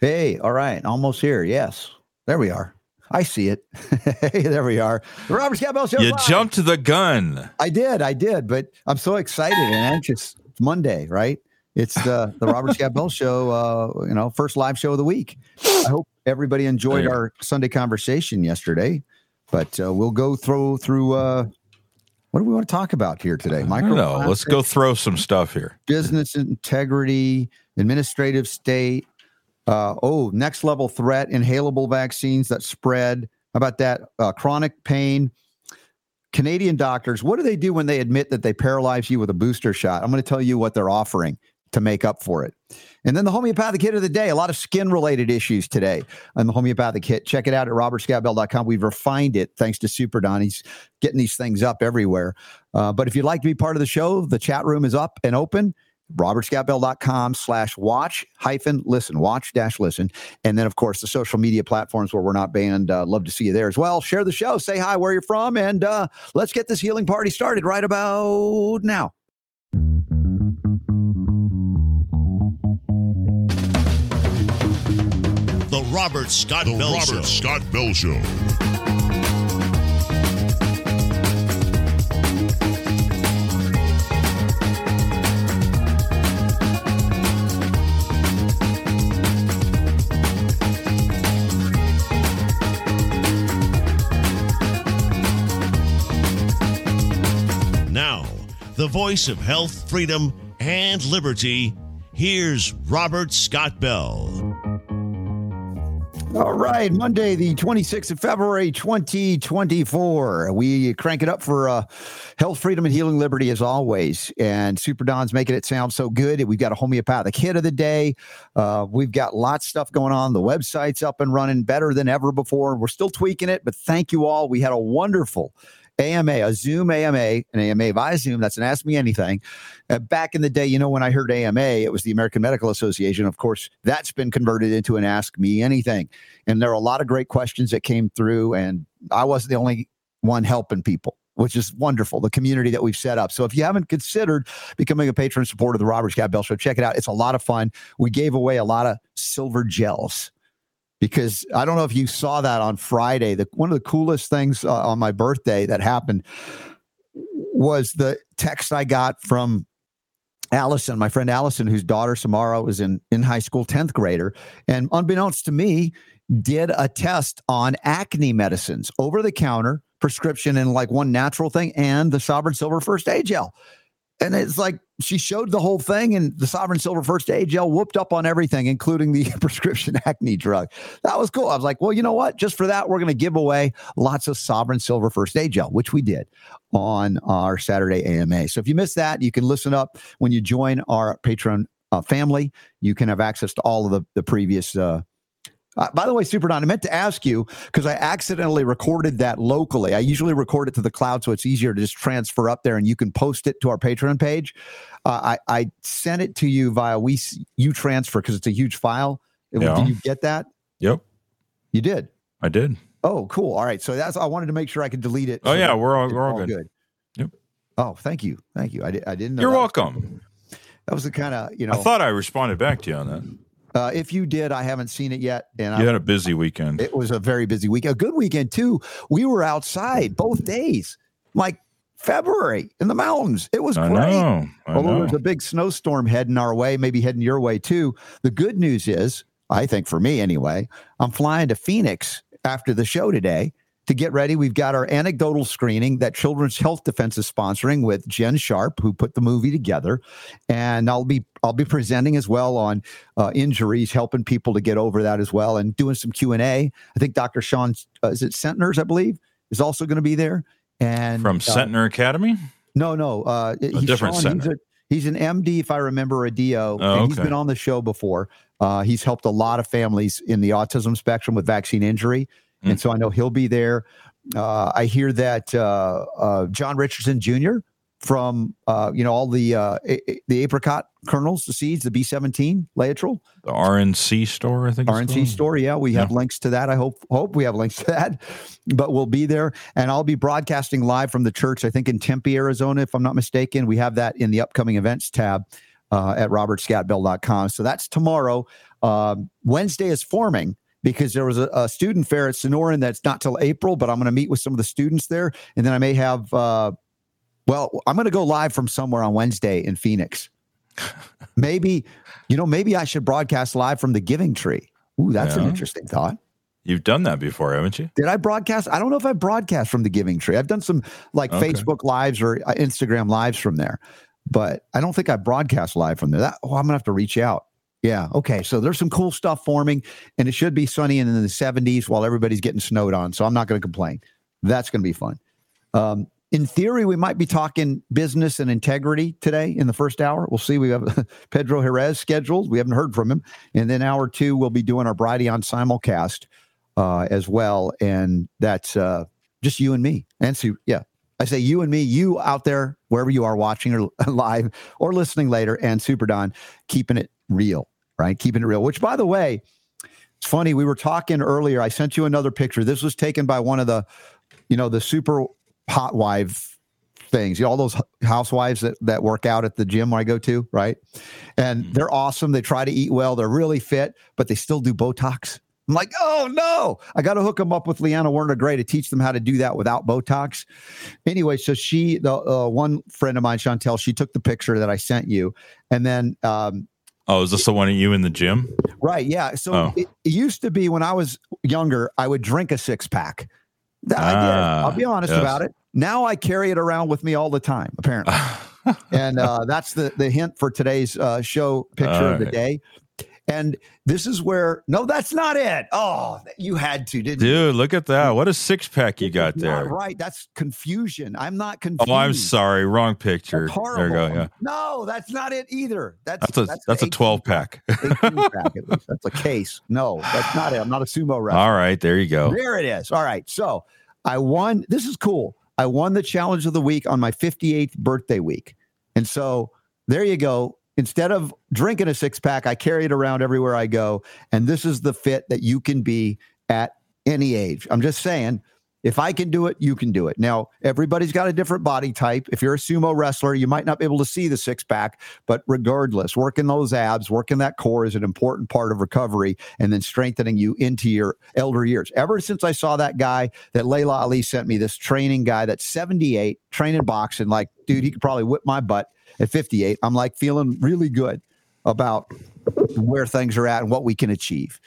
Hey, all right, almost here. Yes, there we are. I see it. hey, there we are. The Robert Scott Bell Show. You live. jumped the gun. I did, I did, but I'm so excited and anxious. It's Monday, right? It's the the Robert Scott Bell Show. Uh, you know, first live show of the week. I hope everybody enjoyed There. our Sunday conversation yesterday. But uh, we'll go through through. Uh, what do we want to talk about here today? I don't. Let's go throw some stuff here. business integrity, administrative state. Uh, oh, next level threat, inhalable vaccines that spread. How about that? Uh, chronic pain. Canadian doctors, what do they do when they admit that they paralyze you with a booster shot? I'm going to tell you what they're offering to make up for it. And then the homeopathic hit of the day, a lot of skin related issues today on the homeopathic hit. Check it out at robertscottbell.com. We've refined it thanks to Super Don. He's getting these things up everywhere. Uh, but if you'd like to be part of the show, the chat room is up and open robertscottbell.com slash watch hyphen listen watch dash listen and then of course the social media platforms where we're not banned uh, love to see you there as well share the show say hi where you're from and uh, let's get this healing party started right about now The Robert Scott The Bell Robert Show. Scott Bell Show. Voice of health, freedom, and liberty. Here's Robert Scott Bell. all right monday the 26th of february 2024 we crank it up for uh, health freedom and healing liberty as always. And super don's making it sound so good we've got a homeopathic hit of the day. Uh, we've got lots of stuff going on. The website's up and running better than ever before. We're still tweaking it but thank you all. We had a wonderful AMA, a Zoom AMA, an AMA via Zoom. That's an Ask Me Anything. Uh, back in the day, you know, when I heard AMA, it was the American Medical Association. Of course, that's been converted into an Ask Me Anything. And there are a lot of great questions that came through, and I wasn't the only one helping people. Which is wonderful, the community that we've set up. So, if you haven't considered becoming a patron supporter of the Robert Scott Bell Show, check it out. It's a lot of fun. We gave away a lot of silver gels because I don't know if you saw that on Friday. The one of the coolest things uh, on my birthday that happened was the text I got from Allison, my friend Allison, whose daughter Samara was in in high school, tenth grader, and unbeknownst to me, did a test on acne medicines, over the counter prescription, and like one natural thing, and the Sovereign Silver First Aid Gel. And it's like she showed the whole thing, and the Sovereign Silver First Aid Gel whooped up on everything, including the prescription acne drug. That was cool. I was like, well, you know what? Just for that, we're going to give away lots of Sovereign Silver First Aid Gel, which we did on our Saturday AMA. So if you missed that, you can listen up when you join our Patreon uh, family. You can have access to all of the, the previous. Uh, uh, by the way, Super Don, I meant to ask you because I accidentally recorded that locally. I usually record it to the cloud so it's easier to just transfer up there and you can post it to our Patreon page. Uh, I, I sent it to you via we you transfer because it's a huge file. Yeah. Did you get that? Yep, You did. I did. Oh, cool. All right. So that's I wanted to make sure I could delete it. Oh so yeah, we're all we're all good. Yep. Oh, thank you. Thank you. I, di- I didn't know. You're that was- welcome. That was the kind of, you know, I thought I responded back to you on that. Uh, if you did, I haven't seen it yet. And You I, had a busy weekend. it was a very busy week. A good weekend, too. We were outside both days, like February in the mountains. It was I great. know. I Although know. there's a big snowstorm heading our way, maybe heading your way too. The good news is, I think for me anyway, I'm flying to Phoenix after the show today to get ready. We've got our anecdotal screening that Children's Health Defense is sponsoring with Jen Sharp, who put the movie together, and I'll be I'll be presenting as well on uh, injuries, helping people to get over that as well, and doing some Q and A. I think Dr. Sean uh, is it Centners, I believe, is also going to be there. And From uh, Centner Academy. no, no. Uh, he's different Sean, he's, center. a, he's an MD, if I remember, a DO. Oh, and he's okay. been on the show before. Uh, he's helped a lot of families in the autism spectrum with vaccine injury. Mm. And so I know he'll be there. Uh, I hear that uh, uh, John Richardson Jr. from, uh, you know, all the uh, a- the apricot kernels, the seeds, the B17 Laetrile, The RNC store, I think. RNC store. Yeah, we have links to that. I hope hope we have links to that. But we'll be there, and I'll be broadcasting live from the church. I think in Tempe, Arizona, if I'm not mistaken. We have that in the upcoming events tab uh, at robertscottbell.com. So that's tomorrow. Um, Wednesday is forming because there was a, a, student fair at Sonoran that's not till April, but I'm going to meet with some of the students there, and then I may have. Uh, well, I'm going to go live from somewhere on Wednesday in Phoenix. maybe, you know, maybe I should broadcast live from the Giving Tree. Ooh, that's yeah. an interesting thought. You've done that before, haven't you? Did I broadcast? I don't know if I broadcast from the Giving Tree. I've done some like okay. Facebook lives or uh, Instagram lives from there, but I don't think I broadcast live from there. That oh, I'm gonna have to reach out. Yeah. Okay. So there's some cool stuff forming, and it should be sunny and in the 70s while everybody's getting snowed on. So I'm not going to complain. That's going to be fun. Um, in theory, we might be talking business and integrity today in the first hour. We'll see. We have Pedro Jerez scheduled. We haven't heard from him. And then hour two, we'll be doing our Brighteon simulcast uh, as well. And that's uh, just you and me. And so, yeah, I say you and me, you out there, wherever you are watching or live or listening later, and Super Don, keeping it real, right? Keeping it real, which by the way, it's funny. We were talking earlier. I sent you another picture. This was taken by one of the, you know, the super hot wife things. You know, all those housewives that, that work out at the gym where I go to, right? And mm-hmm. they're awesome. They try to eat well. They're really fit, but they still do Botox. I'm like, oh no, I got to hook them up with Liana Werner Gray to teach them how to do that without Botox. Anyway, so she, the uh, one friend of mine, Chantel, she took the picture that I sent you, and then. Um, oh, is this the one of you in the gym? Right. Yeah. So oh. it, it, used to be when I was younger, I would drink a six pack. Ah, I did. I'll be honest yes. about it. Now I carry it around with me all the time, apparently. and uh, that's the the hint for today's uh, show picture all of the right. day. And this is where no, that's not it. Oh, you had to, didn't Dude, you? Dude, look at that. What a six pack you got there. Right. That's confusion. I'm not confused. Oh, I'm sorry. Wrong picture. There you go. Yeah. No, that's not it either. That's that's a that's, that's a 12 pack. pack that's a case. No, that's not it. I'm not a sumo wrestler. All right, there you go. There it is. All right. So I won. This is cool. I won the challenge of the week on my 58th birthday week. And so there you go instead of drinking a six pack, I carry it around everywhere I go. And this is the fit that you can be at any age. I'm just saying, if I can do it, you can do it. Now, everybody's got a different body type. If you're a sumo wrestler, you might not be able to see the six pack, but regardless, working those abs, working that core is an important part of recovery and then strengthening you into your elder years. Ever since I saw that guy that Laila Ali sent me, this training guy that's 78, training boxing, like, dude, he could probably whip my butt at 58, I'm like feeling really good about where things are at and what we can achieve.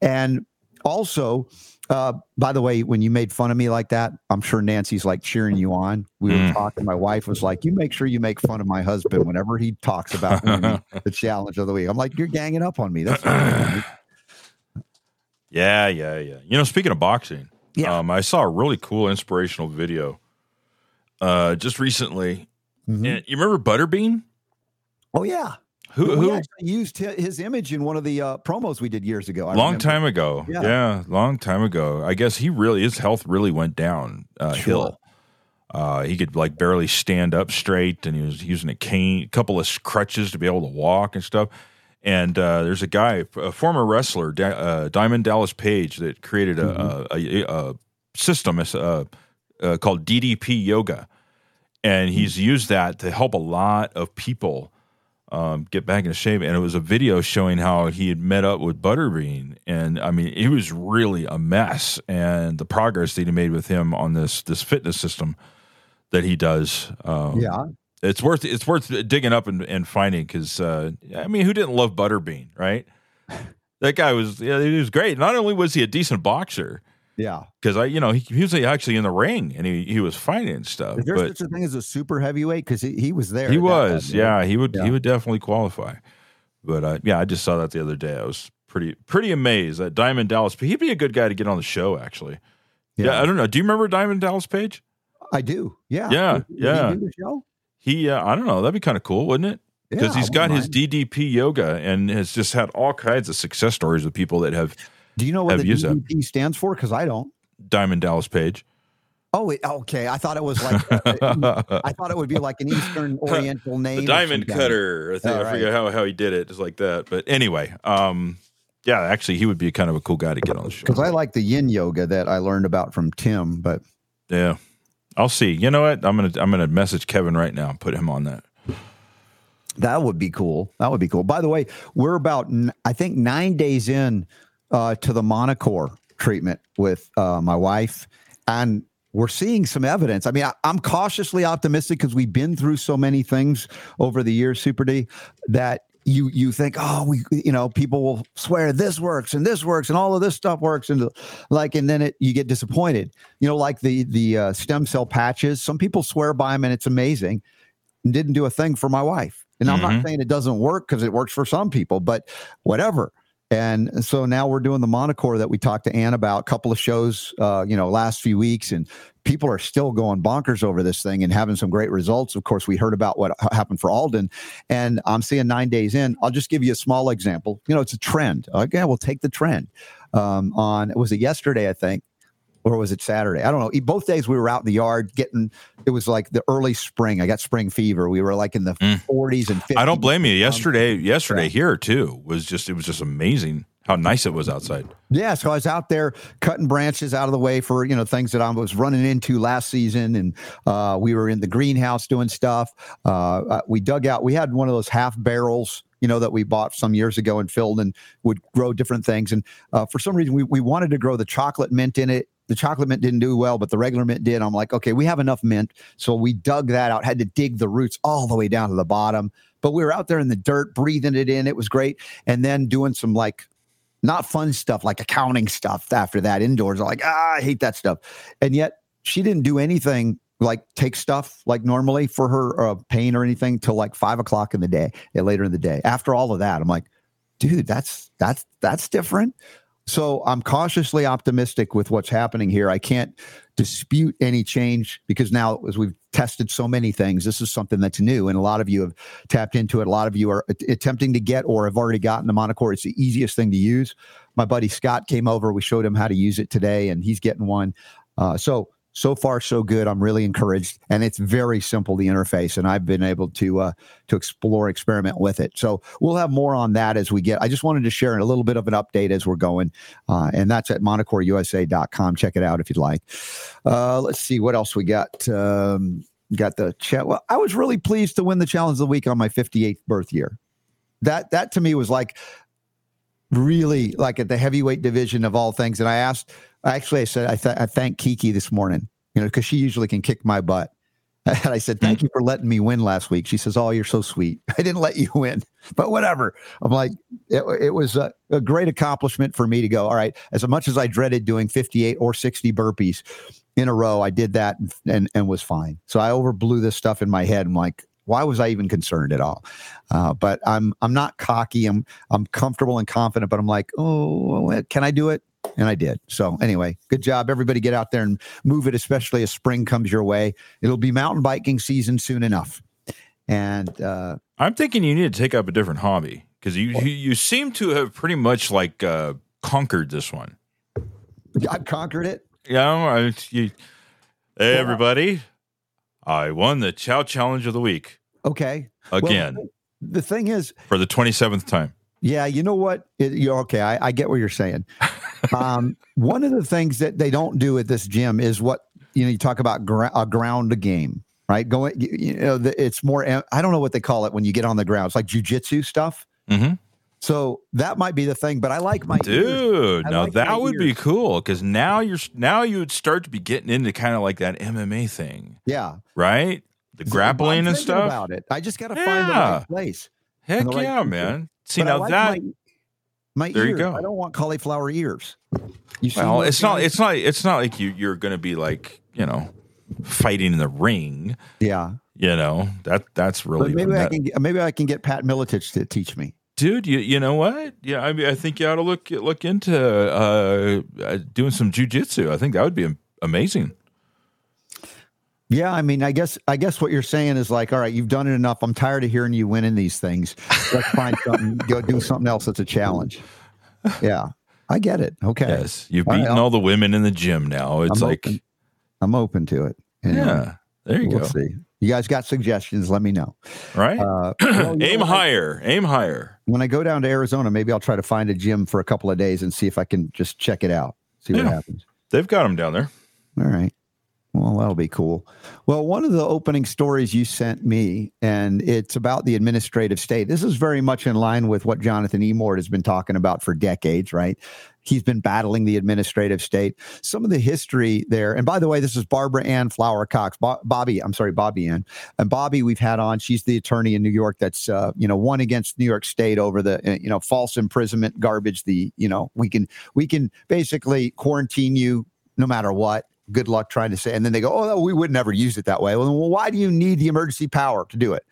And also, uh, by the way, when you made fun of me like that, I'm sure Nancy's like cheering you on. We were mm. talking. My wife was like, "You make sure you make fun of my husband whenever he talks about the challenge of the week." I'm like, "You're ganging up on me." That's yeah, yeah, yeah. You know, speaking of boxing, yeah, um, I saw a really cool inspirational video uh, just recently Mm-hmm. And you remember Butterbean? Oh yeah. Who, who used his image in one of the uh, promos we did years ago? I long remember. time ago. Yeah. yeah. long time ago. I guess he really his health really went down uh, sure. hill. Uh, he could like barely stand up straight, and he was using a cane, a couple of crutches to be able to walk and stuff. And uh, there's a guy, a former wrestler, uh, Diamond Dallas Page, that created a, mm-hmm. a, a, a system uh, uh, called DDP Yoga and he's used that to help a lot of people um, get back into shape. And it was a video showing how he had met up with Butterbean, and I mean, it was really a mess. And the progress that he made with him on this this fitness system that he does, um, yeah, it's worth it's worth digging up and, and finding because uh, I mean, who didn't love Butterbean, right? that guy was yeah, he was great. Not only was he a decent boxer yeah, because I, you know, he, he, was actually in the ring and he, he was fighting stuff. Is there but such a thing as a super heavyweight? Because he, he was there. He was, time, yeah. He would yeah. he would definitely qualify. But uh, yeah, I just saw that the other day. I was pretty pretty amazed that Diamond Dallas. He'd be a good guy to get on the show. Actually, yeah. yeah I don't know. Do you remember Diamond Dallas Page? I do. Yeah. Yeah. Yeah. He, he uh, I don't know. That'd be kind of cool, wouldn't it? Because yeah, he's got his DDP yoga and has just had all kinds of success stories with people that have do you know what the DDP stands for? Because I don't. Diamond Dallas Page. Oh, okay. I thought it was like uh, I thought it would be like an Eastern Oriental name. The Diamond Cutter. I, think, I forget how, how he did it, just like that. But anyway, um, yeah, actually, he would be kind of a cool guy to get on the show. Because I like the Yin Yoga that I learned about from Tim. But yeah, I'll see. You know what? I'm gonna I'm gonna message Kevin right now and put him on that. That would be cool. That would be cool. By the way, we're about I think nine days in uh, to the Monocore treatment with uh, my wife, and we're seeing some evidence. I mean, I, am cautiously optimistic because we've been through so many things over the years, Super D, that you you think, oh, we, you know, people will swear this works and this works and all of this stuff works, and like, and then it you get disappointed. You know, like the the uh, stem cell patches. Some people swear by them and it's amazing. And didn't do a thing for my wife. And mm-hmm. I'm not mm-hmm. saying it doesn't work because it works for some people, but whatever. And so now we're doing the Monocore that we talked to Ann about a couple of shows, uh, you know, last few weeks, and people are still going bonkers over this thing and having some great results. Of course, we heard about what happened for Alden, and I'm seeing nine days in. I'll just give you a small example. You know, it's a trend. Okay, we'll take the trend. Um, on was it yesterday? I think or was it Saturday? I don't know. Both days we were out in the yard getting. It was like the early spring. I got spring fever. We were like in the mm. 40s and 50s. I don't blame you. Yesterday, yesterday yeah. here too was just it was just amazing how nice it was outside. Yeah, so I was out there cutting branches out of the way for you know things that I was running into last season, and uh, we were in the greenhouse doing stuff. Uh, uh we dug out. We had one of those half barrels you know, that we bought some years ago and filled and would grow different things. And uh, for some reason, we, we wanted to grow the chocolate mint in it the chocolate mint didn't do well, but the regular mint did. I'm like, okay, we have enough mint. So we dug that out, had to dig the roots all the way down to the bottom. But we were out there in the dirt, breathing it in. It was great. And then doing some like not fun stuff, like accounting stuff after that indoors. I'm like, ah, I hate that stuff. And yet she didn't do anything like take stuff like normally for her uh, pain or anything till like five o'clock in the day, later in the day. After all of that, I'm like, dude, that's that's that's different. So I'm cautiously optimistic with what's happening here. I can't dispute any change because now, as we've tested so many things, this is something that's new, and a lot of you have tapped into it. A lot of you are attempting to get or have already gotten the Monocore. It's the easiest thing to use. My buddy Scott came over. We showed him how to use it today, and he's getting one. Uh, so so far so good. I'm really encouraged and it's very simple the interface and i've been able to uh, to explore experiment with it. So we'll have more on that as we get i just wanted to share a little bit of an update as we're going uh, and that's at monocoreusa.com check it out if you'd like. Uh, let's see what else we got um, got the chat well i was really pleased to win the challenge of the week on my 58th birth year. That that to me was like really like at the heavyweight division of all things and i asked Actually, I said I, th- I thank Kiki this morning, you know, because she usually can kick my butt. And I said, "Thank you for letting me win last week." She says, "Oh, you're so sweet. I didn't let you win, but whatever." I'm like, it, it was a, a, great accomplishment for me to go. All right, as much as I dreaded doing 58 or 60 burpees in a row, I did that and and, and was fine. So I overblew this stuff in my head. I'm like, why was I even concerned at all? Uh, but I'm I'm not cocky. I'm I'm comfortable and confident. But I'm like, oh, can I do it? And I did. So anyway, good job, everybody. Get out there and move it, especially as spring comes your way. It'll be mountain biking season soon enough. And uh, I'm thinking you need to take up a different hobby because you, you, you seem to have pretty much like uh, conquered this one. I conquered it. Yeah, I, you, hey everybody, I won the Chow Challenge of the Week. Okay, again. Well, the thing is, for the 27th time. Yeah, you know what? It, you're okay. I, I, get what you're saying. Um, one of the things that they don't do at this gym is what you know. You talk about gra- a ground game, right? Going, you, you know, the, it's more. I don't know what they call it when you get on the ground. It's like jujitsu stuff. Mm-hmm. So that might be the thing, but I like my dude. Now like that would ears. be cool because now you're now you would start to be getting into kind of like that MMA thing. Yeah. Right. The grappling and stuff. About it, I just got to yeah. find the right place. Heck right yeah, man. See but now like that my, my there ears. you go. I don't want cauliflower ears. You see well, it's not. It's not. It's not like you. You're going to be like you know fighting in the ring. Yeah. You know that that's really but maybe that, I can get, maybe I can get Pat Miletich to teach me. Dude, you you know what? Yeah, I mean, I think you ought to look look into uh, uh doing some jujitsu. I think that would be amazing. Yeah, I mean, I guess I guess what you're saying is like, all right, you've done it enough. I'm tired of hearing you winning these things. Let's find something. Go do something else that's a challenge. Yeah, I get it. Okay. Yes, you've beaten all, all the women in the gym now. It's I'm like open. I'm open to it. yeah, there you we'll go. See. You guys got suggestions? Let me know. Right. Uh, well, Aim know, higher. I, Aim higher. When I go down to Arizona, maybe I'll try to find a gym for a couple of days and see if I can just check it out. See what happens. They've got them down there. All right. Well, that'll be cool. Well, one of the opening stories you sent me, and it's about the administrative state. This is very much in line with what Jonathan Emord has been talking about for decades, right? He's been battling the administrative state. Some of the history there, and by the way, this is Barbara Ann Flower Cox, Bo- Bobbie. I'm sorry, Bobbie Anne, and Bobbie. We've had on. She's the attorney in New York that's uh, you know won against New York State over the uh, you know false imprisonment garbage. The you know we can we can basically quarantine you no matter what good luck trying to say. And then they go, oh, we would never use it that way. Well, why do you need the emergency power to do it?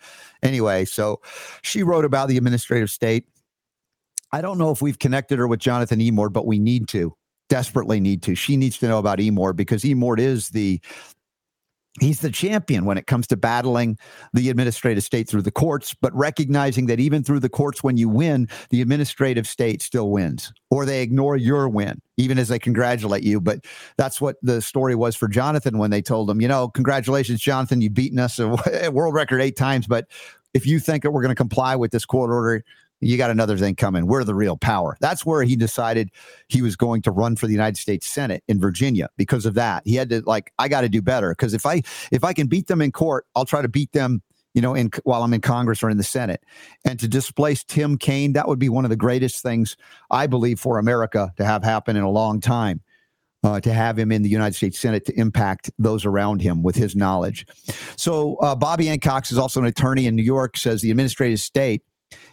Anyway, so she wrote about the administrative state. I don't know if we've connected her with Jonathan Emord, but we need to desperately need to. She needs to know about Emord because Emord is the he's the champion when it comes to battling the administrative state through the courts, but recognizing that even through the courts, when you win, the administrative state still wins, or they ignore your win, even as they congratulate you. But that's what the story was for Jonathan when they told him, you know, congratulations, Jonathan, you've beaten us a world record eight times, but if you think that we're going to comply with this court order, you got another thing coming. We're the real power. That's where he decided he was going to run for the United States Senate in Virginia because of that. He had to like, I got to do better because if I if I can beat them in court, I'll try to beat them, you know, in while I'm in Congress or in the Senate. And to displace Tim Kaine, that would be one of the greatest things I believe for America to have happen in a long time. Uh, to have him in the United States Senate to impact those around him with his knowledge. So, uh, Bobbie Anne Cox is also an attorney in New York, says the administrative state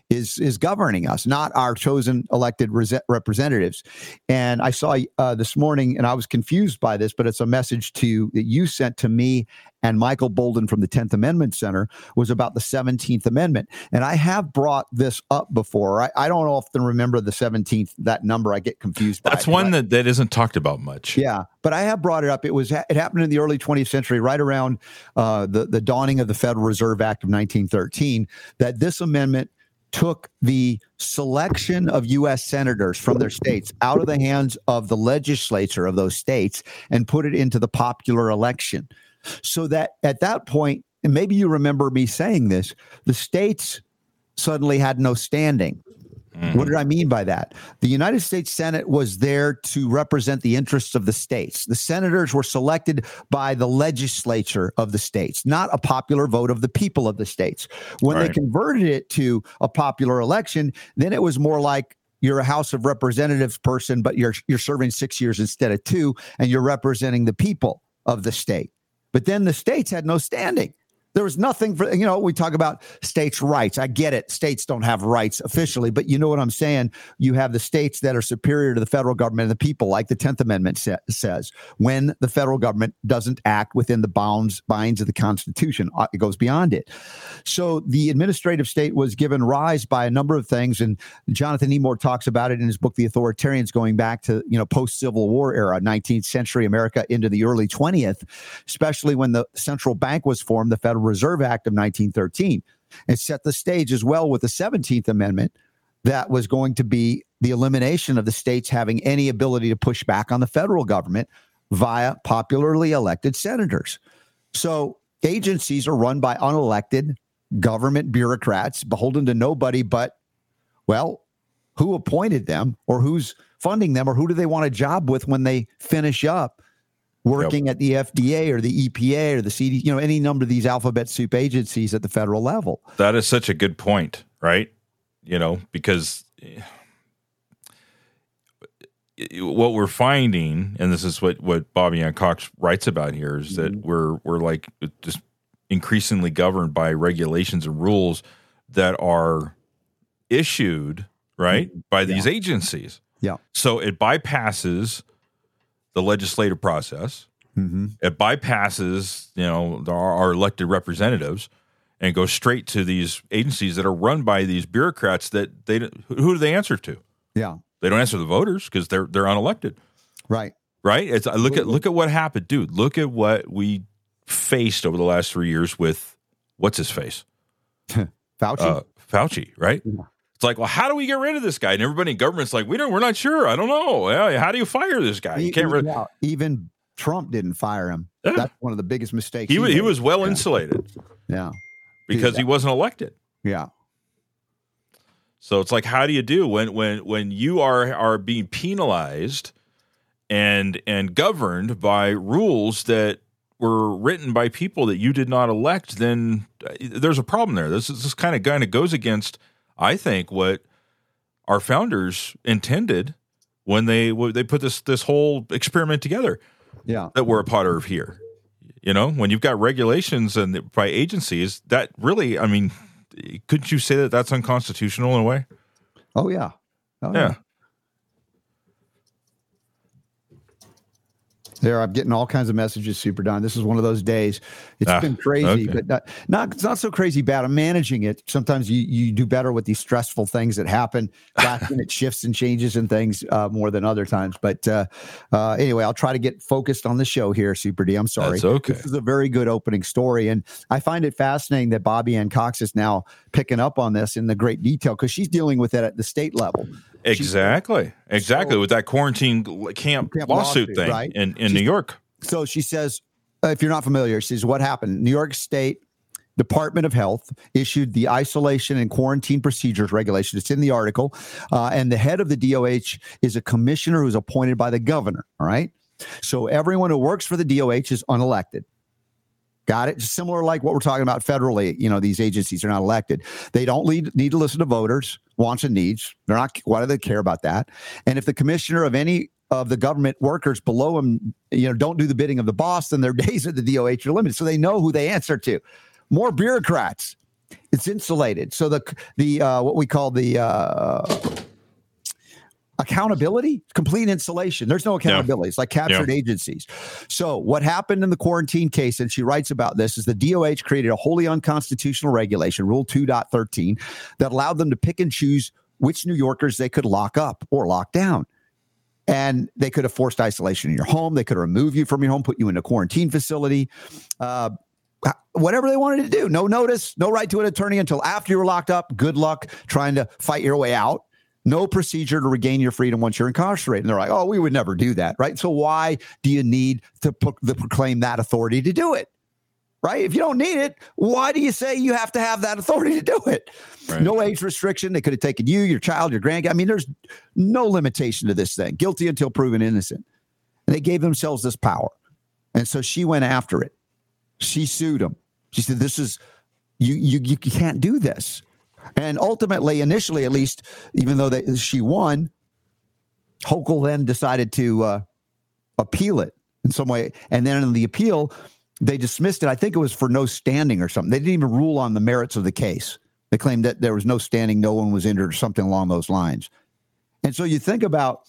is is governing us, not our chosen elected representatives. And I saw uh, this morning, and I was confused by this, but it's a message to that you sent to me and Michael Boldin from the Tenth Amendment Center was about the Seventeenth Amendment. And I have brought this up before. I, I don't often remember the Seventeenth that number. I get confused. By that's one that that isn't talked about much. Yeah, but I have brought it up. It was it happened in the early 20th century, right around uh, the the dawning of the Federal Reserve Act of 1913. That this amendment took the selection of U.S. senators from their states out of the hands of the legislature of those states and put it into the popular election. So that at that point, and maybe you remember me saying this, the states suddenly had no standing. Mm-hmm. What did I mean by that? The United States Senate was there to represent the interests of the states. The senators were selected by the legislature of the states, not a popular vote of the people of the states. When right. they converted it to a popular election, then it was more like you're a House of Representatives person, but you're you're serving six years instead of two, and you're representing the people of the state. But then the states had no standing. There was nothing for, you know, we talk about states' rights. I get it. States don't have rights officially, but you know what I'm saying? You have the states that are superior to the federal government and the people, like the 10th Amendment sa- says. When the federal government doesn't act within the bounds, binds of the Constitution, uh, it goes beyond it. So the administrative state was given rise by a number of things. And Jonathan Emord talks about it in his book, The Authoritarians, going back to, you know, post Civil War era, 19th century America into the early 20th, especially when the central bank was formed, the Federal Reserve Act of 1913. It set the stage as well with the 17th Amendment that was going to be the elimination of the states having any ability to push back on the federal government via popularly elected senators. So agencies are run by unelected government bureaucrats beholden to nobody but, well, who appointed them or who's funding them or who do they want a job with when they finish up working yep. at the FDA or the EPA or the CD, you know, any number of these alphabet soup agencies at the federal level. That is such a good point, right? You know, because eh, what we're finding, and this is what what Bobbie Anne Cox writes about here, is that mm-hmm. we're we're like just increasingly governed by regulations and rules that are issued right mm-hmm. by these yeah. agencies. Yeah. So it bypasses the legislative process. Mm-hmm. It bypasses, you know, our, our, elected representatives and goes straight to these agencies that are run by these bureaucrats that they who do they answer to? Yeah, they don't answer the voters because they're they're unelected. Right. Right. It's look at look at what happened, dude. Look at what we faced over the last three years with what's his face, Fauci. Uh, Fauci. Right. Yeah. It's like, well, how do we get rid of this guy? And everybody in government's like, we don't, we're not sure. I don't know. How do you fire this guy? You can't. Re- even Trump didn't fire him. Yeah. That's one of the biggest mistakes. He, he, he was well yeah. insulated. Yeah, because he wasn't elected. Yeah. So it's like, how do you do when when when you are are being penalized and and governed by rules that were written by people that you did not elect, then uh, there's a problem there. This is this kind of kind of goes against, I think, what our founders intended when they they put this this whole experiment together. Yeah, that we're a part of here. You know, when you've got regulations and by agencies, that really, I mean, couldn't you say that that's unconstitutional in a way? Oh yeah, oh, yeah. yeah. There, I'm getting all kinds of messages, Super Don. This is one of those days. It's ah, been crazy, okay. but not, not it's not so crazy bad. I'm managing it. Sometimes you you do better with these stressful things that happen, last minute shifts and changes and things uh, more than other times. But uh, uh, anyway, I'll try to get focused on the show here, Super D. I'm sorry. That's okay. This is a very good opening story, and I find it fascinating that Bobbie Anne Cox is now picking up on this in the great detail because she's dealing with it at the state level. Exactly. Exactly. So, with that quarantine camp, camp lawsuit, lawsuit, thing right? in, in New York. So she says, uh, if you're not familiar, she says, what happened? New York State Department of Health issued the isolation and quarantine procedures regulation. It's in the article. Uh, and the head of the DOH is a commissioner who's appointed by the governor. All right. So everyone who works for the DOH is unelected. Got it? Similar like what we're talking about federally. You know, these agencies are not elected. They don't lead, need to listen to voters' wants and needs. They're not. Why do they care about that? And if the commissioner of any of the government workers below them, you know, don't do the bidding of the boss, then their days at the DOH are limited. So they know who they answer to. More bureaucrats. It's insulated. So the the uh, what we call the uh, accountability, complete insulation. There's no accountability. Yeah. It's like captured yeah. agencies. So, what happened in the quarantine case, and she writes about this, is the DOH created a wholly unconstitutional regulation, Rule 2.13, that allowed them to pick and choose which New Yorkers they could lock up or lock down. And they could have forced isolation in your home. They could remove you from your home, put you in a quarantine facility. Uh, whatever they wanted to do. No notice, no right to an attorney until after you were locked up. Good luck trying to fight your way out no procedure to regain your freedom once you're incarcerated. And they're like, oh, we would never do that, right? So why do you need to pro- proclaim that authority to do it? Right? If you don't need it, why do you say you have to have that authority to do it? Right. No age restriction. They could have taken you, your child, your grandkid. I mean, there's no limitation to this thing. Guilty until proven innocent. And they gave themselves this power. And so she went after it. She sued him. She said, This is you you you can't do this. And ultimately, initially at least, even though they, she won, Hochul then decided to uh, appeal it in some way. And then in the appeal, they dismissed it. I think it was for no standing or something. They didn't even rule on the merits of the case. They claimed that there was no standing, no one was injured, or something along those lines. And so you think about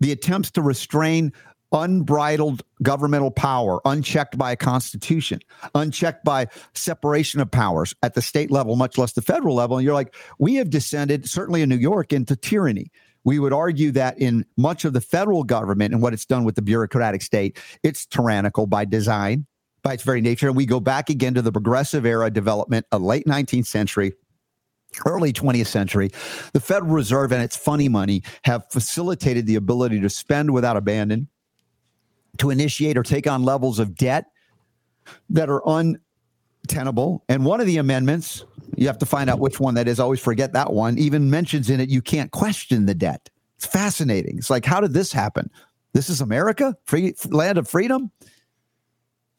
the attempts to restrain unbridled governmental power, unchecked by a constitution, unchecked by separation of powers at the state level, much less the federal level. And you're like, we have descended, certainly in New York, into tyranny. We would argue that in much of the federal government and what it's done with the bureaucratic state, it's tyrannical by design, by its very nature. And we go back again to the progressive era development of late 19th century, early 20th century, the Federal Reserve and its funny money have facilitated the ability to spend without abandon, to initiate or take on levels of debt that are untenable. And one of the amendments, you have to find out which one that is, always forget that one, even mentions in it you can't question the debt. It's fascinating. It's like, how did this happen? This is America, free land of freedom.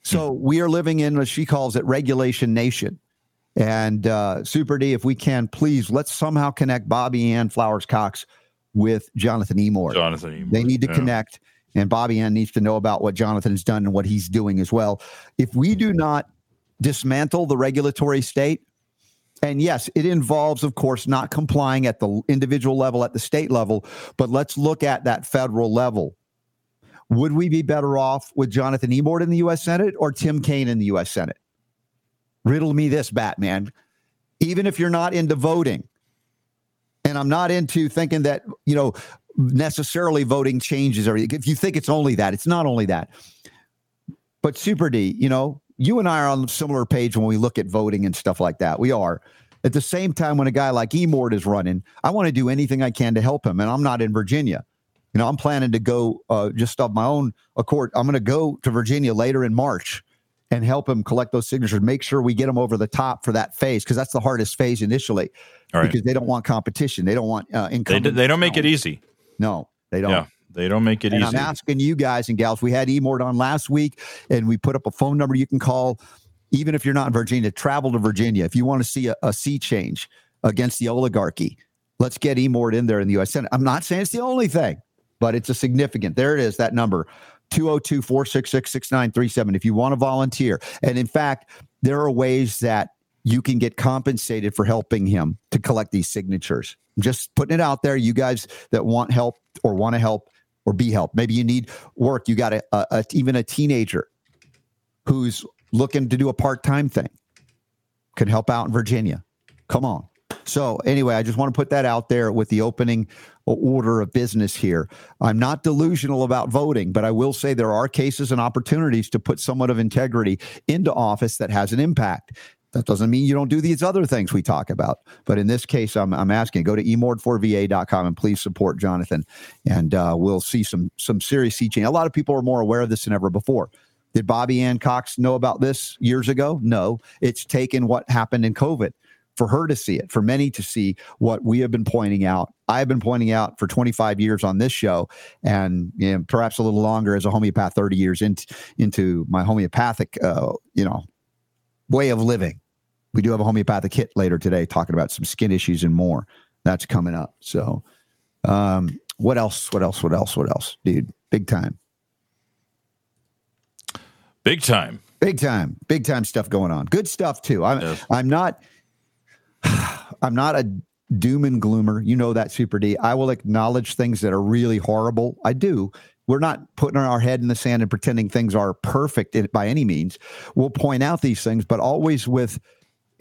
So we are living in what she calls it regulation nation. And uh, Super D, if we can, please let's somehow connect Bobbie Anne Flowers Cox with Jonathan Emord. Jonathan Emord. They need to yeah. connect. And Bobbie Anne needs to know about what Jonathan's done and what he's doing as well. If we do not dismantle the regulatory state, and yes, it involves, of course, not complying at the individual level, at the state level, but let's look at that federal level. Would we be better off with Jonathan Emord in the U.S. Senate or Tim Kaine in the U.S. Senate? Riddle me this, Batman. Even if you're not into voting, and I'm not into thinking that, you know, necessarily voting changes everything. If you think it's only that, it's not only that. But Super D, you know, you and I are on a similar page when we look at voting and stuff like that. We are. At the same time, when a guy like Emord is running, I want to do anything I can to help him. And I'm not in Virginia. You know, I'm planning to go uh, just of my own accord. I'm going to go to Virginia later in March and help him collect those signatures. Make sure we get them over the top for that phase because that's the hardest phase initially. Because they don't want competition. They don't want uh, income. They, they don't make it easy. No, they don't. Yeah. They don't make it and easy. I'm asking you guys and gals. We had Emord on last week, and we put up a phone number you can call, even if you're not in Virginia. Travel to Virginia if you want to see a, a sea change against the oligarchy. Let's get Emord in there in the U.S. Senate. I'm not saying it's the only thing, but it's a significant. There it is. That number. 202 466 6937 if you want to volunteer. And in fact, there are ways that you can get compensated for helping him to collect these signatures. I'm just putting it out there. You guys that want help or want to help or be helped. Maybe you need work. You got a, a, a even a teenager who's looking to do a part time thing can help out in Virginia. Come on. So anyway, I just want to put that out there with the opening order of business here. I'm not delusional about voting, but I will say there are cases and opportunities to put somewhat of integrity into office that has an impact. That doesn't mean you don't do these other things we talk about. But in this case, I'm, I'm asking go to emord4va.com and please support Jonathan. And uh, we'll see some some serious sea change. A lot of people are more aware of this than ever before. Did Bobbie Anne Cox know about this years ago? No. It's taken what happened in COVID for her to see it, for many to see what we have been pointing out. I've been pointing out for 25 years on this show, and you know, perhaps a little longer as a homeopath, 30 years into into my homeopathic, uh, you know, way of living. We do have a homeopathic hit later today, talking about some skin issues and more. That's coming up. So, um, what else? What else? What else? What else, dude? Big time. Big time. Big time. Big time stuff going on. Good stuff too. I'm Yes. I'm not I'm not a doom and gloomer. You know that super D. I will acknowledge things that are really horrible. I do. We're not putting our head in the sand and pretending things are perfect by any means. We'll point out these things, but always with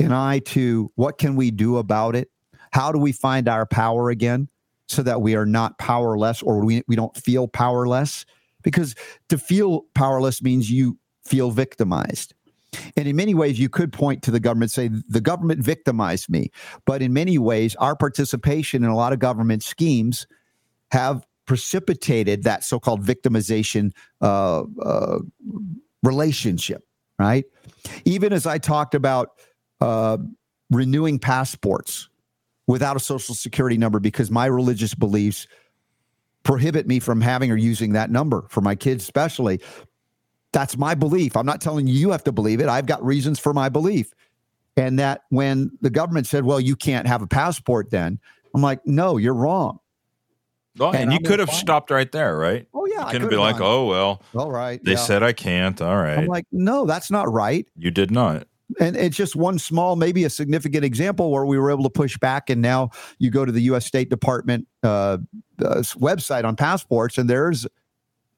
an eye to what can we do about it? How do we find our power again so that we are not powerless or we, we don't feel powerless? Because to feel powerless means you feel victimized. And in many ways, you could point to the government, say, the government victimized me. But in many ways, our participation in a lot of government schemes have precipitated that so called victimization uh, uh, relationship, right? Even as I talked about uh, renewing passports without a social security number because my religious beliefs prohibit me from having or using that number for my kids, especially. That's my belief. I'm not telling you you have to believe it. I've got reasons for my belief. And that when the government said, well, you can't have a passport then, I'm like, no, you're wrong. Oh, And and you I'm could have fine. stopped right there, right? Oh, yeah. You I couldn't could've be like, done. oh, well, all right. they yeah. said I can't. All right. I'm like, no, that's not right. you did not. And it's just one small, maybe a significant example where we were able to push back. And now you go to the U.S. State Department uh, uh, website on passports, and there's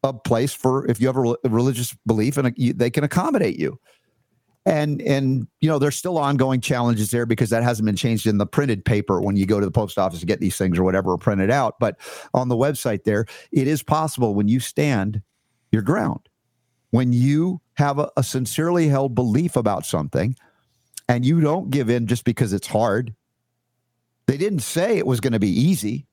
a place for if you have a rel- religious belief, and uh, you, they can accommodate you. And and you know there's still ongoing challenges there because that hasn't been changed in the printed paper when you go to the post office to get these things or whatever or printed out. But on the website there, it is possible when you stand your ground when you have a, a sincerely held belief about something and you don't give in just because it's hard. They didn't say it was going to be easy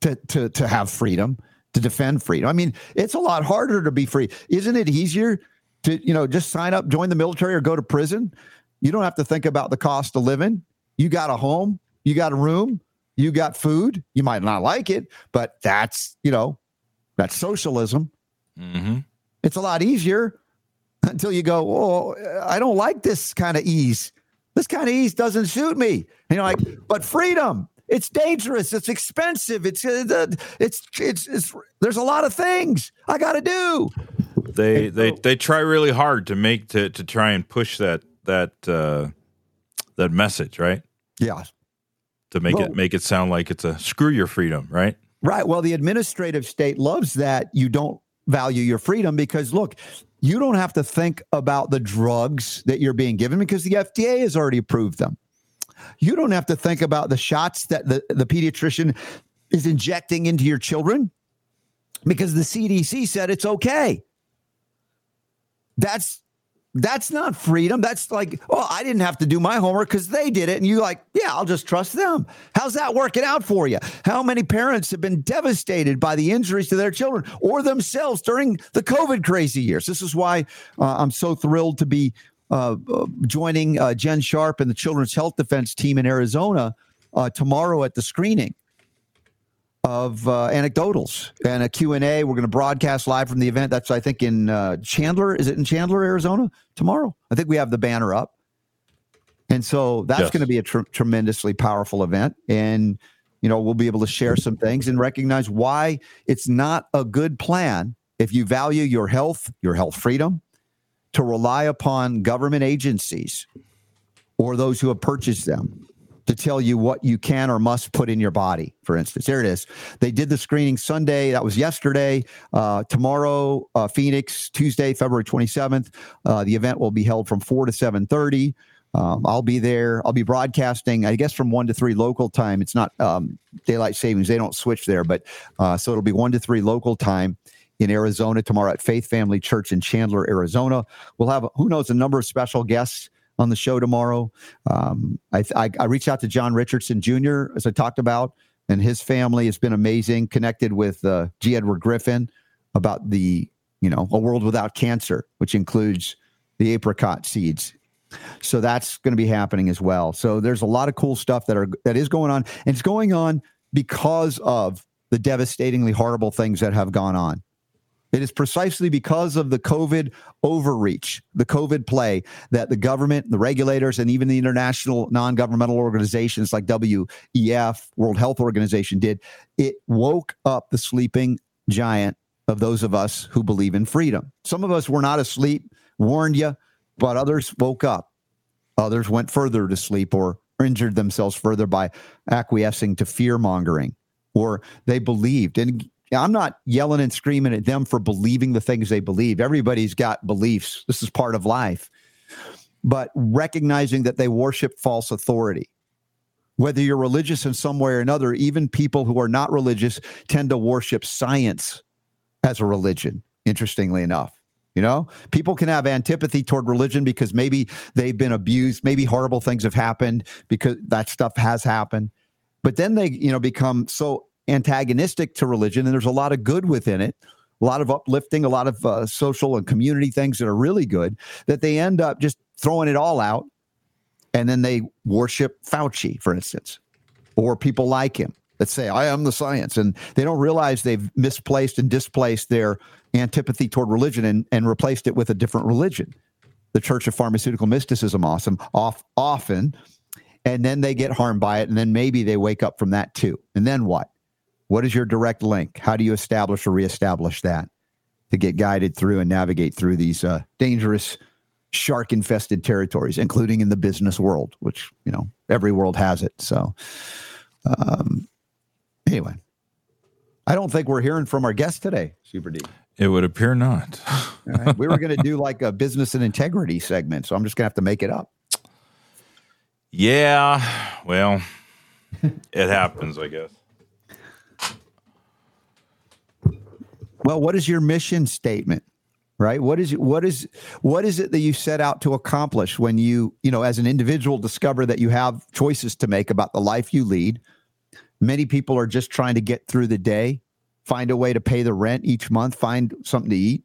to, to, to have freedom, to defend freedom. I mean, it's a lot harder to be free. Isn't it easier to, you know, just sign up, join the military or go to prison? You don't have to think about the cost of living. You got a home, you got a room, you got food. You might not like it, but that's, you know, that's socialism hmm it's a lot easier until you go, oh, I don't like this kind of ease. This kind of ease doesn't suit me. You know, like, but freedom, it's dangerous, it's expensive, it's uh, the- it's it's it's there's a lot of things I got to do. They And they they try really hard to make to to try and push that that uh, that message, right? Yeah. To make Well- it make it sound like it's a screw your freedom, right? Right. Well, the administrative state loves that you don't value your freedom because look, you don't have to think about the drugs that you're being given because the FDA has already approved them. You don't have to think about the shots that the, the pediatrician is injecting into your children because the CDC said it's okay. That's that's not freedom. That's like, oh, I didn't have to do my homework because they did it. And you're like, yeah, I'll just trust them. How's that working out for you? How many parents have been devastated by the injuries to their children or themselves during the COVID crazy years? This is why uh, I'm so thrilled to be uh, uh, joining uh, Jen Sharp and the Children's Health Defense team in Arizona uh, tomorrow at the screening of uh, anecdotals and a Q&A. We're going to broadcast live from the event. That's, I think, in uh, Chandler. Is it in Chandler, Arizona tomorrow? I think we have the banner up. And so that's yes. going to be a tr- tremendously powerful event. And, you know, we'll be able to share some things and recognize why it's not a good plan if you value your health, your health freedom, to rely upon government agencies or those who have purchased them to tell you what you can or must put in your body. For instance, there it is. They did the screening Sunday. That was yesterday. Uh, tomorrow, uh, Phoenix, Tuesday, February 27th. Uh, the event will be held from 4 to 7.30. Um, I'll be there. I'll be broadcasting, I guess, from 1 to 3 local time. It's not um, daylight savings. They don't switch there. But uh, so it'll be 1 to 3 local time in Arizona tomorrow at Faith Family Church in Chandler, Arizona. We'll have, who knows, a number of special guests on the show tomorrow. Um, I, I, I reached out to John Richardson Jr., as I talked about, and his family has been amazing, connected with uh, G. Edward Griffin about the, you know, a world without cancer, which includes the apricot seeds. So that's going to be happening as well. So there's a lot of cool stuff that are that is going on, and it's going on because of the devastatingly horrible things that have gone on. It is precisely because of the COVID overreach, the COVID play, that the government, the regulators, and even the international non governmental organizations like WEF, World Health Organization, did. It woke up the sleeping giant of those of us who believe in freedom. Some of us were not asleep, warned you, but others woke up. Others went further to sleep or injured themselves further by acquiescing to fear mongering or they believed. And now, I'm not yelling and screaming at them for believing the things they believe. Everybody's got beliefs. This is part of life. But recognizing that they worship false authority. Whether you're religious in some way or another, even people who are not religious tend to worship science as a religion, interestingly enough. You know, people can have antipathy toward religion because maybe they've been abused, maybe horrible things have happened because that stuff has happened. But then they, you know, become so antagonistic to religion, and there's a lot of good within it, a lot of uplifting, a lot of uh, social and community things that are really good, that they end up just throwing it all out. And then they worship Fauci, for instance, or people like him that say, I am the science. And they don't realize they've misplaced and displaced their antipathy toward religion and, and replaced it with a different religion. The Church of Pharmaceutical Mysticism, awesome, off, often. And then they get harmed by it. And then maybe they wake up from that too. And then what? What is your direct link? How do you establish or reestablish that to get guided through and navigate through these uh, dangerous shark infested territories, including in the business world, which, you know, every world has it. So, um, anyway, I don't think we're hearing from our guest today, Super D. It would appear not. right. We were going to do like a business and integrity segment, so I'm just going to have to make it up. Yeah, well, it happens, I guess. Well, what is your mission statement? Right? What is what is what is it that you set out to accomplish when you, you know, as an individual discover that you have choices to make about the life you lead? Many people are just trying to get through the day, find a way to pay the rent each month, find something to eat.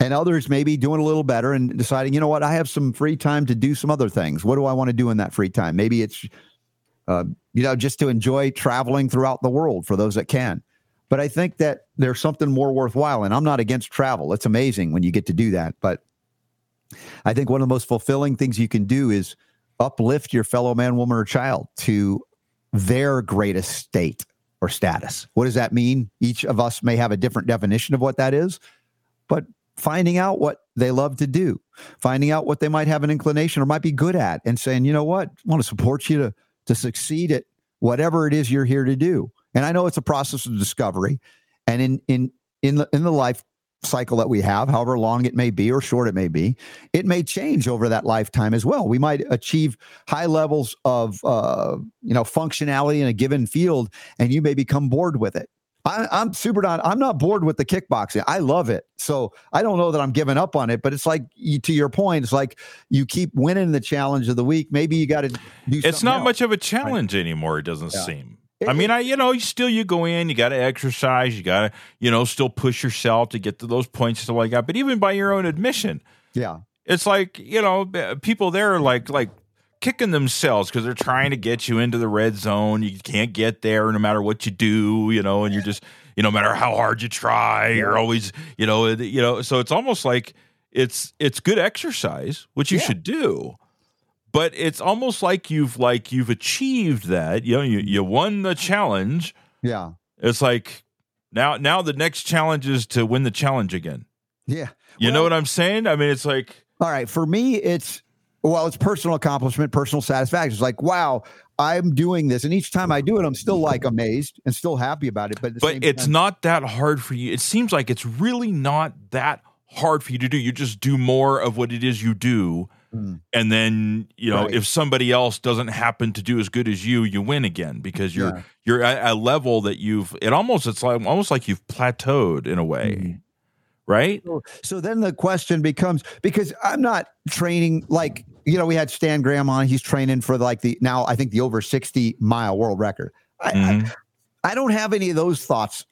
And others maybe doing a little better and deciding, you know what, I have some free time to do some other things. What do I want to do in that free time? Maybe it's, uh, you know, just to enjoy traveling throughout the world for those that can. But I think that there's something more worthwhile. And I'm not against travel. It's amazing when you get to do that. But I think one of the most fulfilling things you can do is uplift your fellow man, woman, or child to their greatest state or status. What does that mean? Each of us may have a different definition of what that is, but finding out what they love to do, finding out what they might have an inclination or might be good at, and saying, you know what, I want to support you to, to succeed at whatever it is you're here to do. And I know it's a process of discovery. And in in in the in the life cycle that we have, however long it may be or short it may be, it may change over that lifetime as well. We might achieve high levels of uh, you know functionality in a given field, and you may become bored with it. I, am super not. I'm not bored with the kickboxing. I love it. So I don't know that I'm giving up on it, but it's like to your point. It's like you keep winning the challenge of the week. Maybe you got to do. It's not else. much of a challenge right. anymore. It doesn't yeah. seem. I mean, I you know, still you go in, you got to exercise, you got to you know still push yourself to get to those points and stuff like that. But even by your own admission, yeah, it's like you know people there are like like kicking themselves because they're trying to get you into the red zone. You can't get there no matter what you do, you know, and you're just, you know, no matter how hard you try, you're always, you know, you know. So it's almost like it's it's good exercise, which you yeah. should do, but it's almost like you've like you've achieved that. You know, you you won the challenge. Yeah, it's like now now the next challenge is to win the challenge again. Yeah, you well, know what I'm saying? I mean, it's like all right for me, it's well, it's personal accomplishment, personal satisfaction. It's like, wow, I'm doing this, and each time I do it, I'm still like amazed and still happy about it. But but it's time, not that hard for you. It seems like it's really not that hard for you to do. You just do more of what it is you do, mm. and then you know right. if somebody else doesn't happen to do as good as you, you win again because you're yeah. you're at a level that you've. It almost it's like almost like you've plateaued in a way. Mm right? So, so, then the question becomes because I'm not training like you know we had Stan Graham on. He's training for like the now I think the over 60 mile world record. I, mm-hmm. I, I don't have any of those thoughts.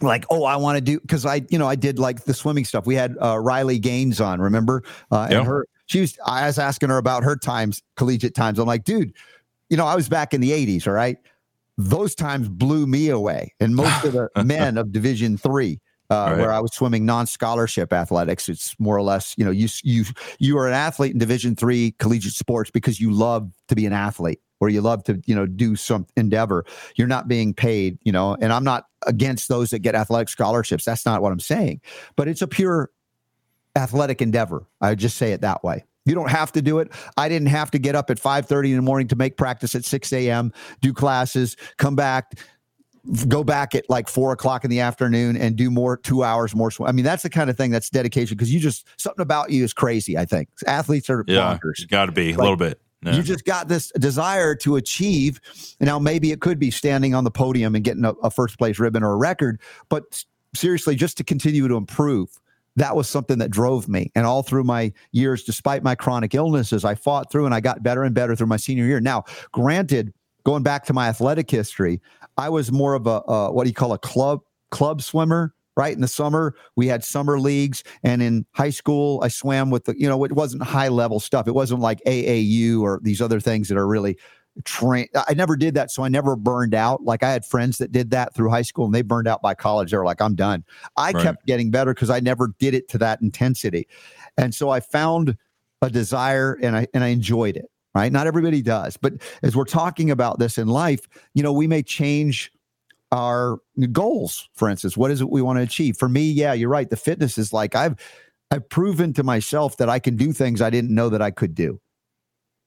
Like oh I want to do because I you know I did like the swimming stuff. We had uh, Riley Gaines on, remember? Uh, and her she was I was asking her about her times collegiate times. I'm like, dude, you know I was back in the 80s, all right. Those times blew me away, and most of the men of Division three uh, right. where I was swimming non-scholarship athletics. It's more or less, you know, you you you are an athlete in Division three collegiate sports because you love to be an athlete or you love to, you know, do some endeavor. You're not being paid, you know, and I'm not against those that get athletic scholarships. That's not what I'm saying, but it's a pure athletic endeavor. I would just say it that way. You don't have to do it. I didn't have to get up at 5:30 in the morning to make practice at 6 a.m., do classes, come back, go back at like four o'clock in the afternoon and do more two hours more. Sw- I mean, that's the kind of thing that's dedication because you just something about you is crazy. I think athletes are yeah, Got to be like, a little bit. Yeah. You just got this desire to achieve. Now, maybe it could be standing on the podium and getting a, a first place ribbon or a record, but seriously, just to continue to improve. That was something that drove me. And all through my years, despite my chronic illnesses, I fought through and I got better and better through my senior year. Now, granted, going back to my athletic history, I was more of a, what do you call a club club swimmer right in the summer we had summer leagues and in high school i swam with the you know it wasn't high level stuff it wasn't like aau or these other things that are really train i never did that so i never burned out like i had friends that did that through high school and they burned out by college they were like i'm done i right. kept getting better because i never did it to that intensity and so i found a desire and i and i enjoyed it right? Not everybody does. But as we're talking about this in life, you know, we may change our goals, for instance. What is it we want to achieve? For me, yeah, you're right. The fitness is like I've I've proven to myself that I can do things I didn't know that I could do.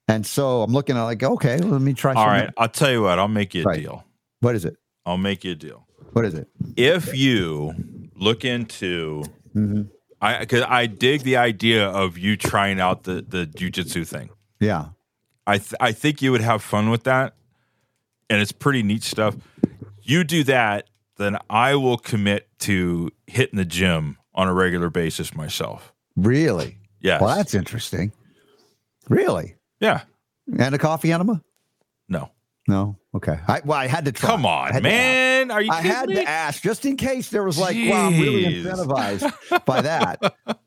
And so I'm looking at like, okay, well, let me try. All right, I'll tell you what. I'll make you a right. deal. What is it? I'll make you a deal. What is it? If you look into, mm-hmm. I because I dig the idea of you trying out the the jujitsu thing. Yeah. I th- I think you would have fun with that, and it's pretty neat stuff. You do that, then I will commit to hitting the gym on a regular basis myself. Really? Yeah. Well, that's interesting. Really? Yeah. And a coffee enema? No. No. Okay. I, well, I had to try. Come on, man. Are you? I had me? to ask just in case there was like, Jeez. wow, I'm really incentivized by that.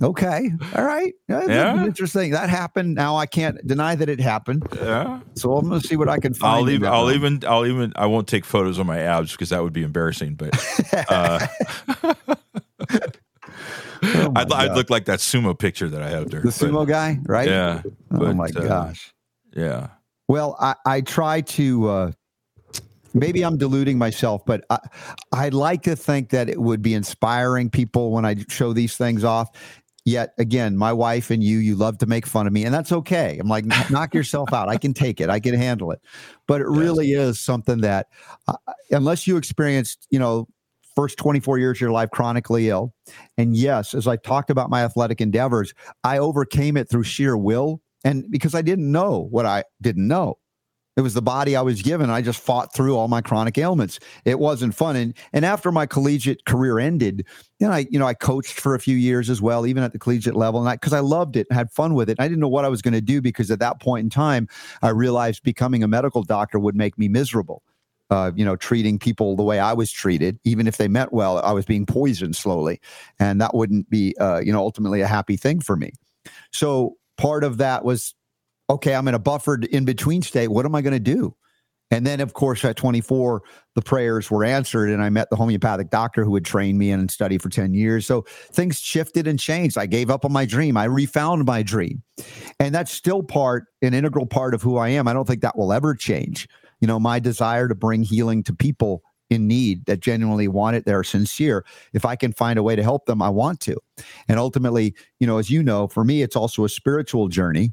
Okay. All right. Yeah. Interesting. That happened. Now I can't deny that it happened. Yeah. So I'm going to see what I can find. I'll even, I'll even, I'll even, I won't take photos of my abs because that would be embarrassing, but, uh, oh I'd, I'd, look like that sumo picture that I had there. The sumo guy, right? Yeah. Oh but, my uh, gosh. Yeah. Well, I, I try to, uh, maybe I'm deluding myself, but I, I like to think that it would be inspiring people when I show these things off. Yet again, my wife and you, you love to make fun of me, and that's okay. I'm like, knock yourself out. I can take it. I can handle it. But it really is something that, uh, unless you experienced, you know, first 24 years of your life chronically ill, and yes, as I talked about my athletic endeavors, I overcame it through sheer will, and because I didn't know what I didn't know. It was the body I was given. I just fought through all my chronic ailments. It wasn't fun. And and after my collegiate career ended, know, I you know I coached for a few years as well, even at the collegiate level, and I because I, loved it, and had fun with it. I didn't know what I was going to do because at that point in time, I realized becoming a medical doctor would make me miserable. Uh, you know, treating people the way I was treated, even if they meant well, I was being poisoned slowly, and that wouldn't be, uh, you know, ultimately a happy thing for me. So part of that was okay, I'm in a buffered in between state. What am I going to do? And then, of course, at 24, the prayers were answered, and I met the homeopathic doctor who had trained me and studied for 10 years. So things shifted and changed. I gave up on my dream. I refound my dream. And that's still part, an integral part of who I am. I don't think that will ever change. You know, my desire to bring healing to people in need that genuinely want it, they're sincere. If I can find a way to help them, I want to. And ultimately, you know, as you know, for me, it's also a spiritual journey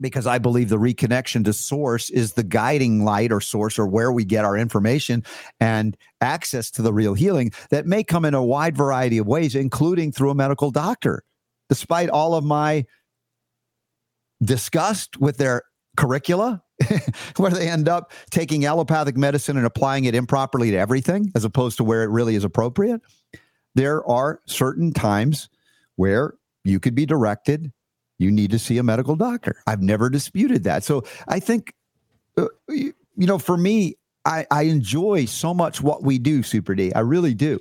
because I believe the reconnection to source is the guiding light or source or where we get our information and access to the real healing that may come in a wide variety of ways, including through a medical doctor. Despite all of my disgust with their curricula, where they end up taking allopathic medicine and applying it improperly to everything as opposed to where it really is appropriate, there are certain times where you could be directed you need to see a medical doctor. I've never disputed that. So I think, uh, you, you know, for me, I, I enjoy so much what we do, Super D. I really do.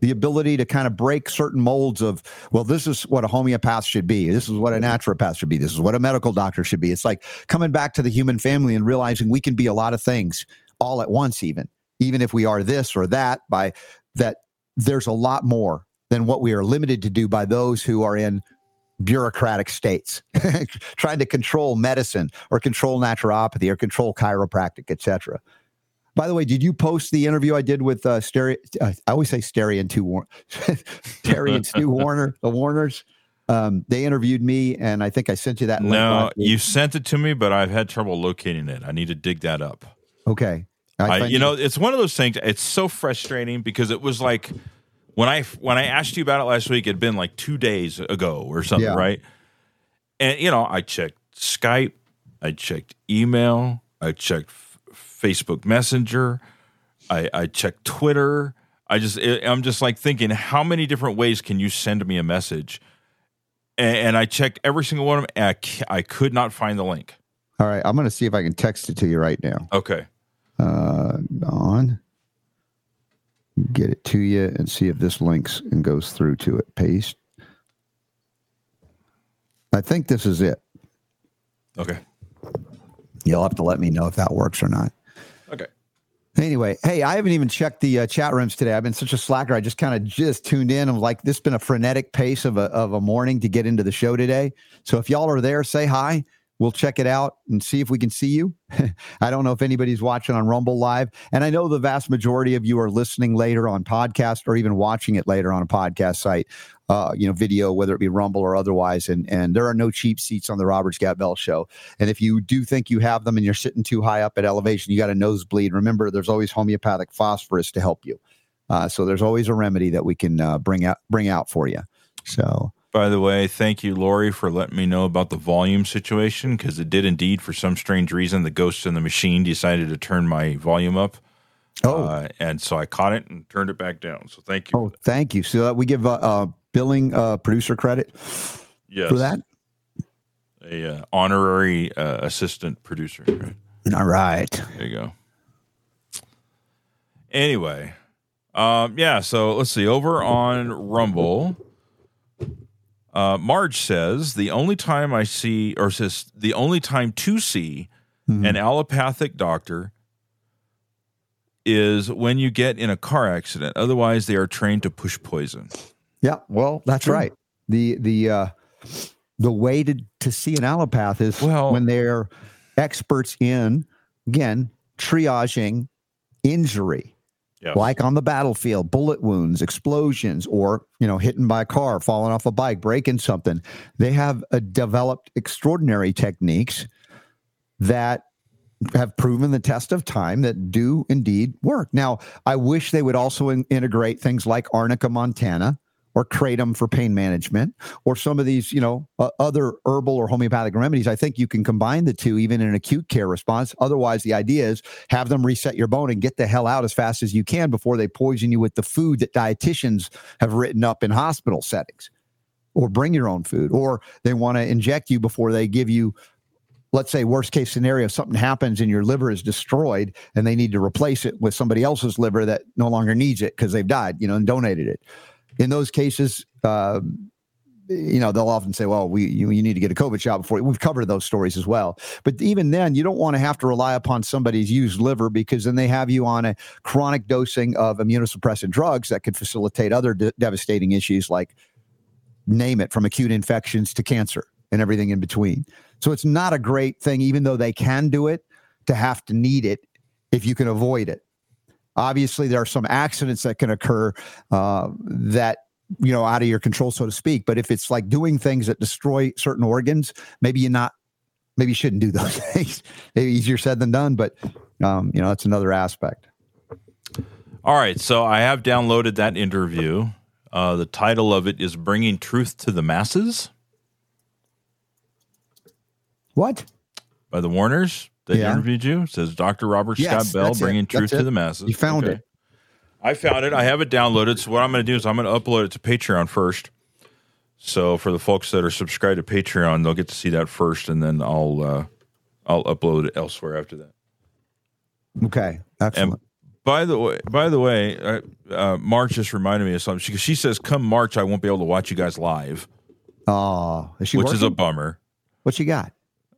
The ability to kind of break certain molds of, well, this is what a homeopath should be. This is what a mm-hmm. naturopath should be. This is what a medical doctor should be. It's like coming back to the human family and realizing we can be a lot of things all at once, even, even if we are this or that, by that there's a lot more than what we are limited to do by those who are in bureaucratic states trying to control medicine or control naturopathy or control chiropractic etc by the way did you post the interview i did with uh, Steri- uh i always say Steri and two War- terry and stu warner the warners? Um, they interviewed me and i think i sent you that no you sent it to me but i've had trouble locating it. I need to dig that up. Okay. I, you know it's one of those things it's so frustrating because it was like when I when I asked you about it last week, it'd been like two days ago or something, yeah. right? And you know, I checked Skype, I checked email, I checked Facebook Messenger, I, I checked Twitter. I just I'm just like thinking, how many different ways can you send me a message? And, and I checked every single one of them, and I, I could not find the link. All right, I'm going to see if I can text it to you right now. Okay. Uh, Don get it to you and see if this links and goes through to it. Paste. I think this is it. Okay. You'll have to let me know if that works or not. Anyway, hey, I haven't even checked the uh, chat rooms today. I've been such a slacker. I just kind of just tuned in. I'm like, this has been a frenetic pace of a, of a morning to get into the show today. So if y'all are there, say hi. We'll check it out and see if we can see you. I don't know if anybody's watching on Rumble Live. And I know the vast majority of you are listening later on podcast or even watching it later on a podcast site, uh, you know, video, whether it be Rumble or otherwise. And, and there are no cheap seats on the Robert Scott Bell show. And if you do think you have them and you're sitting too high up at elevation, you got a nosebleed. Remember, there's always homeopathic phosphorus to help you. Uh, so there's always a remedy that we can uh, bring out bring out for you. So by the way, thank you, Lori, for letting me know about the volume situation because it did indeed, for some strange reason, the ghost in the machine decided to turn my volume up. Oh, uh, and so I caught it and turned it back down. So thank you. Oh, thank you. So we give uh, uh billing uh, producer credit yes. for that. A uh, honorary uh, assistant producer. Right? All right. There you go. Anyway, um, yeah. So let's see. Over on Rumble. Uh, Marge says the only time I see, or says the only time to see mm-hmm. an allopathic doctor is when you get in a car accident. Otherwise, they are trained to push poison. Yeah, well, that's True. right. The the uh, the way to to see an allopath is well, when they're experts in again triaging injury Yes. Like on the battlefield, bullet wounds, explosions, or you know, hitting by a car, falling off a bike, breaking something. They have uh, developed extraordinary techniques that have proven the test of time that do indeed work. Now, I wish they would also in- integrate things like Arnica montana, or kratom for pain management or some of these you know uh, other herbal or homeopathic remedies i think you can combine the two even in an acute care response. Otherwise the idea is have them reset your bone and get the hell out as fast as you can before they poison you with the food that dietitians have written up in hospital settings. Or bring your own food or they want to inject you before they give you let's say worst case scenario something happens and your liver is destroyed and they need to replace it with somebody else's liver that no longer needs it because they've died you know and donated it in those cases, uh, you know, they'll often say, well, we, you, you need to get a COVID shot before we've covered those stories as well. But even then, you don't want to have to rely upon somebody's used liver because then they have you on a chronic dosing of immunosuppressant drugs that could facilitate other de- devastating issues like name it from acute infections to cancer and everything in between. So it's not a great thing, even though they can do it, to have to need it if you can avoid it. Obviously, there are some accidents that can occur uh, that you know out of your control, so to speak. But if it's like doing things that destroy certain organs, maybe you're not. Maybe you shouldn't do those things. maybe easier said than done, but um, you know that's another aspect. All right, so I have downloaded that interview. Uh, the title of it is "Bringing Truth to the Masses." What? By the Warners that Yeah. interviewed you it says Dr. Robert Yes, Scott Bell that's it. bringing truth to the masses. You found Okay. it. I found it. I have it downloaded. So what I'm going to do is I'm going to upload it to Patreon first. So for the folks that are subscribed to Patreon, they'll get to see that first, and then I'll uh, I'll upload it elsewhere after that. Okay, excellent. And by the way, by the way, uh, uh, March just reminded me of something. She, she says, "Come March, I won't be able to watch you guys live," Oh, is she which is a bummer. what she got?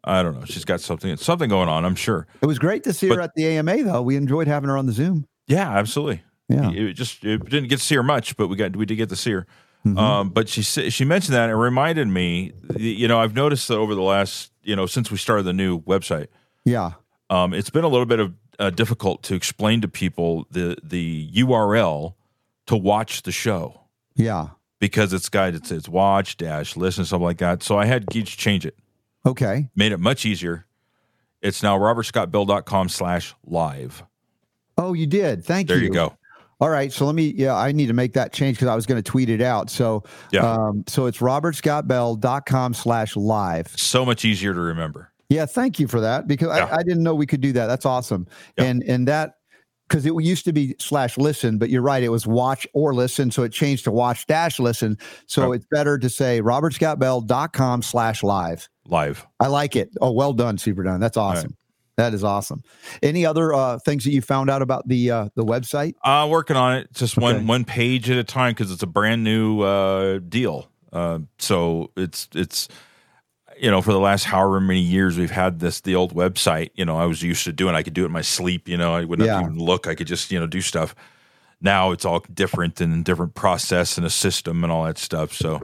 I don't know. She's got something something going on. I'm sure. It was great to see her at the AMA, though. We enjoyed having her on the Zoom. Yeah, absolutely. Yeah. It just it didn't get to see her much, but we got we did get to see her. Mm-hmm. Um, but she she mentioned that and it reminded me. You know, I've noticed that over the last you know since we started the new website, Yeah. um, it's been a little bit of uh, difficult to explain to people the the URL to watch the show Yeah. because it's got it's, it's watch dash listen something like that. So I had Geach change it, Okay. made it much easier. It's now robertscottbell.com slash live. Oh, you did. Thank There you. There you go. All right. So let me, yeah, I need to make that change because I was going to tweet it out. So, Yeah. um, so it's robertscottbell.com slash live. So much easier to remember. Yeah. Thank you for that because Yeah. I, I didn't know we could do that. That's awesome. Yeah. And, and that, because it used to be slash listen, but you're right. It was watch or listen. So it changed to watch dash listen. So it's better to say robertscottbell.com slash live. Live. I like it. Oh, well done, Super Done. That's awesome. That is awesome. Any other uh, things that you found out about the uh, the website? Uh, working on it, just Okay. one one page at a time because it's a brand new uh, deal. Uh, so it's it's you know for the last however many years we've had this the old website. You know, I was used to doing. I could do it in my sleep. You know, I wouldn't Yeah. even look. I could just you know do stuff. Now it's all different and different process and a system and all that stuff. So.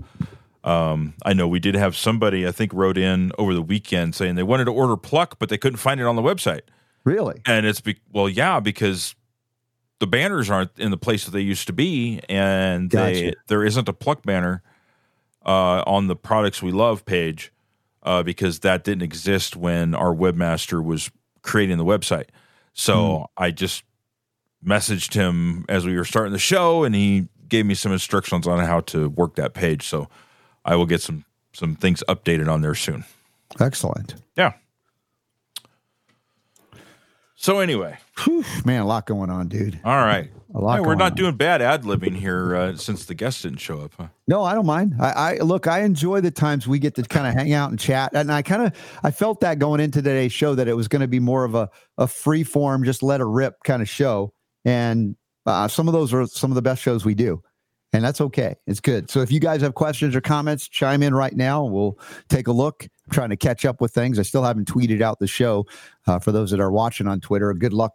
Um, I know we did have somebody I think wrote in over the weekend saying they wanted to order pluck, but they couldn't find it on the website. Really? And it's be- well, yeah, because the banners aren't in the place that they used to be, and they, there isn't a pluck banner uh, on the products we love page uh, because that didn't exist when our webmaster was creating the website. So I just messaged him as we were starting the show, and he gave me some instructions on how to work that page. So I will get some some things updated on there soon. Excellent. Yeah. So anyway, Whew, man, a lot going on, dude. all right. A lot Hey, we're not on. doing bad ad libbing here uh, since the guests didn't show up. Huh? No, I don't mind. I, I look. I enjoy the times we get to kind of hang out and chat, and I kind of I felt that going into today's show that it was going to be more of a a free form, just let it rip kind of show, and uh, some of those are some of the best shows we do, and that's okay. It's good. So if you guys have questions or comments, chime in right now. We'll take a look. I'm trying to catch up with things. I still haven't tweeted out the show uh, for those that are watching on Twitter. Good luck.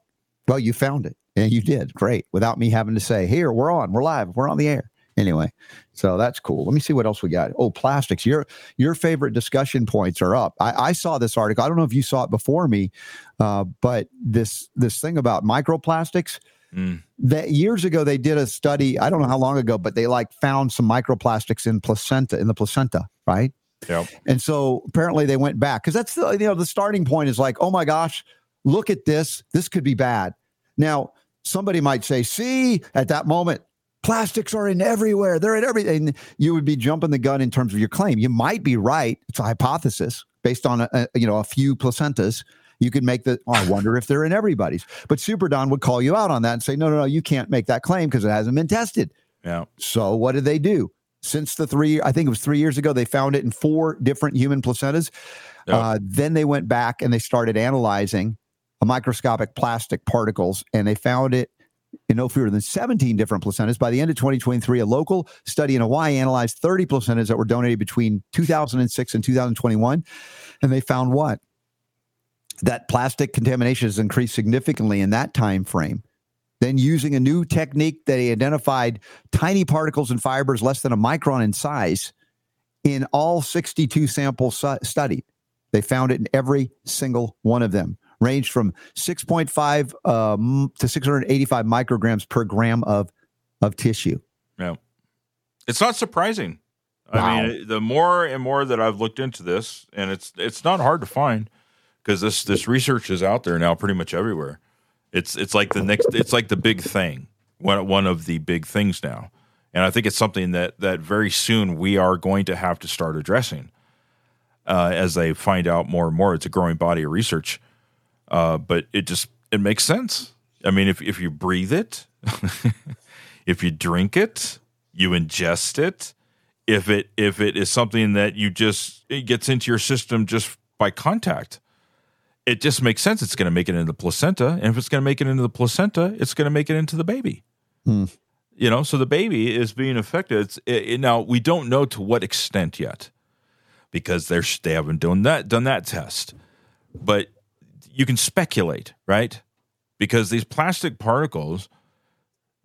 Well, you found it, and you did great without me having to say, "Here, we're on, we're live, we're on the air." Anyway, so that's cool. Let me see what else we got. Oh, plastics. Your your favorite discussion points are up. I, I saw this article. I don't know if you saw it before me, uh, but this this thing about microplastics. Mm. That years ago they did a study. I don't know how long ago, but they like found some microplastics in placenta in the placenta, right? Yep. And so apparently they went back because that's the you know the starting point is like, oh my gosh, look at this. This could be bad. Now somebody might say, see, at that moment, plastics are in everywhere. They're in everything. You would be jumping the gun in terms of your claim. You might be right. It's a hypothesis based on a, a you know a few placentas. You could make the. Oh, I wonder if they're in everybody's. But Super Don would call you out on that and say, no, no, no, you can't make that claim because it hasn't been tested. Yeah. So what did they do? Since the three, I think it was three years ago, they found it in four different human placentas. Yep. Uh, then they went back and they started analyzing a microscopic plastic particles, and they found it in no fewer than 17 different placentas. By the end of 2023, a local study in Hawaii analyzed 30 placentas that were donated between 2006 and 2021. And they found what? That plastic contamination has increased significantly in that time frame. Then, using a new technique, they identified tiny particles and fibers less than a micron in size in all 62 samples su- studied. They found it in every single one of them, ranged from 6.5 um, to 685 micrograms per gram of, of tissue. Yeah. It's not surprising. Wow. I mean, the more and more that I've looked into this, and it's it's not hard to find because this this research is out there now, pretty much everywhere. It's it's like the next, it's like the big thing, one one of the big things now, and I think it's something that that very soon we are going to have to start addressing uh, as they find out more and more. It's a growing body of research, uh, but it just it makes sense. I mean, if if you breathe it, if you drink it, you ingest it. If it if it is something that you just it gets into your system just by contact, it just makes sense. It's going to make it into the placenta, and if it's going to make it into the placenta, it's going to make it into the baby. Hmm. You know, so the baby is being affected. It's it, it- now we don't know to what extent yet because they're they haven't done that done that test, but you can speculate, right? Because these plastic particles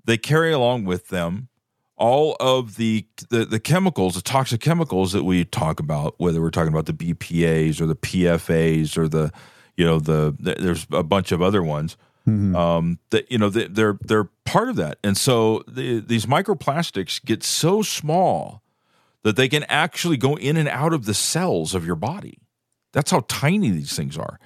they carry along with them all of the, the the chemicals, the toxic chemicals that we talk about, whether we're talking about the BPA's or the PFA's or the you know the, the there's a bunch of other ones um, that you know they, they're they're part of that, and so the, these microplastics get so small that they can actually go in and out of the cells of your body. That's how tiny these things are,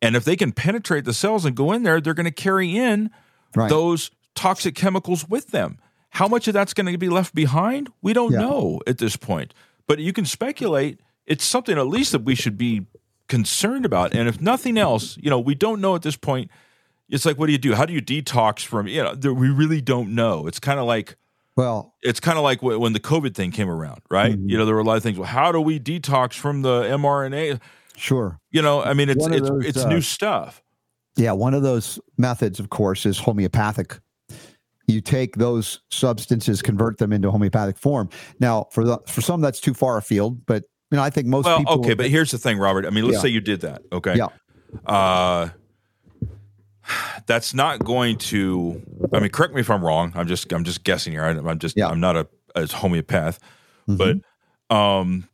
and if they can penetrate the cells and go in there, they're going to carry in Right. those toxic chemicals with them. How much of that's going to be left behind? We don't Yeah. know at this point. But you can speculate. It's something at least that we should be concerned about. And if nothing else, you know, we don't know at this point. It's like, what do you do? How do you detox from? You know, we really don't know. It's kind of like Well, it's kind of like when the COVID thing came around, right? Mm-hmm. You know, there were a lot of things. Well, how do we detox from the mRNA? sure. You know, I mean, it's it's those, it's uh, new stuff. Yeah, one of those methods, of course, is homeopathic. You take those substances, convert them into homeopathic form. Now, for the for some, that's too far afield, but you know, I think most Well, people. okay, but here's the thing, Robert. I mean, let's Yeah. say you did that. Okay. Yeah. Uh, that's not going to. I mean, correct me if I'm wrong. I'm just I'm just guessing here. I- I'm just Yeah. I'm not a, a homeopath, Mhm. but um,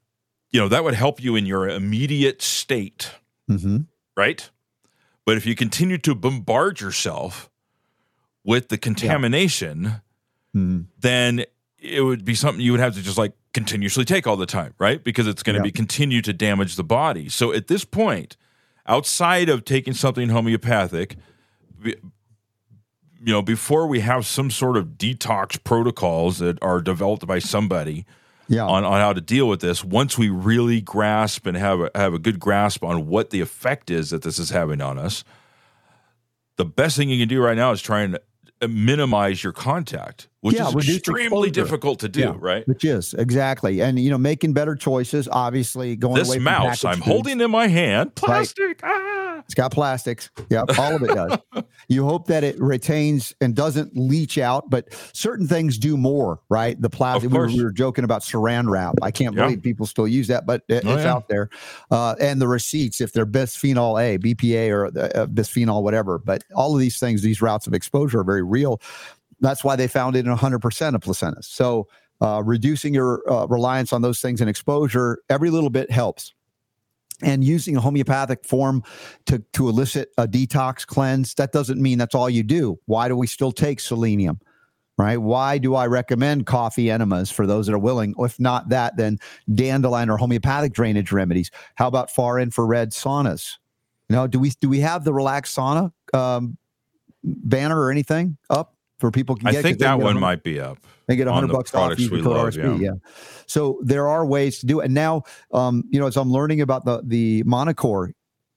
you know that would help you in your immediate state, Mhm. right? But if you continue to bombard yourself with the contamination, Mhm. then it would be something you would have to just like continuously take all the time, right? Because it's going to Yeah. be continue to damage the body. So at this point, outside of taking something homeopathic, you know, before we have some sort of detox protocols that are developed by somebody yeah, on, on how to deal with this, once we really grasp and have a, have a good grasp on what the effect is that this is having on us, the best thing you can do right now is try and minimize your contact, which Yeah, is extremely difficult to do, Yeah. right? which is exactly, and you know, making better choices. Obviously, going This away from mouse I'm holding in my hand, plastic. Ah! It's got plastics. Yeah, all of it does. you hope that it retains and doesn't leach out, but certain things do more, right? The plastic. We were, we were joking about saran wrap. I can't Yeah. believe people still use that, but it- Oh, it's out there. Uh, and the receipts, if they're bisphenol A, BPA, or uh, bisphenol, whatever. But all of these things, these routes of exposure are very real. That's why they found it in 100% of placentas. So uh, reducing your uh, reliance on those things and exposure, every little bit helps. And using a homeopathic form to, to elicit a detox cleanse, that doesn't mean that's all you do. Why do we still take selenium? Right? Why do I recommend coffee enemas for those that are willing? If not that, then dandelion or homeopathic drainage remedies. How about far infrared saunas? You know, do we do we have the relaxed sauna um, banner or anything up for people can I get? think 'Cause they that one might be up. they get on 100 the bucks off we for love, RSB. yeah. Yeah. So there are ways to do it. And now, um, you know, as I'm learning about the the Monocore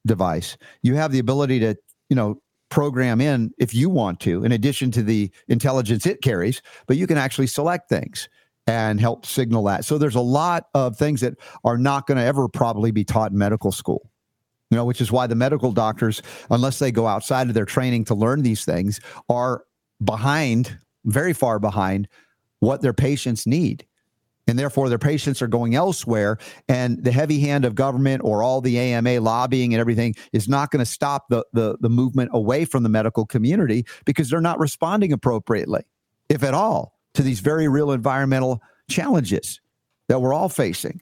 device, you have the ability to, you know, program in if you want to, in addition to the intelligence it carries, but you can actually select things and help signal that. So there's a lot of things that are not going to ever probably be taught in medical school. You know, which is why the medical doctors, unless they go outside of their training to learn these things, are behind, very far behind what their patients need. And therefore, their patients are going elsewhere. And the heavy hand of government or all the AMA lobbying and everything is not going to stop the, the, the movement away from the medical community because they're not responding appropriately, if at all, to these very real environmental challenges that we're all facing.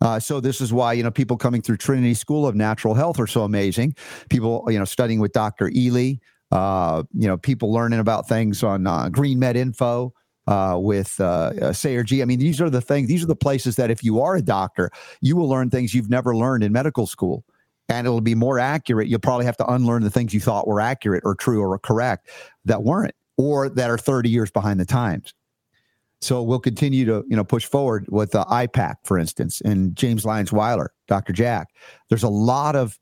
Uh, so this is why you know people coming through Trinity School of Natural Health are so amazing. People you know studying with Dr. Ely. Uh, you know people learning about things on uh, Green Med Info. Uh, with uh, uh, Sayer Ji I mean, these are the things, these are the places that if you are a doctor, you will learn things you've never learned in medical school. And it'll be more accurate. You'll probably have to unlearn the things you thought were accurate or true or correct that weren't, or that are 30 years behind the times. So we'll continue to you know push forward with uh, IPAK, for instance, and James Lyons Weiler, Dr. Jack. There's a lot of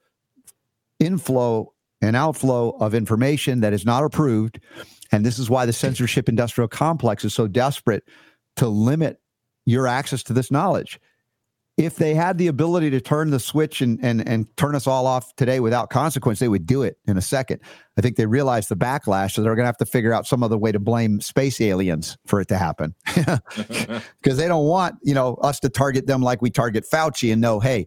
inflow and outflow of information that is not approved, and this is why the censorship industrial complex is so desperate to limit your access to this knowledge. If they had the ability to turn the switch and, and, and turn us all off today without consequence, they would do it in a second. I think they realized the backlash, so they're going to have to figure out some other way to blame space aliens for it to happen, because they don't want you know us to target them like we target Fauci and know, hey,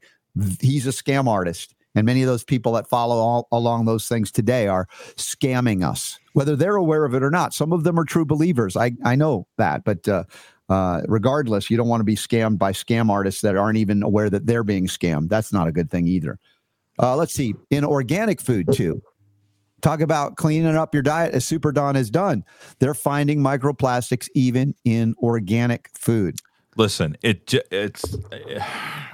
he's a scam artist, and many of those people that follow all, along those things today are scamming us, whether they're aware of it or not. Some of them are true believers. I I know that, but. Uh, uh, regardless, you don't want to be scammed by scam artists that aren't even aware that they're being scammed. That's not a good thing either. Uh, let's see. In organic food, too, talk about cleaning up your diet as Super Don has done. They're finding microplastics even in organic food. Listen, it it's.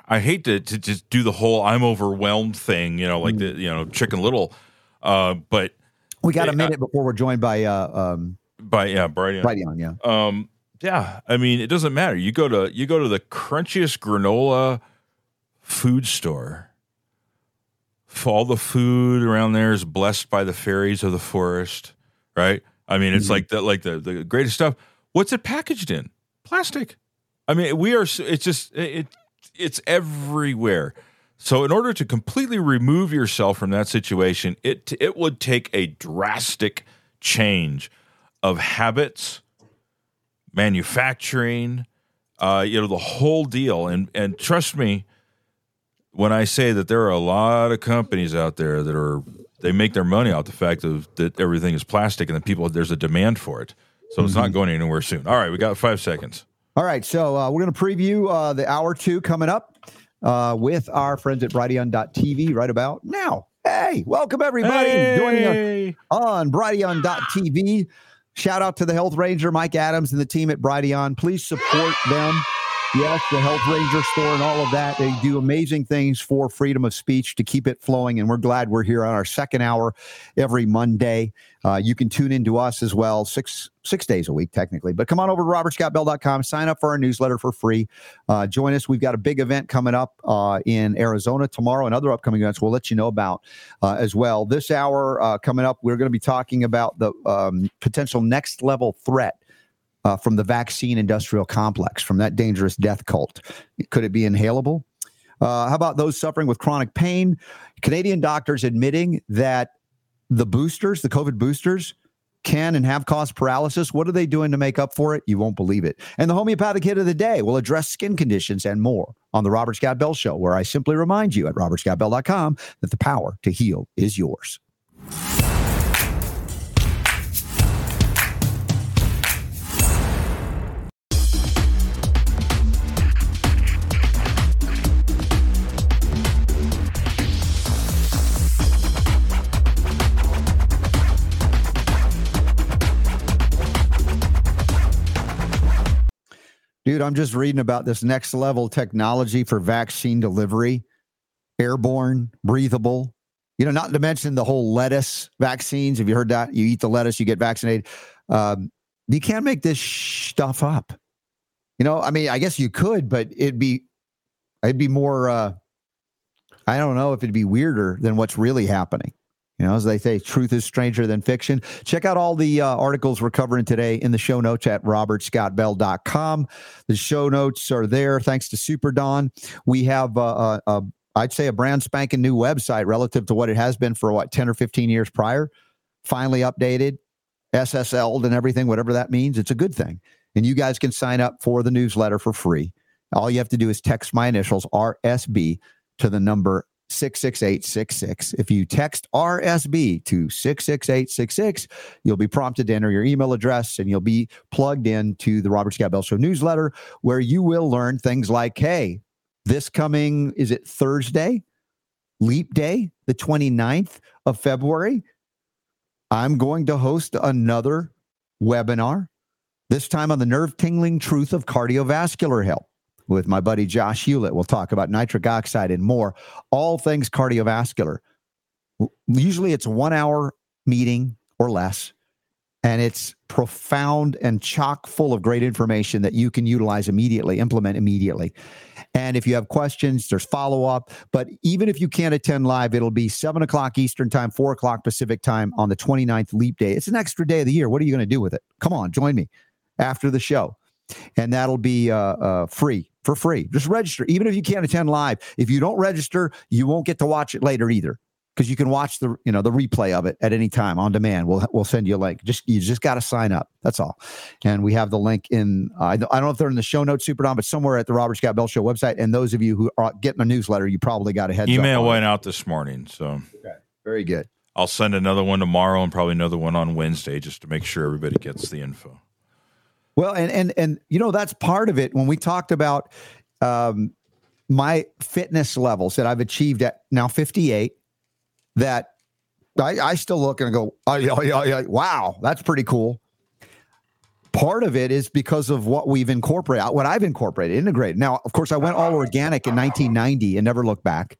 I hate to, to just do the whole "I'm overwhelmed" thing, you know, like the you know Chicken Little, uh, but we got a minute before we're joined by uh, um, by yeah Brighteon. Brighteon, yeah. Um, yeah, I mean, it doesn't matter. You go to you go to the crunchiest granola food store. All the food around there is blessed by the fairies of the forest, right? I mean, it's mm-hmm. like the like the the greatest stuff. What's it packaged in? Plastic. I mean, we are. It's just it. It's everywhere. So, in order to completely remove yourself from that situation, it it would take a drastic change of habits manufacturing, uh, you know, the whole deal. And and trust me, when I say that there are a lot of companies out there that are they make their money out the fact of that everything is plastic and that people there's a demand for it. So mm-hmm. it's not mm-hmm. going anywhere soon. All right, we got five seconds. All right, so uh, we're going to preview uh, the hour two coming up uh, with our friends at Brighteon.tv right about now. Hey, welcome everybody hey. joining us on Brighteon.tv. Shout out to the Health Ranger, Mike Adams, and the team at Brighteon. Please support them. Yes, the Health Ranger store and all of that. They do amazing things for freedom of speech to keep it flowing. And we're glad we're here on our second hour every Monday. Uh, you can tune in to us as well, six six days a week, technically. But come on over to robertscottbell.com, sign up for our newsletter for free. Uh, join us. We've got a big event coming up uh, in Arizona tomorrow and other upcoming events we'll let you know about uh, as well. This hour uh, coming up, we're going to be talking about the um, potential next level threat uh, from the vaccine industrial complex, from that dangerous death cult. Could it be inhalable? Uh, how about those suffering with chronic pain? Canadian doctors admitting that the boosters, the COVID boosters, can and have caused paralysis. What are they doing to make up for it? You won't believe it. And the homeopathic hit of the day will address skin conditions and more on the Robert Scott Bell Show, where I simply remind you at robertscottbell.com that the power to heal is yours. Dude, I'm just reading about this next level technology for vaccine delivery, airborne, breathable. You know, not to mention the whole lettuce vaccines. Have you heard that? You eat the lettuce, you get vaccinated. Um, you can't make this stuff up. You know, I mean, I guess you could, but it'd be, it'd be more. Uh, I don't know if it'd be weirder than what's really happening. You know, as they say, truth is stranger than fiction. Check out all the uh, articles we're covering today in the show notes at robertscottbell.com. The show notes are there thanks to Super Don. We have, uh, uh, I'd say, a brand spanking new website relative to what it has been for what, 10 or 15 years prior. Finally updated SSL'd and everything, whatever that means. It's a good thing. And you guys can sign up for the newsletter for free. All you have to do is text my initials, RSB, to the number 66866. If you text RSB to 66866, you'll be prompted to enter your email address and you'll be plugged into the Robert Scott Bell Show newsletter where you will learn things like hey, this coming, is it Thursday? Leap Day, the 29th of February. I'm going to host another webinar, this time on the nerve tingling truth of cardiovascular health with my buddy Josh Hewlett. We'll talk about nitric oxide and more, all things cardiovascular. Usually it's one hour meeting or less, and it's profound and chock full of great information that you can utilize immediately, implement immediately. And if you have questions, there's follow up. But even if you can't attend live, it'll be seven o'clock Eastern time, four o'clock Pacific time on the 29th leap day. It's an extra day of the year. What are you going to do with it? Come on, join me after the show. And that'll be uh, uh, free for free. Just register, even if you can't attend live. If you don't register, you won't get to watch it later either because you can watch the you know the replay of it at any time on demand. We'll we'll send you a link. Just you just got to sign up. That's all. And we have the link in. Uh, I don't know if they're in the show notes, Super Don, but somewhere at the Robert Scott Bell Show website. And those of you who are getting the newsletter, you probably got a heads Email went out this morning, so Okay. Very good. I'll send another one tomorrow and probably another one on Wednesday just to make sure everybody gets the info. Well, and and and you know that's part of it. When we talked about um, my fitness levels that I've achieved at now 58, that I, I still look and go, oh, yeah, yeah, yeah, wow, that's pretty cool. Part of it is because of what we've incorporated, what I've incorporated, integrated. Now, of course, I went all organic in 1990 and never looked back.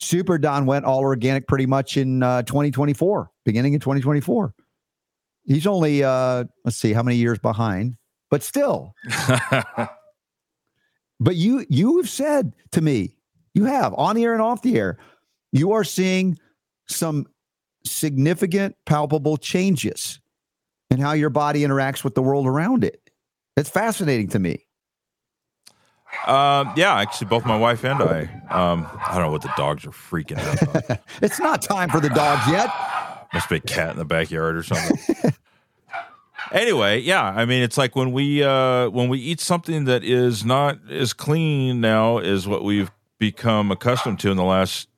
Super Don went all organic pretty much in uh, 2024, beginning in 2024. He's only, uh, let's see, how many years behind, but still. but you you have said to me, you have on the air and off the air, you are seeing some significant, palpable changes in how your body interacts with the world around it. It's fascinating to me. Um, yeah, actually, both my wife and I. Um, I don't know what the dogs are freaking out about. it's not time for the dogs yet. Must be a cat in the backyard or something. anyway, yeah, I mean, it's like when we uh, when we eat something that is not as clean now as what we've become accustomed to in the last.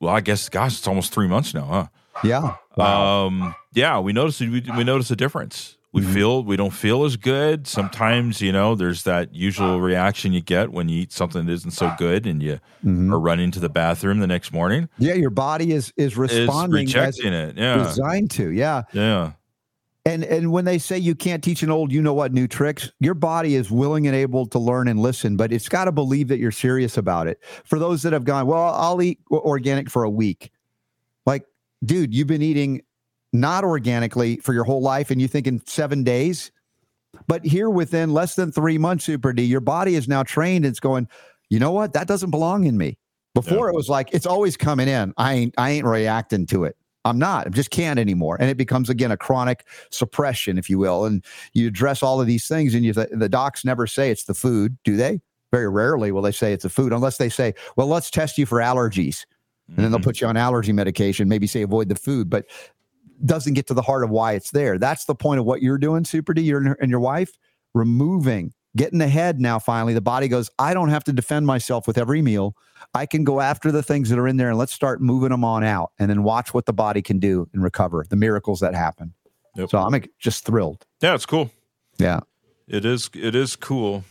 Well, I guess, gosh, it's almost three months now, huh? Yeah. Um, yeah, we notice we, we notice a difference. We Mm-hmm. feel we don't feel as good. Sometimes, you know, there's that usual reaction you get when you eat something that isn't so good and you Mhm. are running to the bathroom the next morning. Yeah, your body is is responding rejecting it. Yeah. designed to. Yeah. Yeah. And and when they say you can't teach an old you know what new tricks, your body is willing and able to learn and listen, but it's got to believe that you're serious about it. For those that have gone, well, I'll eat organic for a week. Like, dude, you've been eating not organically for your whole life and you think in 7 days. But here within less than 3 months Super D, your body is now trained it's going, you know what? That doesn't belong in me. Before it was like it's always coming in. I ain't I ain't reacting to it. I'm not. I just can't anymore. And it becomes again a chronic suppression, if you will. And you address all of these things, and you the docs never say it's the food, do they? Very rarely will they say it's the food, unless they say, "Well, let's test you for allergies," and then they'll Mhm. put you on allergy medication. Maybe say avoid the food, but doesn't get to the heart of why it's there. That's the point of what you're doing, Super D, you and your wife, removing, getting ahead. Now, finally, the body goes, "I don't have to defend myself with every meal." I can go after the things that are in there and let's start moving them on out and then watch what the body can do and recover the miracles that happen. Yep. So I'm just thrilled. Yeah, it's cool. Yeah. It is it is cool.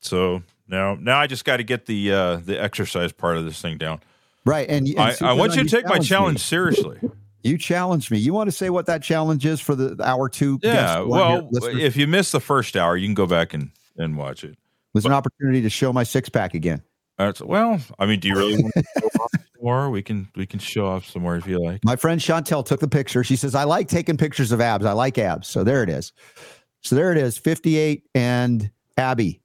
So now now I just got to get the uh the exercise part of this thing down. Right. And, and I, I want you to take my challenge me. seriously. You challenged me. You want to say what that challenge is for the hour two? Yeah. guest one here, Well, if you missed the first hour, you can go back and and watch it. it was an opportunity to show my six pack again. That's, well, I mean, do you really want to show off more? We can we can show off some more if you like. My friend Chantel took the picture. She says, I like taking pictures of abs. I like abs. So there it is. So there it is 58 and Abby.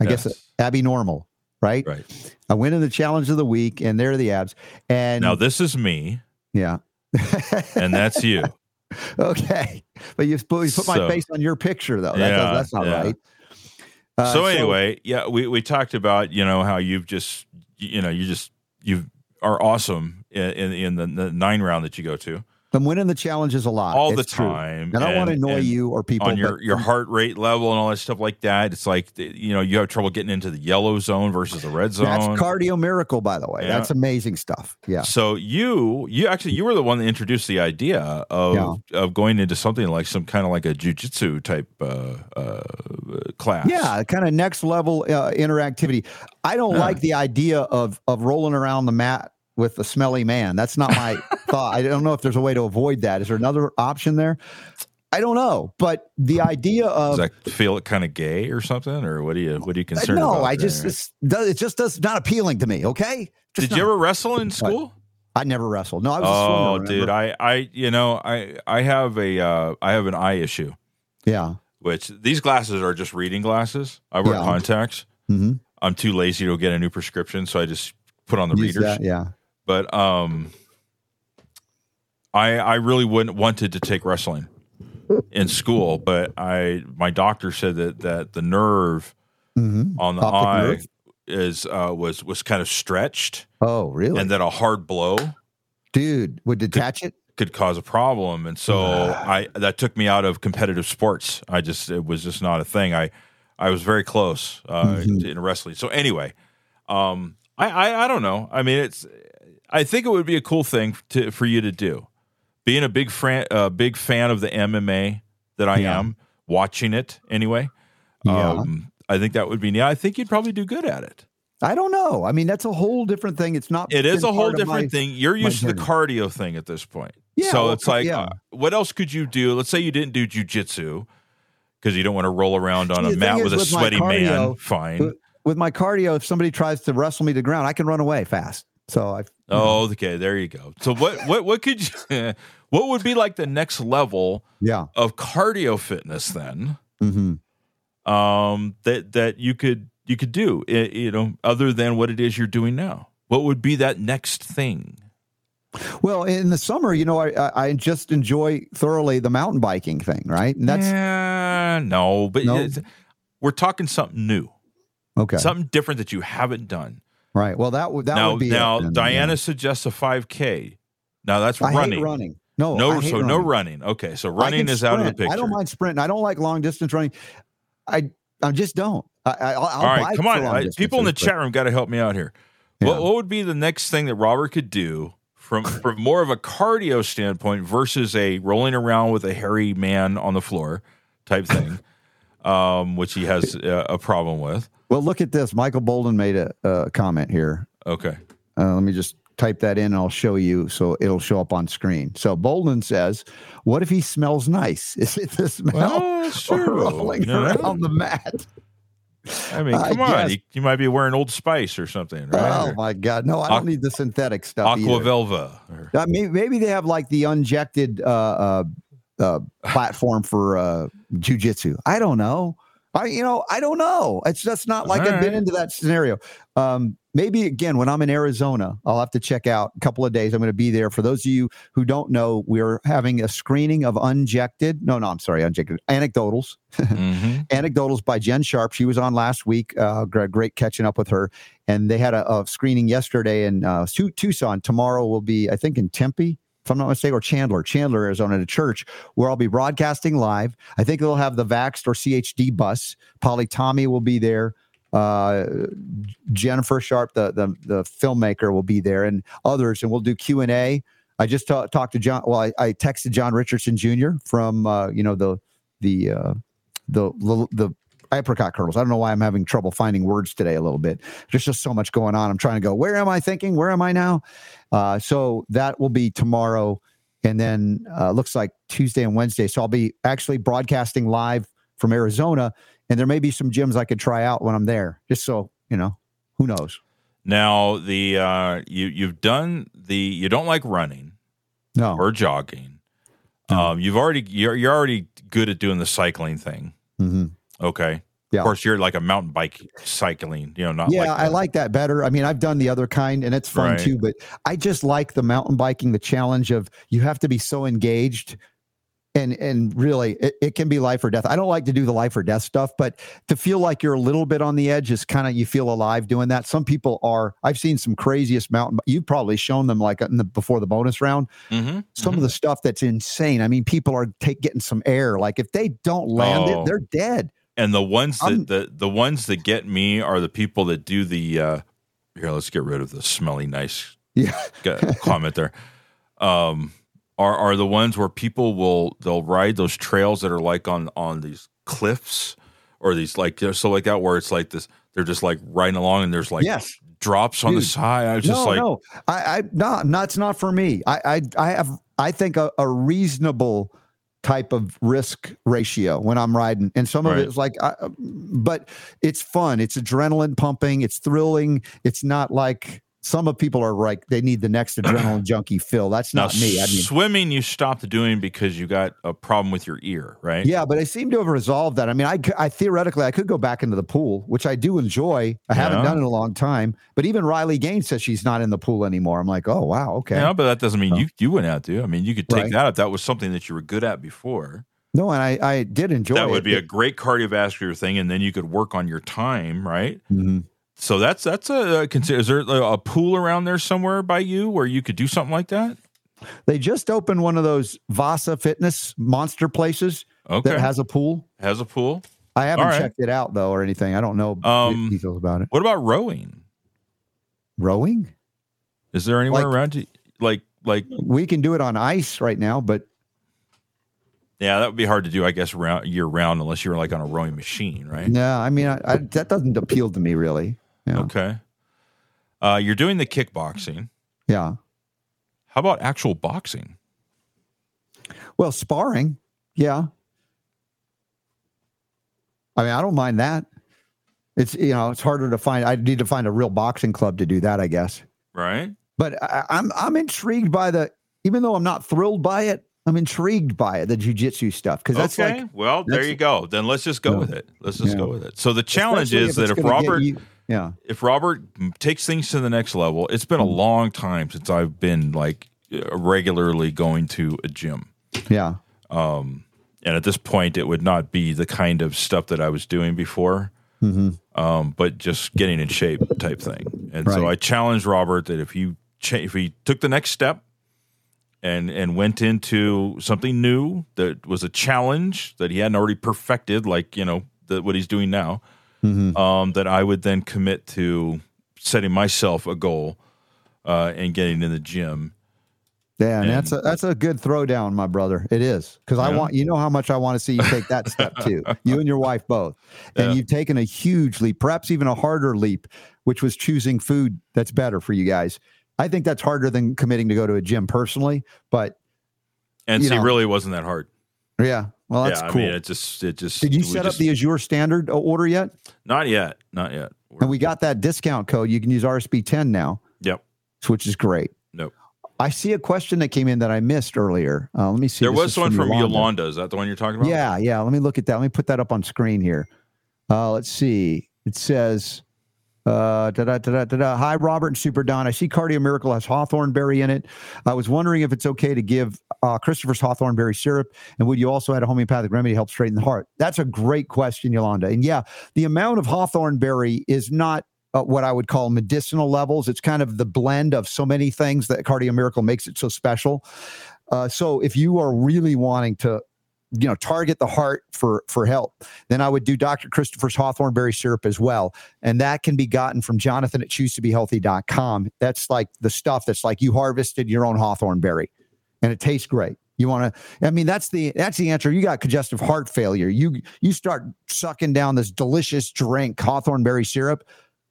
I guess uh, Abby normal, right? Right. I went in the challenge of the week and there are the abs. And Now this is me, yeah. and that's you. okay. But you put, you put my So- face on your picture, though. That Yeah, that's not yeah. right. Uh, so anyway, yeah, we we talked about you know how you've just you know you just you are awesome in in, in the, the nine round that you go to. I'm winning the challenges a lot all it's the true. time. And I don't want to annoy you or people on your but- your heart rate level and all that stuff like that. It's like you know you have trouble getting into the yellow zone versus the red zone. That's cardio miracle, by the way. Yeah. That's amazing stuff. Yeah. So you you actually you were the one that introduced the idea of of going into something like some kind of like a jujitsu type uh, uh, class. Yeah, kind of next level uh, interactivity. I don't Yeah. like the idea of of rolling around the mat with a smelly man. That's not my thought. I don't know if there's a way to avoid that. Is there another option there? I don't know, but the idea Does of that feel kind of gay or something, or what do you what do you concerned no, about? I just there? it's, it just does not appealing to me. Okay, Just did you ever wrestle in school? I never wrestled. No, I was. a Oh, swimmer, dude. I I you know I I have a uh, I have an eye issue. yeah. Which these glasses are just reading glasses. I wear Yeah. contacts. hmm I'm too lazy to get a new prescription, so I just put on the Use readers. that, yeah. But um, I I really wouldn't wanted to take wrestling in school, but I my doctor said that that the nerve hmm on the Optic eye nerve? is uh, was was kind of stretched, Oh, really? and that a hard blow Dude, would detach it? could cause a problem and so i that took me out of competitive sports i just it was just not a thing i i was very close uh Mhm. in wrestling so anyway um I, I i don't know i mean it's i think it would be a cool thing to for you to do being a big fan uh, big fan of the mma that i Yeah. am watching it anyway Yeah. um i think that would be neat i think you'd probably do good at it I don't know. I mean, that's a whole different thing. It's not. It is a whole of my- different thing. You're used to the cardio thing at this point. Yeah, so well, it's like, yeah. uh, what else could you do? Let's say you didn't do jujitsu because you don't want to roll around on See, a mat thing with a with sweaty man. Fine. with- With my cardio, if somebody tries to wrestle me to the ground, I can run away fast. So I. Oh, okay. There you go. So what? What? What could you? What would be like the next level Yeah. of cardio fitness then? hmm Um, that that you could you could do, you know, other than what it is you're doing now. What would be that next thing? Well, in the summer, you know, I, I I just enjoy thoroughly the mountain biking thing, right? And that's yeah, no, but No? we're talking something new. okay, something different that you haven't done. Right? Well, that would that now, would be it now then, Diana yeah. suggests a 5K. Now that's I running. hate running. No, No, so no running. running. Okay, so running is out of the picture. I don't mind sprinting. I don't like long distance running. I I just don't. I, I All right, come on. I- people in the distances, chat room got to help me out here. Yeah. What, what would be the next thing that Robert could do from from more of a cardio standpoint versus a rolling around with a hairy man on the floor type thing, um, which he has a, a problem with? Well, look at this. Michael Boldin made a, a comment here. Okay. Uh, let me just type that in and I'll show you so it'll show up on screen. So Boldin says, What if he smells nice? Is it the smell Well, or rolling know? around the mat? I mean, I come on. You, you might be wearing Old Spice or something, right? Oh my God. No, I don't Aqu- need the synthetic stuff. Aqua either. Velva. or- maybe, maybe they have like the unjected uh, uh, uh, platform for uh, jujitsu. I don't know. I you know I don't know. It's just not like All I've been into that scenario. Um, maybe again when I'm in Arizona, I'll have to check out a couple of days. I'm going to be there. For those of you who don't know, we're having a screening of unjected. No, no, I'm sorry, unjected anecdotals. Mhm. Anecdotals by Jen Sharp. She was on last week. Uh, great catching up with her. And they had a, a screening yesterday in uh, Tucson. Tomorrow will be, I think, in Tempe, if I'm not mistaken, or Chandler, Chandler, Arizona, a church where I'll be broadcasting live. I think they'll have the Vaxxed or CHD bus. Polly Tommey will be there. Uh, Jennifer Sharp, the, the the filmmaker, will be there, and others, and we'll do Q and A. I just ta- talked to John. Well, I, I texted John Richardson Jr. from uh, you know the the uh, the the, the apricot kernels. I don't know why I'm having trouble finding words today a little bit. There's just so much going on. I'm trying to go, where am I thinking? Where am I now? Uh, so that will be tomorrow. And then uh, looks like Tuesday and Wednesday. So I'll be actually broadcasting live from Arizona. And there may be some gyms I could try out when I'm there, just so, you know, who knows? Now the uh, you you've done the you don't like running No. or jogging. No. Um, you've already you're you're already good at doing the cycling thing. hmm Okay. Yeah. Of course, you're like a mountain bike cycling. You know, not yeah, like I like that better. I mean, I've done the other kind and it's fun Right. too, but I just like the mountain biking, the challenge of you have to be so engaged and and really it, it, can be life or death i don't like to do the life or death stuff but to feel like you're a little bit on the edge is kind of you feel alive doing that some people are i've seen some craziest mountain you've probably shown them like in the before the bonus round mm-hmm, some mm-hmm. of the stuff that's insane i mean people are take getting some air like if they don't land oh. it they're dead and the ones that the, the ones that get me are the people that do the uh here let's get rid of the smelly nice yeah. comment there. Um are are the ones where people will they'll ride those trails that are like on on these cliffs or these like so like that where it's like this they're just like riding along and there's like yes. drops on Dude, the side. I was just like, no, I, I, no, that's not for me. I, I, I have, I think a, a reasonable type of risk ratio when I'm riding, and some right. of it's like, I, but it's fun. It's adrenaline pumping. It's thrilling. It's not like some of people are like they need the next adrenaline junkie fill. That's not now, me. I mean, swimming you stopped doing because you got a problem with your ear, right? Yeah, but I seem to have resolved that. I mean, I, I theoretically I could go back into the pool, which I do enjoy. I haven't done in a long time. But even Riley Gaines says she's not in the pool anymore. I'm like, oh wow, okay. Yeah, but that doesn't mean you you went out to. I mean, you could take right. that if that was something that you were good at before. No, and I, I did enjoy that. Would it. be a great cardiovascular thing, and then you could work on your time, right? Mm-hmm. So that's that's a, consider. Is there a pool around there somewhere by you where you could do something like that? They just opened one of those Vasa Fitness monster places okay. that has a pool. Has a pool. I haven't right. checked it out though, or anything. I don't know um, details about it. What about rowing? Rowing? Is there anywhere like, around you? Like, like we can do it on ice right now, but yeah, that would be hard to do, I guess, round, year round unless you were like on a rowing machine, right? Yeah, I mean, I, I, that doesn't appeal to me really. Yeah. Okay. Uh, you're doing the kickboxing. Yeah. How about actual boxing? Well, sparring. Yeah. I mean, I don't mind that. It's you know, it's harder to find. I need to find a real boxing club to do that, I guess. Right. But I, I'm I'm intrigued by the, even though I'm not thrilled by it, I'm intrigued by it, the jujitsu stuff, because that's okay. like. Well, there you go. Then let's just go with it. Let's just yeah. go with it. So the challenge Especially is that if Robert, you, yeah. If Robert takes things to the next level, it's been a mm. long time since I've been like regularly going to a gym. Yeah. Um, and at this point, it would not be the kind of stuff that I was doing before, mm-hmm. um, but just getting in shape type thing. And right. so I challenged Robert that if he cha- if he took the next step and and went into something new that was a challenge that he hadn't already perfected, like you know the, what he's doing now, mm-hmm. um, that I would then commit to setting myself a goal uh, and getting in the gym. Yeah, and, and that's a that's a good throwdown, my brother. It is because yeah. I want you know how much I want to see you take that step too. You and your wife both, and yeah. you've taken a huge leap, perhaps even a harder leap, which was choosing food that's better for you guys. I think that's harder than committing to go to a gym personally, but and see, know, really wasn't that hard. Yeah, well, that's yeah, cool. I mean, it just it just did you set just, up the Azure standard order yet? Not yet, not yet. We're, and we got that discount code. You can use RSB ten now. Yep, which is great. Nope. I see a question that came in that I missed earlier. Uh, let me see. There was one from Yolanda. Yolanda. Is that the one you're talking about? Yeah, yeah. Let me look at that. Let me put that up on screen here. Uh, let's see. It says, uh, da-da, da-da, da-da. Hi, Robert and Super Don. I see Cardio Miracle has hawthorn berry in it. I was wondering if it's okay to give uh, Christopher's hawthorn berry syrup, and would you also add a homeopathic remedy to help straighten the heart? That's a great question, Yolanda. And yeah, the amount of hawthorn berry is not uh, what I would call medicinal levels. It's kind of the blend of so many things that Cardio Miracle makes it so special. Uh, so if you are really wanting to you know target the heart for for help then i would do dr christopher's hawthorn berry syrup as well and that can be gotten from jonathan at choose to be healthy.com that's like the stuff that's like you harvested your own hawthorn berry and it tastes great you want to i mean that's the that's the answer you got congestive heart failure you you start sucking down this delicious drink hawthorn berry syrup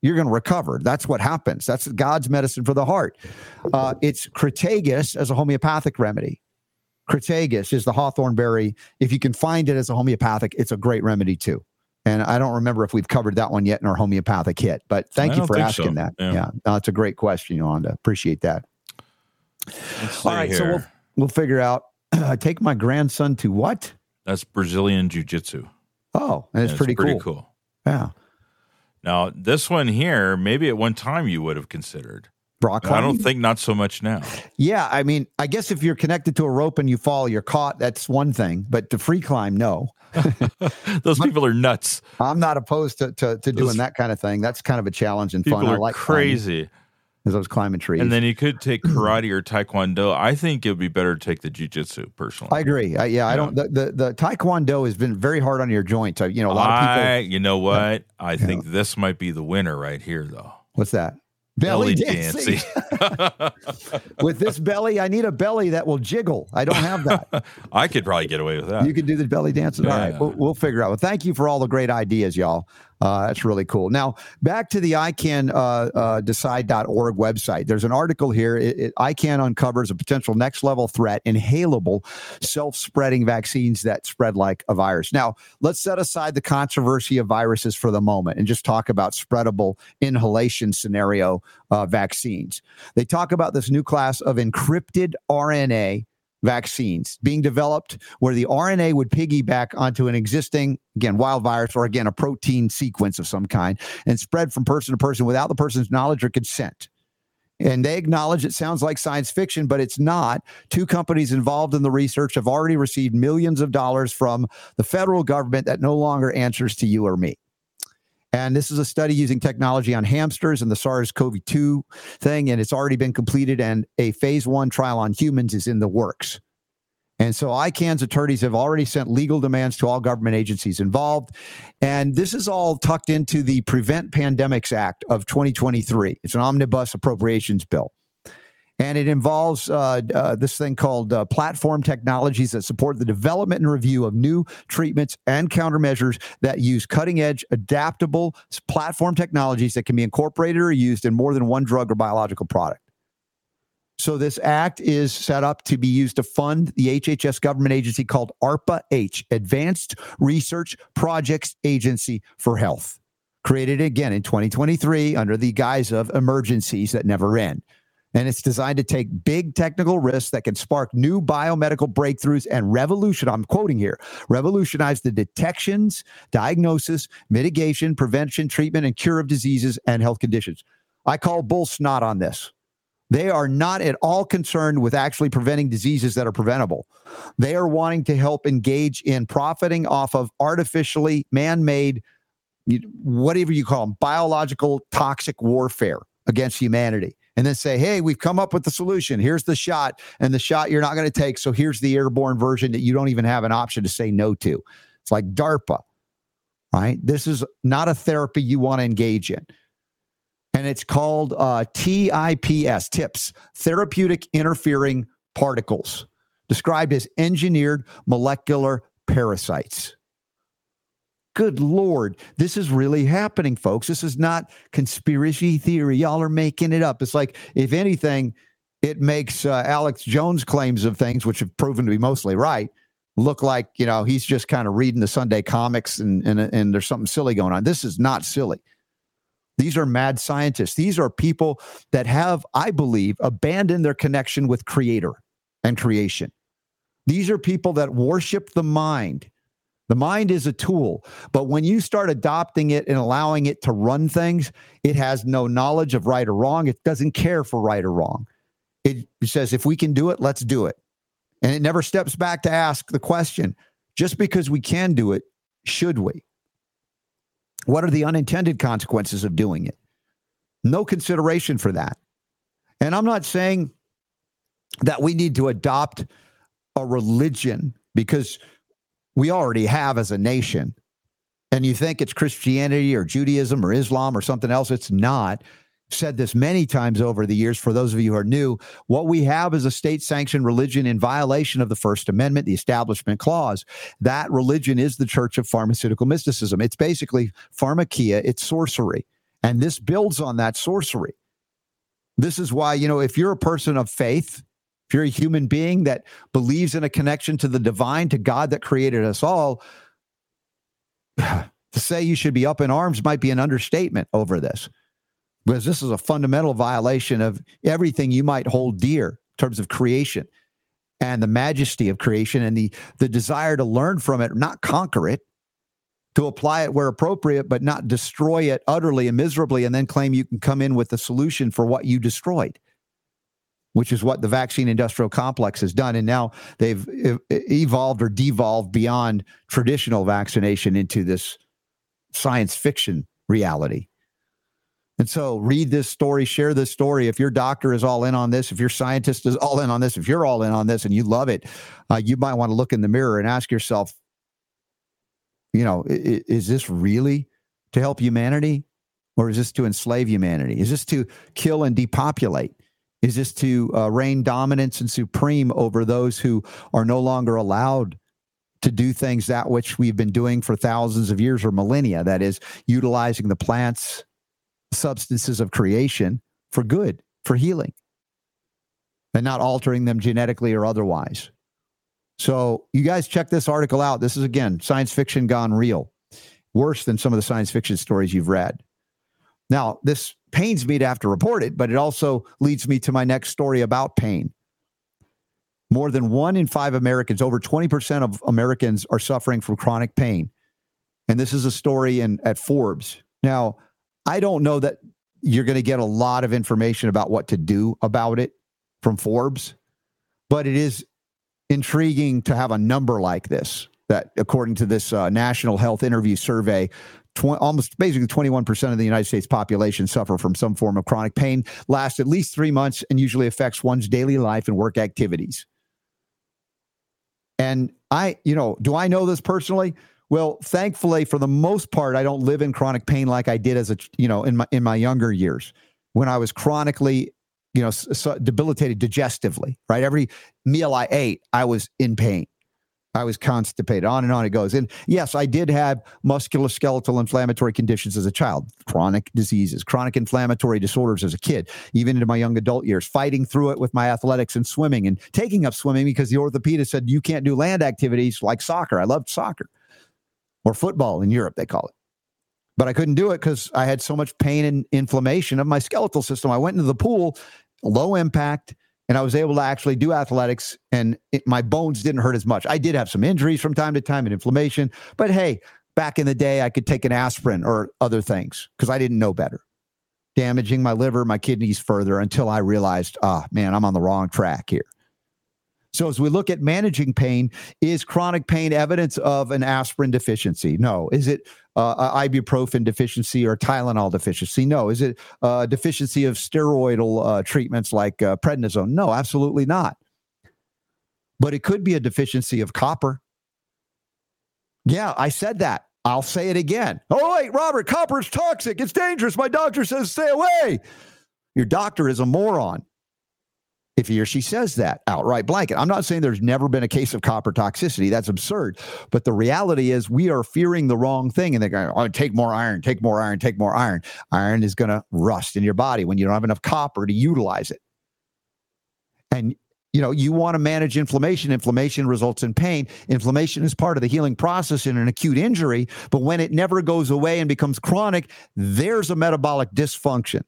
you're going to recover. That's what happens. That's God's medicine for the heart. Uh, it's Crataegus as a homeopathic remedy. Crataegus is the hawthorn berry. If you can find it as a homeopathic, it's a great remedy too. And I don't remember if we've covered that one yet in our homeopathic hit, but thank you for asking so. that. Yeah, yeah no, it's a great question, Yolanda. Appreciate that. All right, here. so we'll we'll figure out. I take my grandson to what? That's Brazilian Jiu Jitsu. Oh, and it's, pretty, pretty cool. Yeah. Now this one here, maybe at one time you would have considered. Rock climbing. I don't think not so much now. Yeah, I mean, I guess if you're connected to a rope and you fall, you're caught. That's one thing, but to free climb, no. Those people are nuts. I'm not opposed to to, to doing that kind of thing. That's kind of a challenge and fun. I like crazy. As I was climbing trees, and then you could take karate or taekwondo. I think it would be better to take the jujitsu personally. I agree. I, yeah, yeah, I don't. The, the, the taekwondo has been very hard on your joints. I, you know, a lot of people. You know what? I think this might be the winner right here, though. What's that? Belly, belly dancing. with this belly, I need a belly that will jiggle. I don't have that. I could probably get away with that. You could do the belly dancing. Yeah. All right, we'll, we'll, figure out. Well, thank you for all the great ideas, y'all. Uh, that's really cool. Now, back to the ICAN uh, uh, decide.org website. There's an article here. It, it, ICAN uncovers a potential next level threat inhalable self spreading vaccines that spread like a virus. Now, let's set aside the controversy of viruses for the moment and just talk about spreadable inhalation scenario uh, vaccines. They talk about this new class of encrypted RNA vaccines being developed where the RNA would piggyback onto an existing, again, wild virus or again, a protein sequence of some kind and spread from person to person without the person's knowledge or consent. And they acknowledge it sounds like science fiction, but it's not. Two companies involved in the research have already received millions of dollars from the federal government that no longer answers to you or me. And this is a study using technology on hamsters and the SARS CoV 2 thing, and it's already been completed, and a phase one trial on humans is in the works. And so ICAN's attorneys have already sent legal demands to all government agencies involved. And this is all tucked into the Prevent Pandemics Act of 2023. It's an omnibus appropriations bill and it involves uh, uh, this thing called uh, platform technologies that support the development and review of new treatments and countermeasures that use cutting edge, adaptable platform technologies that can be incorporated or used in more than one drug or biological product. So, this act is set up to be used to fund the HHS government agency called ARPA H, Advanced Research Projects Agency for Health, created again in 2023 under the guise of emergencies that never end and it's designed to take big technical risks that can spark new biomedical breakthroughs and revolution. I'm quoting here revolutionize the detections, diagnosis, mitigation, prevention, treatment, and cure of diseases and health conditions. I call bull snot on this. They are not at all concerned with actually preventing diseases that are preventable. They are wanting to help engage in profiting off of artificially man made, whatever you call them, biological toxic warfare against humanity and then say, hey, we've come up with the solution. Here's the shot, and the shot you're not going to take. So here's the airborne version that you don't even have an option to say no to. It's like DARPA, right? This is not a therapy you want to engage in. And it's called uh, TIPS, TIPS, therapeutic interfering particles, described as engineered molecular parasites. Good Lord, this is really happening, folks. This is not conspiracy theory. Y'all are making it up. It's like, if anything, it makes uh, Alex Jones' claims of things, which have proven to be mostly right, look like, you know, he's just kind of reading the Sunday comics and, and, and there's something silly going on. This is not silly. These are mad scientists. These are people that have, I believe, abandoned their connection with creator and creation. These are people that worship the mind the mind is a tool, but when you start adopting it and allowing it to run things, it has no knowledge of right or wrong. It doesn't care for right or wrong. It says, if we can do it, let's do it. And it never steps back to ask the question just because we can do it, should we? What are the unintended consequences of doing it? No consideration for that. And I'm not saying that we need to adopt a religion because we already have as a nation. And you think it's Christianity or Judaism or Islam or something else. It's not. Said this many times over the years for those of you who are new. What we have is a state sanctioned religion in violation of the First Amendment, the Establishment Clause. That religion is the church of pharmaceutical mysticism. It's basically pharmakia, it's sorcery. And this builds on that sorcery. This is why, you know, if you're a person of faith, if you're a human being that believes in a connection to the divine, to God that created us all, to say you should be up in arms might be an understatement over this. Because this is a fundamental violation of everything you might hold dear in terms of creation and the majesty of creation and the the desire to learn from it not conquer it to apply it where appropriate, but not destroy it utterly and miserably, and then claim you can come in with a solution for what you destroyed, which is what the vaccine industrial complex has done. And now they've evolved or devolved beyond traditional vaccination into this science fiction reality. And so read this story, share this story. If your doctor is all in on this, if your scientist is all in on this, if you're all in on this and you love it, uh, you might want to look in the mirror and ask yourself, you know, is, is this really to help humanity or is this to enslave humanity? Is this to kill and depopulate? Is this to uh, reign dominance and supreme over those who are no longer allowed to do things that which we've been doing for thousands of years or millennia? That is, utilizing the plants, substances of creation for good, for healing, and not altering them genetically or otherwise. So, you guys check this article out. This is again science fiction gone real, worse than some of the science fiction stories you've read. Now, this pains me to have to report it, but it also leads me to my next story about pain. More than one in five Americans, over 20% of Americans, are suffering from chronic pain. And this is a story in at Forbes. Now, I don't know that you're going to get a lot of information about what to do about it from Forbes, but it is intriguing to have a number like this that according to this uh, national health interview survey tw- almost basically 21% of the united states population suffer from some form of chronic pain lasts at least three months and usually affects one's daily life and work activities and i you know do i know this personally well thankfully for the most part i don't live in chronic pain like i did as a you know in my in my younger years when i was chronically you know, so debilitated digestively, right? Every meal I ate, I was in pain. I was constipated, on and on it goes. And yes, I did have musculoskeletal inflammatory conditions as a child, chronic diseases, chronic inflammatory disorders as a kid, even into my young adult years, fighting through it with my athletics and swimming and taking up swimming because the orthopedist said you can't do land activities like soccer. I loved soccer or football in Europe, they call it but I couldn't do it because I had so much pain and inflammation of my skeletal system. I went into the pool low impact, and I was able to actually do athletics, and it, my bones didn't hurt as much. I did have some injuries from time to time and inflammation, but hey, back in the day, I could take an aspirin or other things because I didn't know better, damaging my liver, my kidneys further until I realized, ah, oh, man, I'm on the wrong track here. So, as we look at managing pain, is chronic pain evidence of an aspirin deficiency? No. Is it uh, ibuprofen deficiency or Tylenol deficiency? No. Is it a deficiency of steroidal uh, treatments like uh, prednisone? No, absolutely not. But it could be a deficiency of copper. Yeah, I said that. I'll say it again. Oh, wait, Robert, copper is toxic. It's dangerous. My doctor says stay away. Your doctor is a moron if he or she says that outright blanket. I'm not saying there's never been a case of copper toxicity. That's absurd. But the reality is we are fearing the wrong thing and they're going, oh, take more iron, take more iron, take more iron. Iron is going to rust in your body when you don't have enough copper to utilize it. And you know, you want to manage inflammation. Inflammation results in pain. Inflammation is part of the healing process in an acute injury, but when it never goes away and becomes chronic, there's a metabolic dysfunction.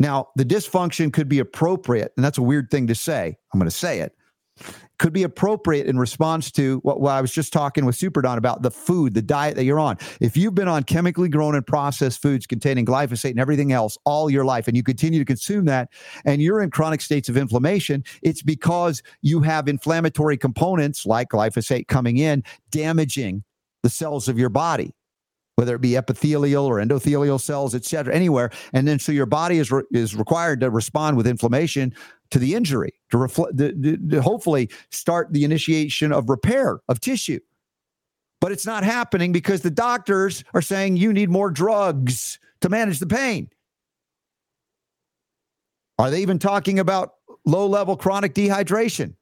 Now, the dysfunction could be appropriate, and that's a weird thing to say. I'm going to say it. Could be appropriate in response to what, what I was just talking with Super Don about the food, the diet that you're on. If you've been on chemically grown and processed foods containing glyphosate and everything else all your life, and you continue to consume that, and you're in chronic states of inflammation, it's because you have inflammatory components like glyphosate coming in, damaging the cells of your body whether it be epithelial or endothelial cells, et cetera, anywhere. And then so your body is, re- is required to respond with inflammation to the injury, to, refl- to, to, hopefully start the initiation of repair of tissue. But it's not happening because the doctors are saying you need more drugs to manage the pain. Are they even talking about low level chronic dehydration?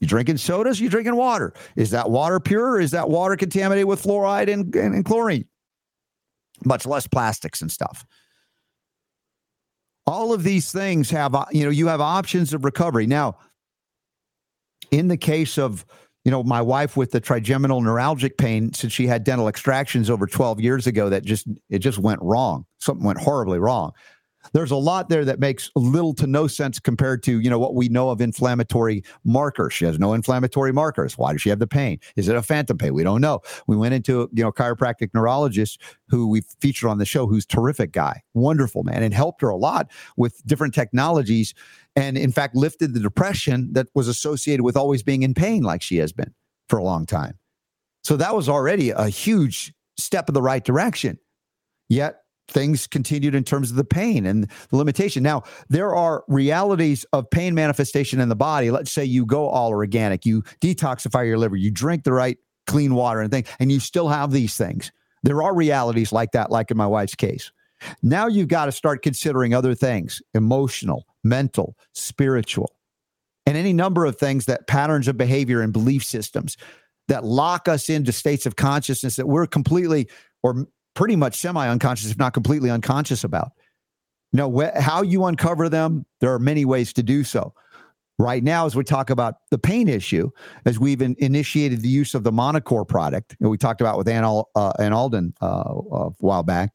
You drinking sodas? You drinking water? Is that water pure? Is that water contaminated with fluoride and, and, and chlorine? Much less plastics and stuff. All of these things have, uh, you know, you have options of recovery. Now, in the case of, you know, my wife with the trigeminal neuralgic pain, since she had dental extractions over 12 years ago, that just, it just went wrong. Something went horribly wrong. There's a lot there that makes little to no sense compared to you know what we know of inflammatory markers. She has no inflammatory markers. Why does she have the pain? Is it a phantom pain? We don't know. We went into you know chiropractic neurologist who we featured on the show who's terrific guy wonderful man and helped her a lot with different technologies and in fact lifted the depression that was associated with always being in pain like she has been for a long time. So that was already a huge step in the right direction. Yet things continued in terms of the pain and the limitation. Now, there are realities of pain manifestation in the body. Let's say you go all organic, you detoxify your liver, you drink the right clean water and things, and you still have these things. There are realities like that, like in my wife's case. Now you've got to start considering other things emotional, mental, spiritual, and any number of things that patterns of behavior and belief systems that lock us into states of consciousness that we're completely or pretty much semi unconscious, if not completely unconscious about. Know, wh- how you uncover them, there are many ways to do so. Right now, as we talk about the pain issue, as we've in, initiated the use of the Monocore product, we talked about with Ann, Al, uh, Ann Alden uh, a while back,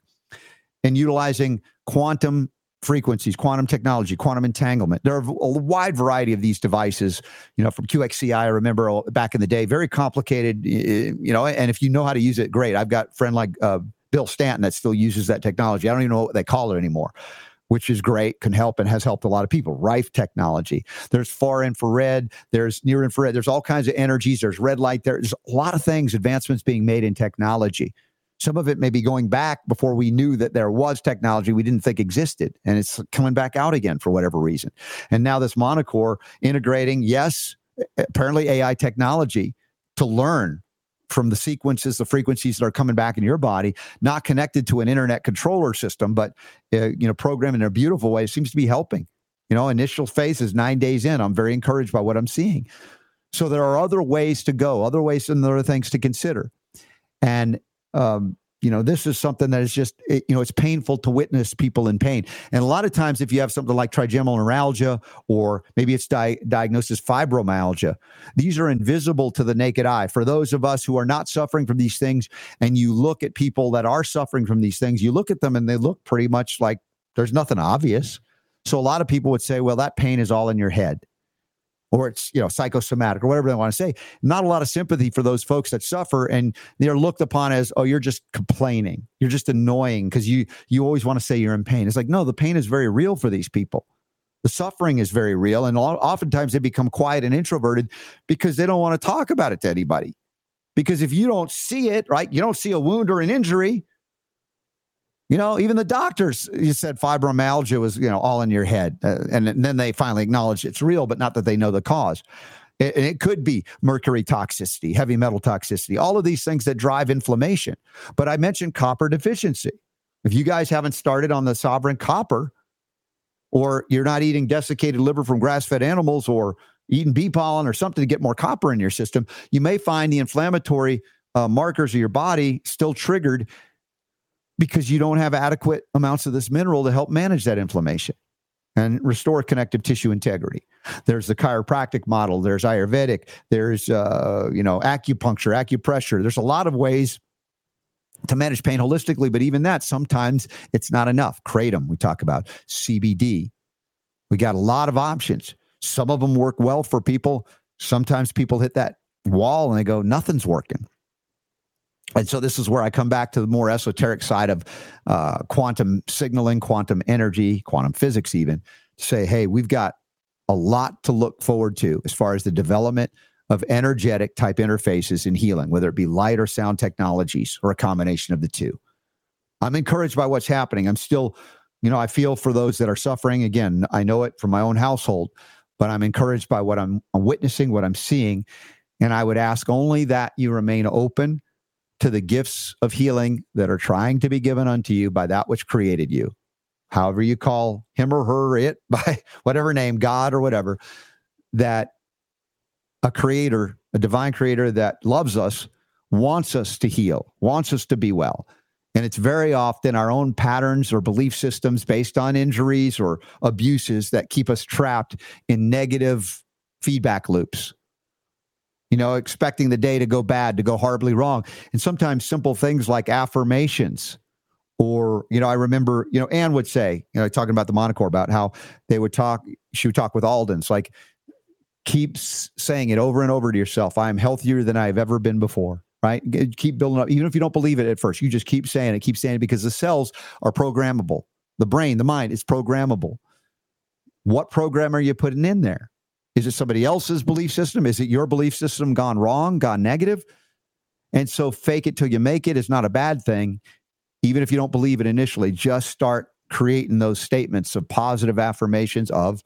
and utilizing quantum frequencies, quantum technology, quantum entanglement. There are a wide variety of these devices, you know, from QXCI. I remember back in the day, very complicated, you know, and if you know how to use it, great. I've got a friend like uh, Bill Stanton that still uses that technology. I don't even know what they call it anymore, which is great, can help and has helped a lot of people. Rife technology. There's far infrared, there's near infrared, there's all kinds of energies, there's red light, there's a lot of things, advancements being made in technology. Some of it may be going back before we knew that there was technology we didn't think existed, and it's coming back out again for whatever reason. And now this Monocore integrating, yes, apparently AI technology to learn from the sequences, the frequencies that are coming back in your body, not connected to an internet controller system, but uh, you know, programmed in a beautiful way. Seems to be helping. You know, initial phase is nine days in. I'm very encouraged by what I'm seeing. So there are other ways to go, other ways and other things to consider. And um, you know this is something that is just it, you know it's painful to witness people in pain. And a lot of times if you have something like trigeminal neuralgia or maybe it's di- diagnosed as fibromyalgia these are invisible to the naked eye. For those of us who are not suffering from these things and you look at people that are suffering from these things you look at them and they look pretty much like there's nothing obvious. So a lot of people would say well that pain is all in your head or it's you know psychosomatic or whatever they want to say not a lot of sympathy for those folks that suffer and they're looked upon as oh you're just complaining. You're just annoying because you you always want to say you're in pain. It's like no the pain is very real for these people. The suffering is very real and oftentimes they become quiet and introverted because they don't want to talk about it to anybody. Because if you don't see it right you don't see a wound or an injury you know, even the doctors, you said fibromyalgia was, you know, all in your head. Uh, and, and, then they finally acknowledge it's real, but not that they know the cause. It, it could be mercury toxicity, heavy metal toxicity, all of these things that drive inflammation. But I mentioned copper deficiency. If you guys haven't started on the sovereign copper, or you're not eating desiccated liver from grass fed animals or eating bee pollen or something to get more copper in your system, you may find the inflammatory uh, markers of your body still triggered because you don't have adequate amounts of this mineral to help manage that inflammation and restore connective tissue integrity. There's the chiropractic model, there's Ayurvedic, there's uh, you know acupuncture, acupressure. There's a lot of ways to manage pain holistically, but even that sometimes it's not enough. Kratom, we talk about CBD. We got a lot of options. Some of them work well for people. Sometimes people hit that wall and they go, nothing's working. And so this is where I come back to the more esoteric side of uh, quantum signaling, quantum energy, quantum physics, even to say, hey, we've got a lot to look forward to as far as the development of energetic type interfaces in healing, whether it be light or sound technologies or a combination of the two. I'm encouraged by what's happening. I'm still, you know, I feel for those that are suffering. Again, I know it from my own household, but I'm encouraged by what I'm, I'm witnessing, what I'm seeing. And I would ask only that you remain open to the gifts of healing that are trying to be given unto you by that which created you. However, you call him or her, it, by whatever name, God or whatever, that a creator, a divine creator that loves us, wants us to heal, wants us to be well. And it's very often our own patterns or belief systems based on injuries or abuses that keep us trapped in negative feedback loops you know, expecting the day to go bad, to go horribly wrong. And sometimes simple things like affirmations Or, you know, I remember, you know, Ann would say, you know, talking about the Monocore, about how they would talk, she would talk with Aldens, like, keep saying it over and over to yourself. I am healthier than I've ever been before right? Keep building up, even if you don't believe it at first. You just keep saying it, keep saying it because the cells are programmable. The brain, the mind is programmable. What program are you putting in there? Is it somebody else's belief system? Is it your belief system gone wrong, gone negative? And so fake it till you make it is not a bad thing. Even if you don't believe it initially, just start creating those statements of positive affirmations of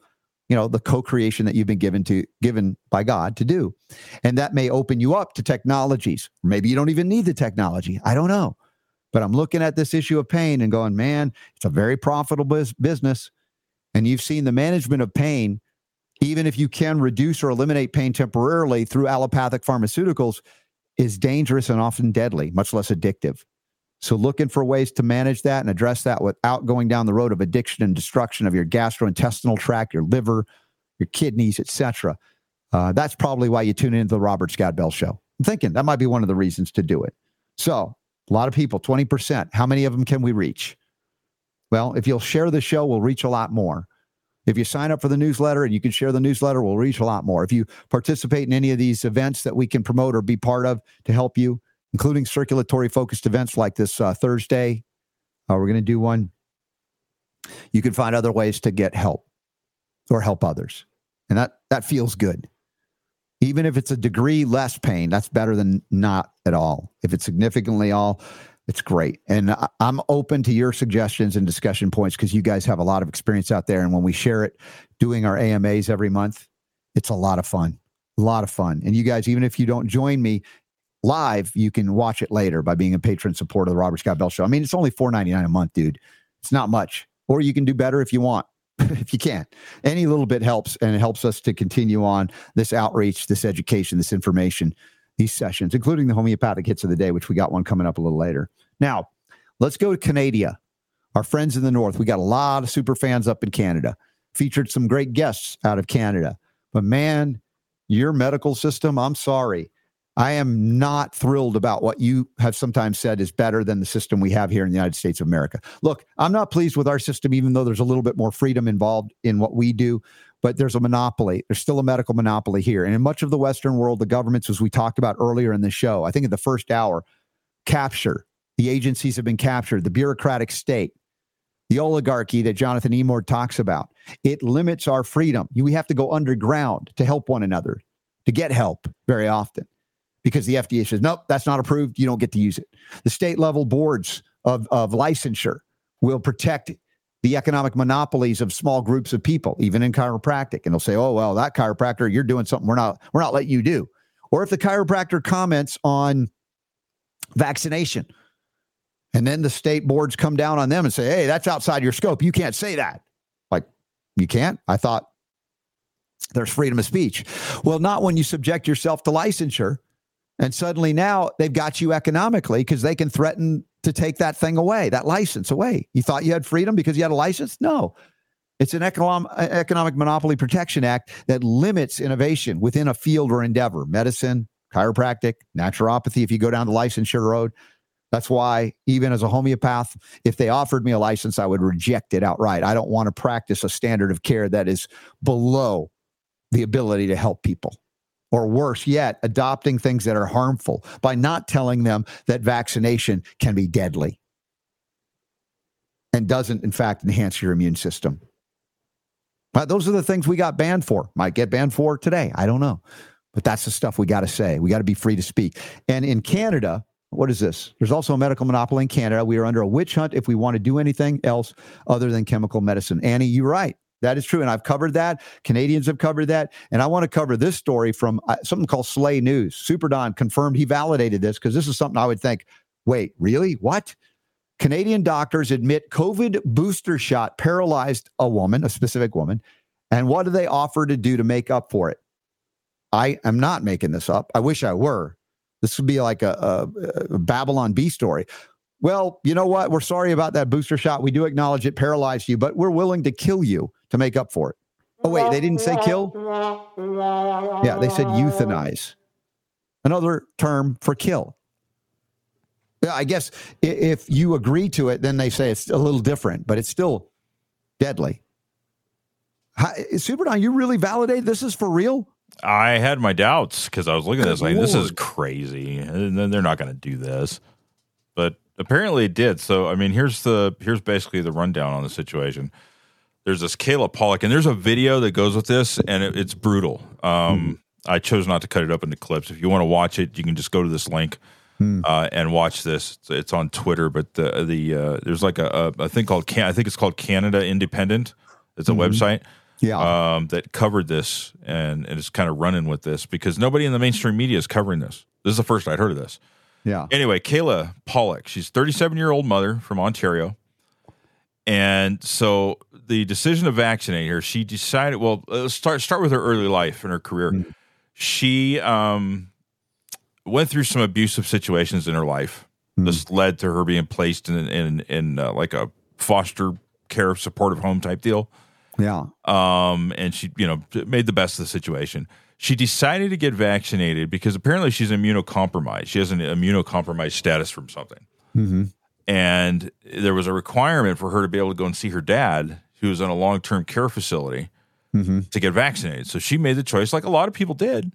you know the co-creation that you've been given to given by god to do and that may open you up to technologies maybe you don't even need the technology i don't know but i'm looking at this issue of pain and going man it's a very profitable business and you've seen the management of pain even if you can reduce or eliminate pain temporarily through allopathic pharmaceuticals is dangerous and often deadly much less addictive so looking for ways to manage that and address that without going down the road of addiction and destruction of your gastrointestinal tract, your liver, your kidneys, etc. Uh, that's probably why you tune into the Robert Scott Bell Show. I'm thinking that might be one of the reasons to do it. So a lot of people, 20%. How many of them can we reach? Well, if you'll share the show, we'll reach a lot more. If you sign up for the newsletter and you can share the newsletter, we'll reach a lot more. If you participate in any of these events that we can promote or be part of to help you, including circulatory focused events like this uh, Thursday. Uh, we're going to do one. You can find other ways to get help or help others. And that, that feels good. Even if it's a degree less pain, that's better than not at all. If it's significantly all, it's great. And I'm open to your suggestions and discussion points because you guys have a lot of experience out there. And when we share it, doing our AMAs every month, it's a lot of fun. A lot of fun. And you guys, even if you don't join me, live, you can watch it later by being a patron supporter of the Robert Scott Bell Show. I mean, it's only four ninety nine a month, dude. It's not much. Or you can do better if you want, if you can. Any little bit helps, and it helps us to continue on this outreach, this education, this information, these sessions, including the homeopathic hits of the day, which we got one coming up a little later. Now, let's go to Canada. Our friends in the north. We got a lot of super fans up in Canada. Featured some great guests out of Canada. But man, your medical system, I'm sorry I am not thrilled about what you have sometimes said is better than the system we have here in the United States of America. Look, I'm not pleased with our system, even though there's a little bit more freedom involved in what we do, but there's a monopoly. There's still a medical monopoly here. And in much of the Western world, the governments, as we talked about earlier in the show, I think in the first hour, capture. The agencies have been captured, the bureaucratic state, the oligarchy that Jonathan Emord talks about. It limits our freedom. We have to go underground to help one another, to get help very often because the FDA says, nope, that's not approved. You don't get to use it. The state level boards of, of licensure will protect the economic monopolies of small groups of people, even in chiropractic. And they'll say, oh, well, that chiropractor, you're doing something we're not, we're not letting you do. Or if the chiropractor comments on vaccination, and then the state boards come down on them and say, hey, that's outside your scope. You can't say that. Like, you can't? I thought there's freedom of speech. Well, not when you subject yourself to licensure and suddenly now they've got you economically because they can threaten to take that thing away, that license away. You thought you had freedom because you had a license? No. It's an economic, uh, economic Monopoly Protection Act that limits innovation within a field or endeavor medicine, chiropractic, naturopathy. If you go down the licensure road, that's why, even as a homeopath, if they offered me a license, I would reject it outright. I don't want to practice a standard of care that is below the ability to help people or worse yet, adopting things that are harmful by not telling them that vaccination can be deadly and doesn't, in fact, enhance your immune system. But those are the things we got banned for. Might get banned for today. I don't know. But that's the stuff we got to say. We got to be free to speak. And in Canada, what is this? There's also a medical monopoly in Canada. We are under a witch hunt if we want to do anything else other than chemical medicine. Annie, you're right. That is true. And I've covered that. Canadians have covered that. And I want to cover this story from uh, something called Slay News. Super Don confirmed he validated this because this is something I would think, wait, really? What? Canadian doctors admit COVID booster shot paralyzed a woman, a specific woman. And what do they offer to do to make up for it? I am not making this up. I wish I were. This would be like a, a, a Babylon Bee story. Well, you know what? We're sorry about that booster shot. We do acknowledge it paralyzed you, but we're willing to kill you to make up for it. Oh, wait, they didn't say kill? Yeah, they said euthanize. Another term for kill. I guess if you agree to it, then they say it's a little different, but it's still deadly. How, Super Don, you really validate this is for real? I had my doubts because I was looking at this like, this is crazy. And then they're not going to do this. But apparently it did. So, I mean, here's the here's basically the rundown on the situation. There's this Kayla Pollock, and there's a video that goes with this, and it, it's brutal. Um, mm I chose not to cut it up into clips. If you want to watch it, you can just go to this link mm. uh, and watch this. It's, it's, on Twitter, but the the uh, there's like a, a, a, thing called Can- I think it's called Canada Independent. It's a mm-hmm. website yeah. Um, that covered this and, and is kind of running with this because nobody in the mainstream media is covering this. This is the first I'd heard of this. Yeah. Anyway, Kayla Pollock, she's 37 year old mother from Ontario. And so the decision to vaccinate her, she decided, well, let's start, start with her early life and her career. Mm-hmm. She um, went through some abusive situations in her life. Mm-hmm. This led to her being placed in, in, in uh, like a foster care supportive home type deal. Yeah. Um, and she, you know, made the best of the situation. She decided to get vaccinated because apparently she's immunocompromised. She has an immunocompromised status from something. Mm-hmm. And there was a requirement for her to be able to go and see her dad, who was in a long term care facility, mm-hmm. to get vaccinated. So she made the choice, like a lot of people did,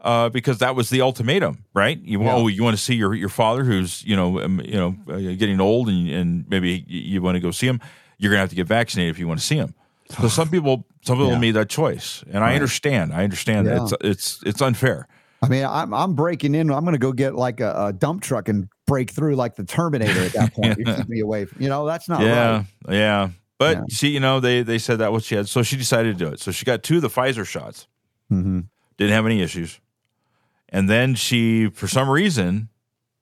uh, because that was the ultimatum, right? You yeah. oh, you want to see your your father, who's you know um, you know uh, getting old, and, and maybe you want to go see him. You're gonna have to get vaccinated if you want to see him. So some people, some people yeah. made that choice, and right. I understand. I understand yeah. it's it's it's unfair. I mean, I'm I'm breaking in. I'm going to go get like a, a, dump truck and break through like the Terminator at that point. you keep me away. From, you know, that's not yeah, right. Yeah, But yeah. she, you know, they they said that what she had, so she decided to do it. So she got two of the Pfizer shots. Mm-hmm. Didn't have any issues, and then she, for some reason,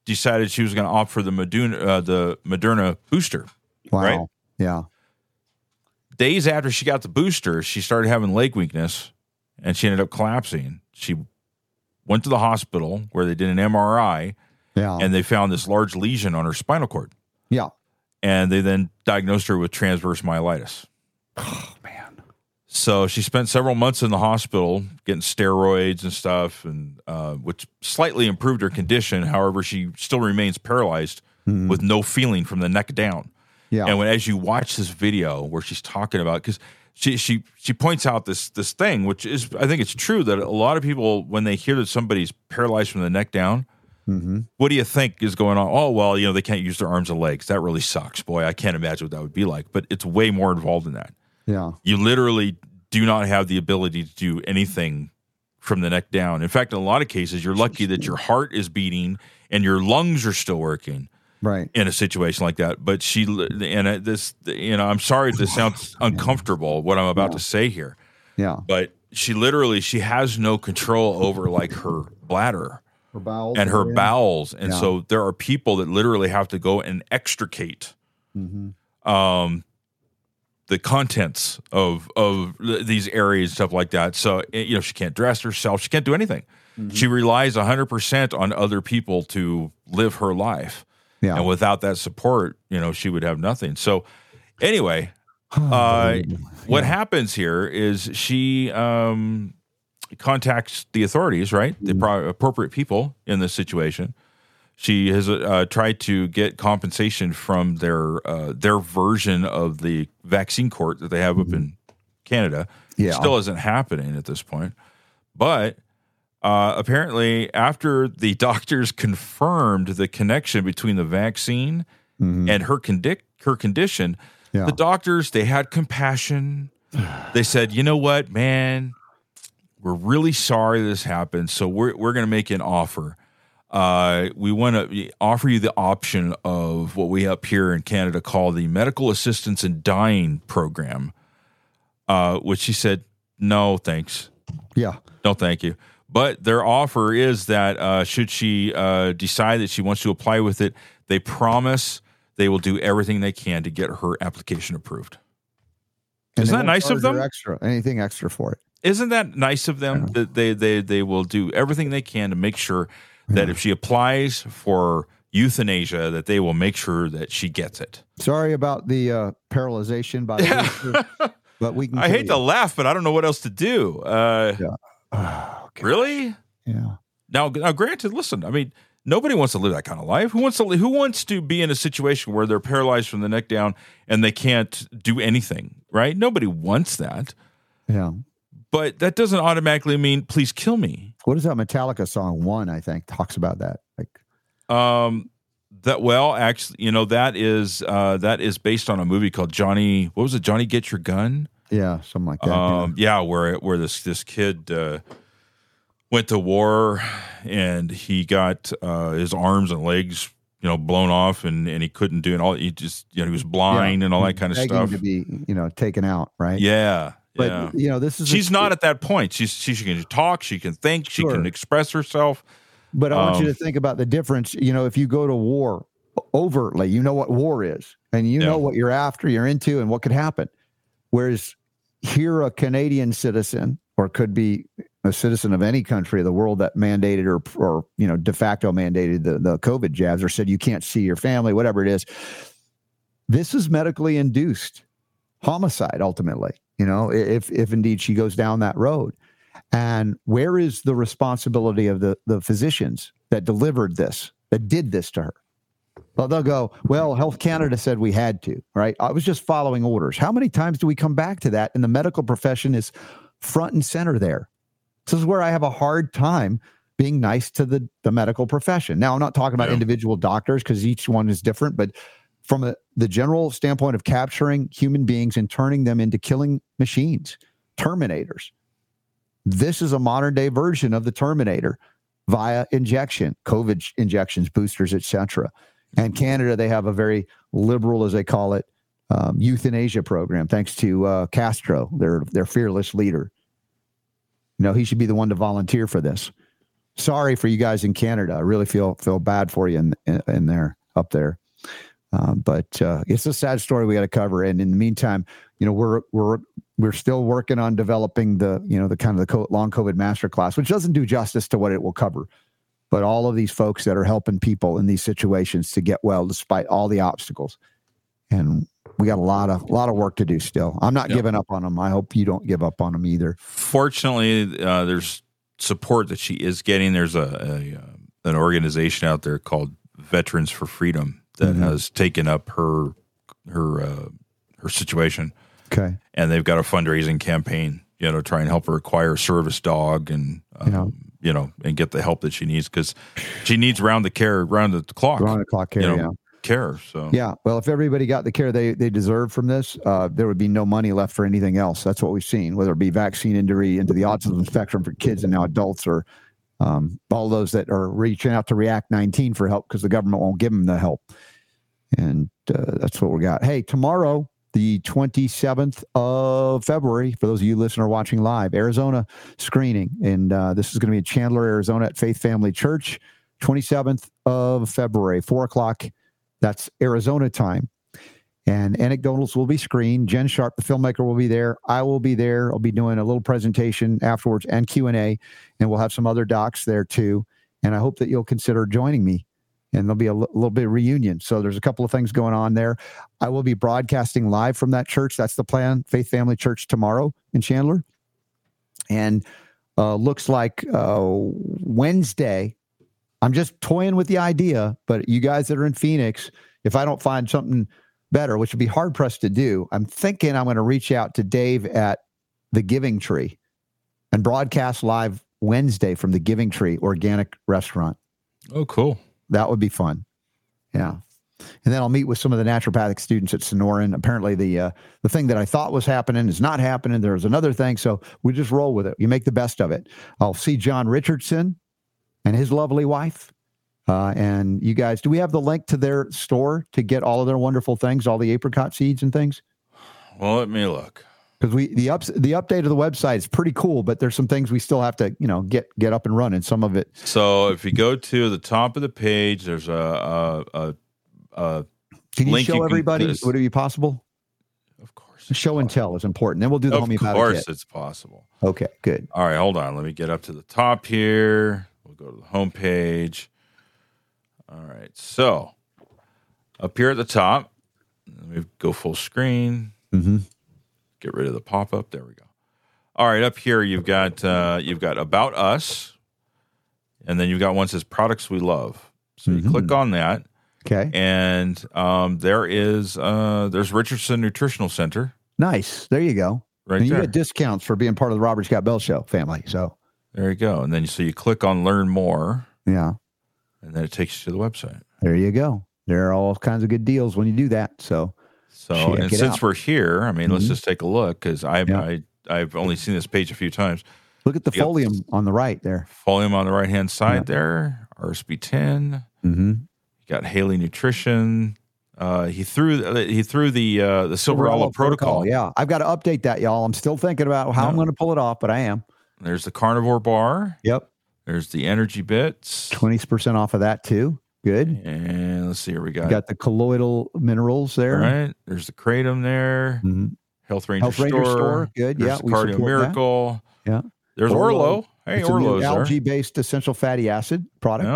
decided she was going to opt for the Moderna uh, the Moderna booster. Wow. Right? Yeah days after she got the booster, she started having leg weakness and she ended up collapsing. She went to the hospital where they did an MRI yeah. and they found this large lesion on her spinal cord. Yeah. And they then diagnosed her with transverse myelitis. Oh, man. So she spent several months in the hospital getting steroids and stuff, and uh, which slightly improved her condition. However, she still remains paralyzed mm-hmm. with no feeling from the neck down. Yeah. And when as you watch this video where she's talking about because she she she points out this this thing which is I think it's true that a lot of people when they hear that somebody's paralyzed from the neck down, mm-hmm. what do you think is going on? Oh well, you know they can't use their arms and legs. That really sucks, boy. I can't imagine what that would be like. But it's way more involved than that. Yeah, you literally do not have the ability to do anything from the neck down. In fact, in a lot of cases, you're lucky that your heart is beating and your lungs are still working right in a situation like that but she and this you know i'm sorry if this sounds uncomfortable what i'm about yeah. to say here yeah but she literally she has no control over like her bladder her bowels and her bowels and yeah. so there are people that literally have to go and extricate mm-hmm. um the contents of of these areas stuff like that so eh, you know she can't dress herself she can't do anything mm-hmm. she relies 100% on other people to live her life yeah. And without that support, you know, she would have nothing. So, anyway, uh, what happens here is she um, contacts the authorities, right? The pro- appropriate people in this situation. She has uh, tried to get compensation from their uh, their version of the vaccine court that they have mm-hmm. up in Canada. Yeah. Still isn't happening at this point. But uh, apparently, after the doctors confirmed the connection between the vaccine mm-hmm. and her condi- her condition, yeah. the doctors they had compassion. they said, "You know what, man? We're really sorry this happened. So we're we're going to make an offer. Uh, we want to offer you the option of what we up here in Canada call the Medical Assistance in Dying Program." Uh, which she said, "No, thanks. Yeah, no, thank you." But their offer is that uh, should she uh, decide that she wants to apply with it, they promise they will do everything they can to get her application approved. And Isn't that nice of them? Extra, anything extra for it? Isn't that nice of them yeah. that they, they they will do everything they can to make sure that yeah. if she applies for euthanasia, that they will make sure that she gets it. Sorry about the uh, paralyzation, by the way, but we can. I hate you. to laugh, but I don't know what else to do. Uh, yeah. Oh, really? Yeah. Now, now, granted, listen. I mean, Nobody wants to live that kind of life. Who wants to who wants to be in a situation where they're paralyzed from the neck down and they can't do anything, right? Nobody wants that. Yeah. But that doesn't automatically mean please kill me. What is that Metallica song? One, I think, talks about that. Like, um, that well, actually, you know that is uh, that is based on a movie called Johnny. What was it? Johnny Get Your Gun. Yeah, something like that. Um, yeah. yeah, where where this this kid uh, went to war and he got uh, his arms and legs you know blown off and and he couldn't do it all he just you know he was blind yeah, and all that kind of stuff to be you know taken out right yeah but yeah. you know this is she's a, not at that point she's she, she can talk she can think sure. she can express herself but i want um, you to think about the difference you know if you go to war overtly you know what war is and you yeah. know what you're after you're into and what could happen whereas here a canadian citizen or could be a citizen of any country of the world that mandated or, or you know, de facto mandated the, the COVID jabs or said you can't see your family, whatever it is. This is medically induced homicide ultimately, you know, if, if indeed she goes down that road. And where is the responsibility of the, the physicians that delivered this, that did this to her? Well, they'll go, well, Health Canada said we had to, right? I was just following orders. How many times do we come back to that? And the medical profession is front and center there. This is where I have a hard time being nice to the, the medical profession. Now, I'm not talking about yeah. individual doctors because each one is different, but from a, the general standpoint of capturing human beings and turning them into killing machines, terminators. This is a modern day version of the Terminator via injection, COVID injections, boosters, etc. And Canada, they have a very liberal, as they call it, um, euthanasia program, thanks to uh, Castro, their their fearless leader. You know, he should be the one to volunteer for this. Sorry for you guys in Canada. I really feel feel bad for you in in, in there up there. Um, but uh, it's a sad story we got to cover. And in the meantime, you know, we're we're we're still working on developing the you know the kind of the long COVID master class, which doesn't do justice to what it will cover. But all of these folks that are helping people in these situations to get well despite all the obstacles, and we got a lot of a lot of work to do still. I'm not yep. giving up on them. I hope you don't give up on them either. Fortunately, uh, there's support that she is getting. There's a, a uh, an organization out there called Veterans for Freedom that mm-hmm. has taken up her her uh, her situation. Okay, and they've got a fundraising campaign, you know, to try and help her acquire a service dog and. Um, yeah. You know, and get the help that she needs because she needs round the care, round the clock, round the clock care. You know, yeah care. So yeah, well, if everybody got the care they they deserve from this, uh, there would be no money left for anything else. That's what we've seen, whether it be vaccine injury into the autism spectrum for kids and now adults, or um, all those that are reaching out to React 19 for help because the government won't give them the help. And uh, that's what we got. Hey, tomorrow, the 27th of February, for those of you listening or watching live, Arizona screening. And uh, this is going to be in Chandler, Arizona at Faith Family Church, 27th of February, 4 o'clock that's Arizona time. And anecdotals will be screened. Jen Sharp, the filmmaker, will be there. I will be there. I'll be doing a little presentation afterwards and Q and A, and we'll have some other docs there too. And I hope that you'll consider joining me. And there'll be a l- little bit of reunion. So there's a couple of things going on there. I will be broadcasting live from that church. That's the plan. Faith Family Church tomorrow in Chandler, and uh, looks like uh, Wednesday I'm just toying with the idea, but you guys that are in Phoenix, if I don't find something better, which would be hard pressed to do, I'm thinking I'm going to reach out to Dave at the Giving Tree and broadcast live Wednesday from the Giving Tree Organic Restaurant. Oh, cool. That would be fun. Yeah. And then I'll meet with some of the naturopathic students at Sonoran. Apparently, the uh, the thing that I thought was happening is not happening. There's another thing, so we just roll with it. You make the best of it. I'll see John Richardson and his lovely wife. Uh, and you guys, do we have the link to their store to get all of their wonderful things, all the apricot seeds and things? Well, let me look. Because we the ups the update of the website is pretty cool, but there's some things we still have to you know get get up and running. Some of it. So if you go to the top of the page, there's a a, a, a can you show you everybody? Can, Would it be possible? Of course. Show and tell is important. Then we'll do the of homeopathic. Of course, kit. it's possible. Okay, good. All right, hold on. Let me get up to the top here. We'll go to the home page. All right. So up here at the top, let me go full screen. Mm-hmm. Get rid of the pop up. There we go. All right. Up here, you've got uh, you've got about us, and then you've got one says products we love. So you click Mhm. on that, Okay. and um, there is uh, there's Richardson Nutritional Center Nice. There you go. right and you there. get discounts for being part of the Robert Scott Bell Show family. So, there you go. And then so you click on Learn More, yeah, and then it takes you to the website. there you go. There are all kinds of good deals when you do that. So, So, Check and since out. we're here, I mean, let's Mhm. just take a look because I, Yeah. I I've only seen this page a few times. look at the Yep. folium on the right there. Folium on the right hand side Yeah. there, RSB ten. Mm-hmm. You got Haley Nutrition. Uh, he threw he threw the uh, the Silver Olive Protocol. Yeah, I've got to update that, y'all. I'm still thinking about how I'm going to pull it off, but I am. There's the Carnivore Bar. Yep, There's the Energy Bits. twenty percent off of that too. Good. And let's see here. We got, got the colloidal minerals there. right. There's the Kratom there. Mhm. Health Ranger, Health Ranger Store. Store. Good. There's yeah, the Cardio support that. Miracle. Yeah. There's Orlo. Orlo. Hey, It's Orlo's there. algae-based essential fatty acid product.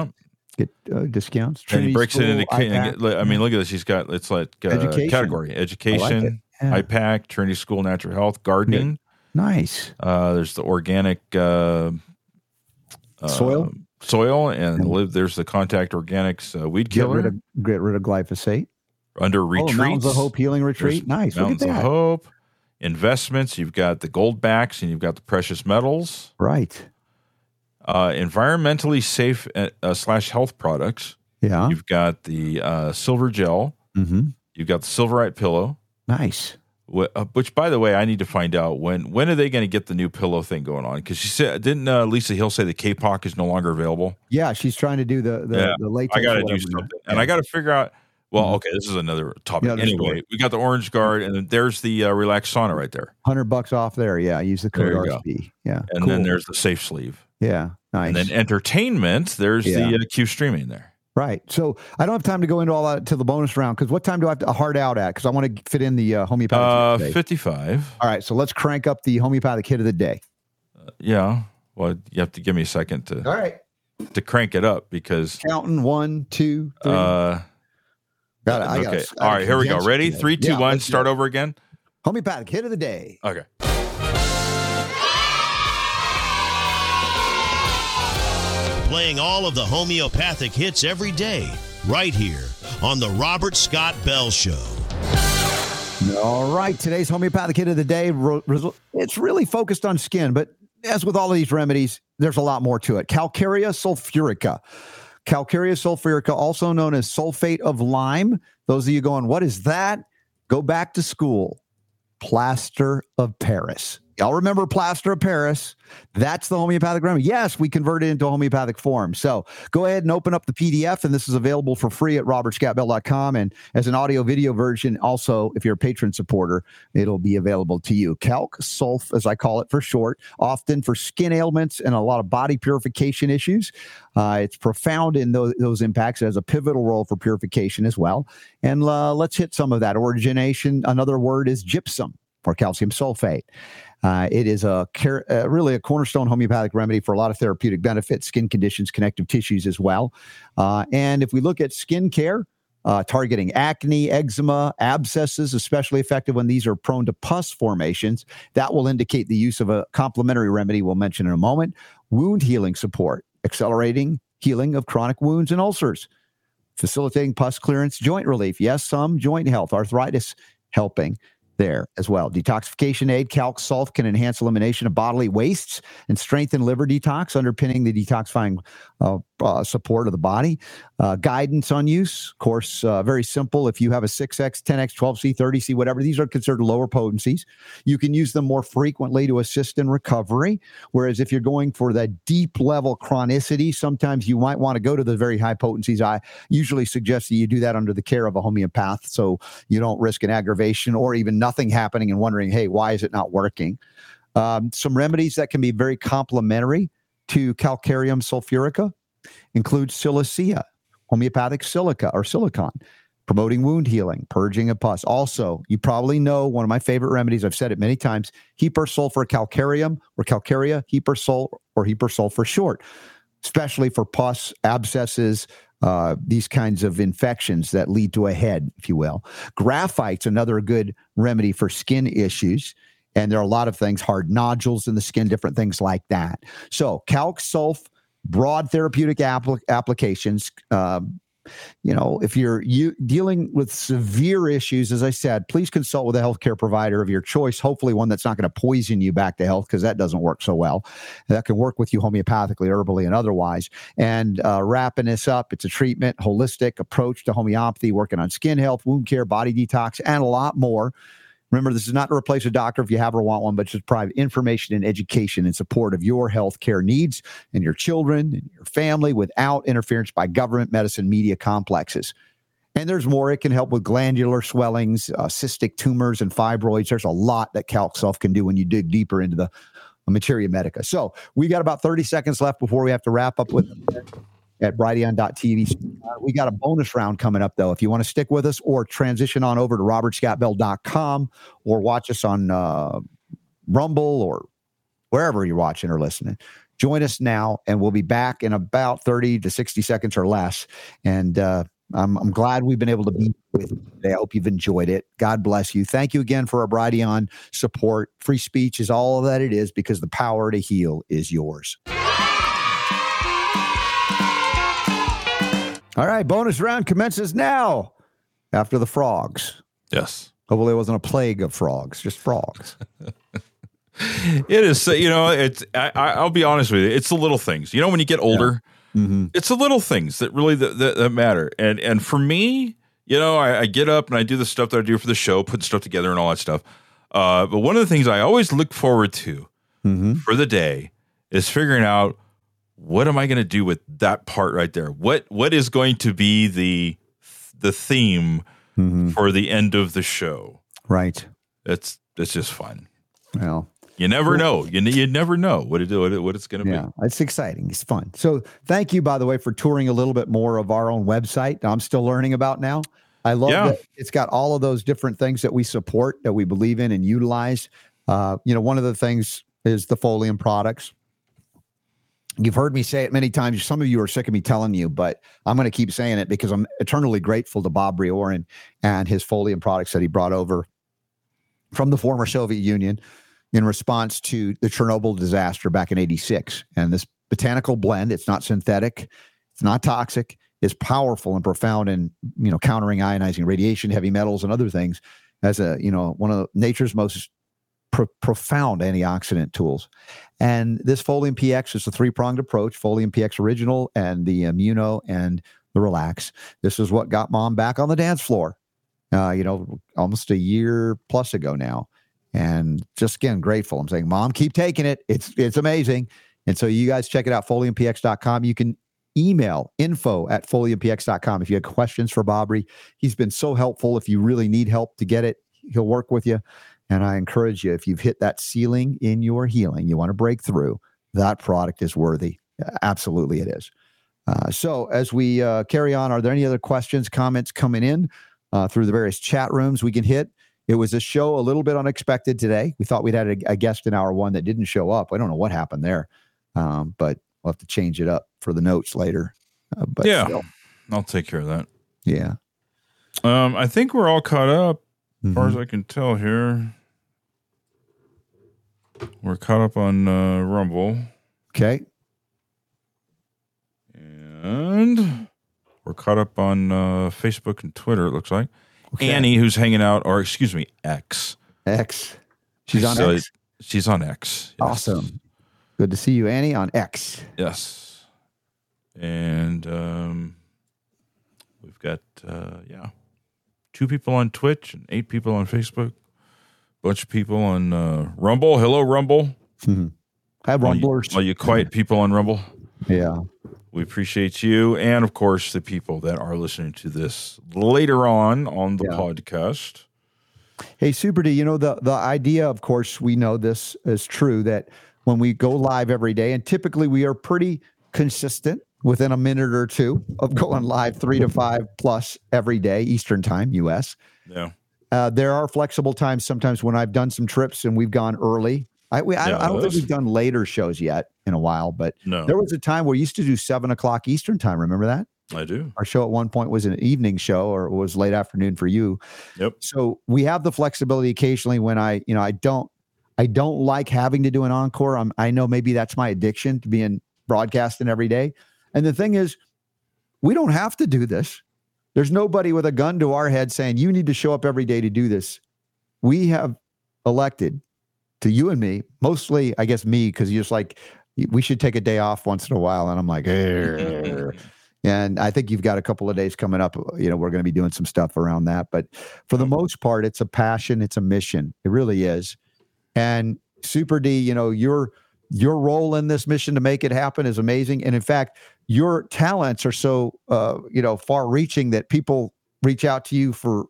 Yeah. Get uh, discounts. And he Trinity breaks it into. IPAC. I mean, look at this. He's got it's like uh, Education. category education, Yeah. IPAC, Trinity School, Natural Health, Gardening. Nice. Uh, there's the organic uh, Soil? soil, and live. There's the contact organics uh, weed Get killer rid of get rid of glyphosate. under Oh, retreats. Mountains of Hope Healing Retreat. nice. Mountains Look at of. Hope. Investments. You've got the gold backs, and you've got the precious metals. Right. Uh, environmentally safe uh, uh, slash health products. Yeah. You've got the uh, silver gel. Mm-hmm. You've got the silverite pillow. Nice. Uh, Which, by the way, I need to find out when when are they going to get the new pillow thing going on? Because she said, didn't uh, Lisa Hill say the K-POC is no longer available? Yeah, she's trying to do the the, Yeah, the latex. I got to do something, and I got to figure out. Well, Mhm. okay, this is another topic. Another anyway, we got the Orange Guard, and then there's the uh, Relax Sauna right there, hundred bucks off there. Yeah, use the code go. Yeah, and cool. then there's the Safe Sleeve, yeah, nice. and then entertainment. There's Yeah. the uh, Q streaming there. Right. So I don't have time to go into all that till the bonus round because what time do I have to hard out at? Because I want to fit in the uh, homeopathic. Uh, fifty-five. all right, so let's crank up the homeopathic hit of the day. Yeah. Well, you have to give me a second to All right, to crank it up because. counting one, two, three. Uh, Got it. I okay. gotta- I gotta. Here we go. Ready? Three, two, one. Yeah, let's Start over again. Homeopathic hit of the day. Okay. Playing all of the homeopathic hits every day, right here on The Robert Scott Bell Show. All right, today's homeopathic hit of the day, it's really focused on skin, but as with all of these remedies, there's a lot more to it. Calcarea sulfurica. Calcarea sulfurica, also known as sulfate of lime. Those of you going, what is that? Go back to school. Plaster of Paris. Y'all remember plaster of Paris? That's the homeopathic remedy. Yes, we converted it into homeopathic form. So go ahead and open up the PDF, and this is available for free at robertscottbell.com. And as an audio video version, also, if you're a patron supporter, it'll be available to you. Calc sulf, as I call it for short, often for skin ailments and a lot of body purification issues. Uh, it's profound in those, those impacts. It has a pivotal role for purification as well. And uh, let's hit some of that origination. Another word is gypsum or calcium sulfate. Uh, it is a uh, really a cornerstone homeopathic remedy for a lot of therapeutic benefits, skin conditions, connective tissues as well. Uh, and if we look at skin care, uh, targeting acne, eczema, abscesses, especially effective when these are prone to pus formations, that will indicate the use of a complementary remedy we'll mention in a moment. Wound healing support, accelerating healing of chronic wounds and ulcers, facilitating pus clearance, joint relief. Yes, some joint health, arthritis helping there as well. Detoxification aid, calc sulf can enhance elimination of bodily wastes and strengthen liver detox, underpinning the detoxifying uh, uh, support of the body. Uh, guidance on use, of course, uh, very simple. If you have a 6X, 10X, 12C, 30C, whatever, these are considered lower potencies. You can use them more frequently to assist in recovery. Whereas if you're going for that deep level chronicity, sometimes you might want to go to the very high potencies. I usually suggest that you do that under the care of a homeopath so you don't risk an aggravation or even nothing happening and wondering, hey, why is it not working? Um, some remedies that can be very complementary to calcareum sulfurica include silicea, homeopathic silica or silicon, promoting wound healing, purging of pus. Also, you probably know one of my favorite remedies, I've said it many times, hepar sulfur calcareum or calcarea, hepar sulph or hepar sulph for short, especially for pus, abscesses, uh, these kinds of infections that lead to a head, if you will. Graphite's another good remedy for skin issues. And there are a lot of things, hard nodules in the skin, different things like that. So, calc sulf broad therapeutic apl- applications. Um, you know, if you're you dealing with severe issues, as I said, please consult with a healthcare provider of your choice. Hopefully, one that's not going to poison you back to health because that doesn't work so well. That can work with you homeopathically, herbally, and otherwise. And uh, wrapping this up, it's a treatment, holistic approach to homeopathy, working on skin health, wound care, body detox, and a lot more. Remember, this is not to replace a doctor if you have or want one, but just provide information and education in support of your health care needs and your children and your family without interference by government, medicine, media complexes. And there's more. It can help with glandular swellings, uh, cystic tumors, and fibroids. There's a lot that Calc Sulf can do when you dig deeper into the materia medica. So we got about 30 seconds left before we have to wrap up with at brighteon.tv. Uh, we got a bonus round coming up, though. If you want to stick with us or transition on over to robertscottbell.com or watch us on uh, Rumble or wherever you're watching or listening, join us now, and we'll be back in about 30 to 60 seconds or less. And uh, I'm, I'm glad we've been able to be with you today. I hope you've enjoyed it. God bless you. Thank you again for our Brighteon support. Free speech is all that it is because the power to heal is yours. All right, bonus round commences now after the frogs. Yes. Hopefully, it wasn't a plague of frogs, just frogs. it is, you know, it's, I, will be honest with you, it's the little things. You know, when you get older, yeah. mm-hmm. it's the little things that really that, that, that, matter. And and for me, you know, I, I, get up and I do the stuff that I do for the show, put stuff together and all that stuff. Uh, but one of the things I always look forward to mm-hmm. for the day is figuring out what am I going to do with that part right there? What what is going to be the the theme mm-hmm. for the end of the show? Right. It's it's just fun. Well, you never know. You you never know what it what, it, what it's going to yeah, be. It's exciting. It's fun. So thank you, by the way, for touring a little bit more of our own website. I'm still learning about now. I love yeah. that it's got all of those different things that we support, that we believe in and utilize. Uh, you know, one of the things is the Folium products. You've heard me say it many times. Some of you are sick of me telling you, but I'm going to keep saying it because I'm eternally grateful to Bob Briorin and his Folium products that he brought over from the former Soviet Union in response to the Chernobyl disaster back in 86. And this botanical blend, it's not synthetic, it's not toxic, is powerful and profound in, you know, countering ionizing radiation, heavy metals, and other things as a, you know, one of nature's most pro- profound antioxidant tools. And this Folium PX is a three pronged approach Folium PX Original and the Immuno and the Relax. This is what got mom back on the dance floor, uh, you know, almost a year plus ago now. And just again, grateful. I'm saying, Mom, keep taking it. It's it's amazing. And so you guys check it out, foliumpx.com. You can email info at foliumpx.com if you have questions for Bobry. He's been so helpful. If you really need help to get it, he'll work with you. And I encourage you, if you've hit that ceiling in your healing, you want to break through, that product is worthy. Absolutely, it is. Uh, so, as we uh, carry on, are there any other questions, comments coming in uh, through the various chat rooms we can hit? It was a show a little bit unexpected today. We thought we'd had a, a guest in hour one that didn't show up. I don't know what happened there, um, but we'll have to change it up for the notes later. Uh, but yeah, still. I'll take care of that. Yeah. Um, I think we're all caught up, as far as mm-hmm. I can tell here. We're caught up on uh, Rumble. Okay. And we're caught up on uh, Facebook and Twitter, it looks like. Okay. Annie, who's hanging out, or excuse me, X. X. She's on so X. She's on X. Yes. Awesome. Good to see you, Annie, on X. Yes. And um, we've got, uh, yeah, two people on Twitch and eight people on Facebook bunch of people on uh, Rumble. Hello, Rumble. Mm-hmm. Have Rumblers. All you, all you quiet people on Rumble. Yeah. We appreciate you. And of course, the people that are listening to this later on on the yeah. podcast. Hey, Super D, you know, the, the idea, of course, we know this is true that when we go live every day, and typically we are pretty consistent within a minute or two of going live three to five plus every day, Eastern time, US. Yeah. Uh, there are flexible times sometimes when I've done some trips and we've gone early. I, we, I, yeah, I don't think we've done later shows yet in a while, but no. there was a time where we used to do seven o'clock Eastern time. Remember that? I do. Our show at one point was an evening show or it was late afternoon for you. Yep. So we have the flexibility occasionally when I, you know, I don't, I don't like having to do an encore. I'm, I know maybe that's my addiction to being broadcasting every day. And the thing is, we don't have to do this. There's nobody with a gun to our head saying you need to show up every day to do this. We have elected to you and me, mostly, I guess me, because you're just like, we should take a day off once in a while. And I'm like, and I think you've got a couple of days coming up. You know, we're going to be doing some stuff around that. But for the mm-hmm. most part, it's a passion, it's a mission. It really is. And Super D, you know, your your role in this mission to make it happen is amazing. And in fact, your talents are so uh, you know far reaching that people reach out to you for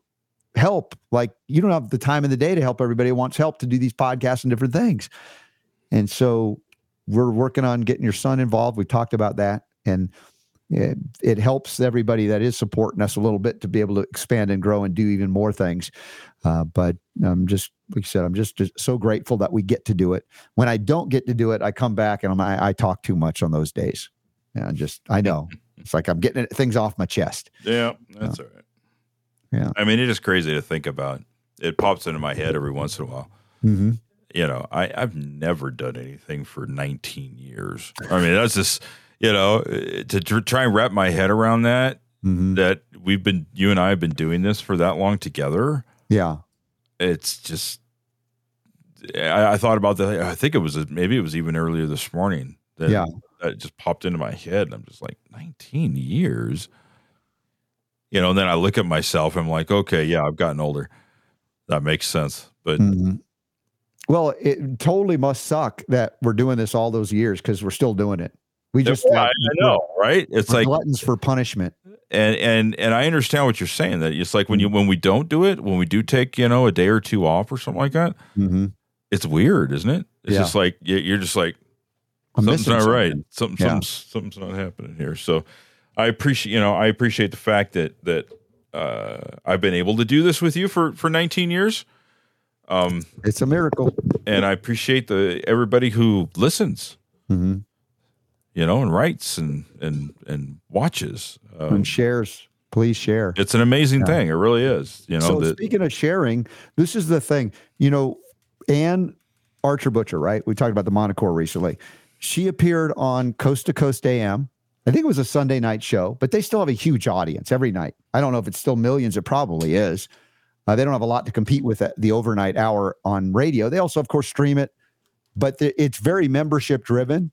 help. Like you don't have the time in the day to help everybody who wants help to do these podcasts and different things. And so we're working on getting your son involved. We talked about that. And it, it, helps everybody that is supporting us a little bit to be able to expand and grow and do even more things. Uh, but I'm just, like I said, I'm just, just, so grateful that we get to do it. When I don't get to do it, I come back and I'm, I, I talk too much on those days. And just, I know it's like I'm getting things off my chest. Yeah, that's all right. Yeah. I mean, it is crazy to think about. It pops into my head every once in a while. Mm-hmm. You know, I, I've never done anything for 19 years. I mean, that's just, you know, to, to try and wrap my head around that, mm-hmm. that we've been, you and I have been doing this for that long together. Yeah. It's just, I, I thought about that. I think it was, maybe it was even earlier this morning. That, yeah. That just popped into my head. And I'm just like, 19 years you know, and then I look at myself, I'm like, okay, yeah, I've gotten older. That makes sense. But mm-hmm. well, it totally must suck that we're doing this all those years because we're still doing it. We just yeah, I know, right? It's like gluttons for punishment. And and and I understand what you're saying. That it's like when you when we don't do it, when we do take you know a day or two off or something like that, mm-hmm. it's weird, isn't it? It's yeah. just like you're just like something's not something. right. Something, yeah. something's, something's not happening here. So I appreciate you know I appreciate the fact that that uh, I've been able to do this with you for for 19 years. Um, it's a miracle, and I appreciate the everybody who listens. Mm-hmm. You know, and writes and and and watches um, and shares. Please share. It's an amazing yeah. thing. It really is. You know. So that, speaking of sharing, this is the thing. You know, Ann Archer Butcher, right? We talked about the Monocore recently. She appeared on Coast to Coast AM I think it was a Sunday night show, but they still have a huge audience every night. I don't know if it's still millions. It probably is. Uh, they don't have a lot to compete with the overnight hour on radio. They also, of course, stream it, but the, it's very membership driven.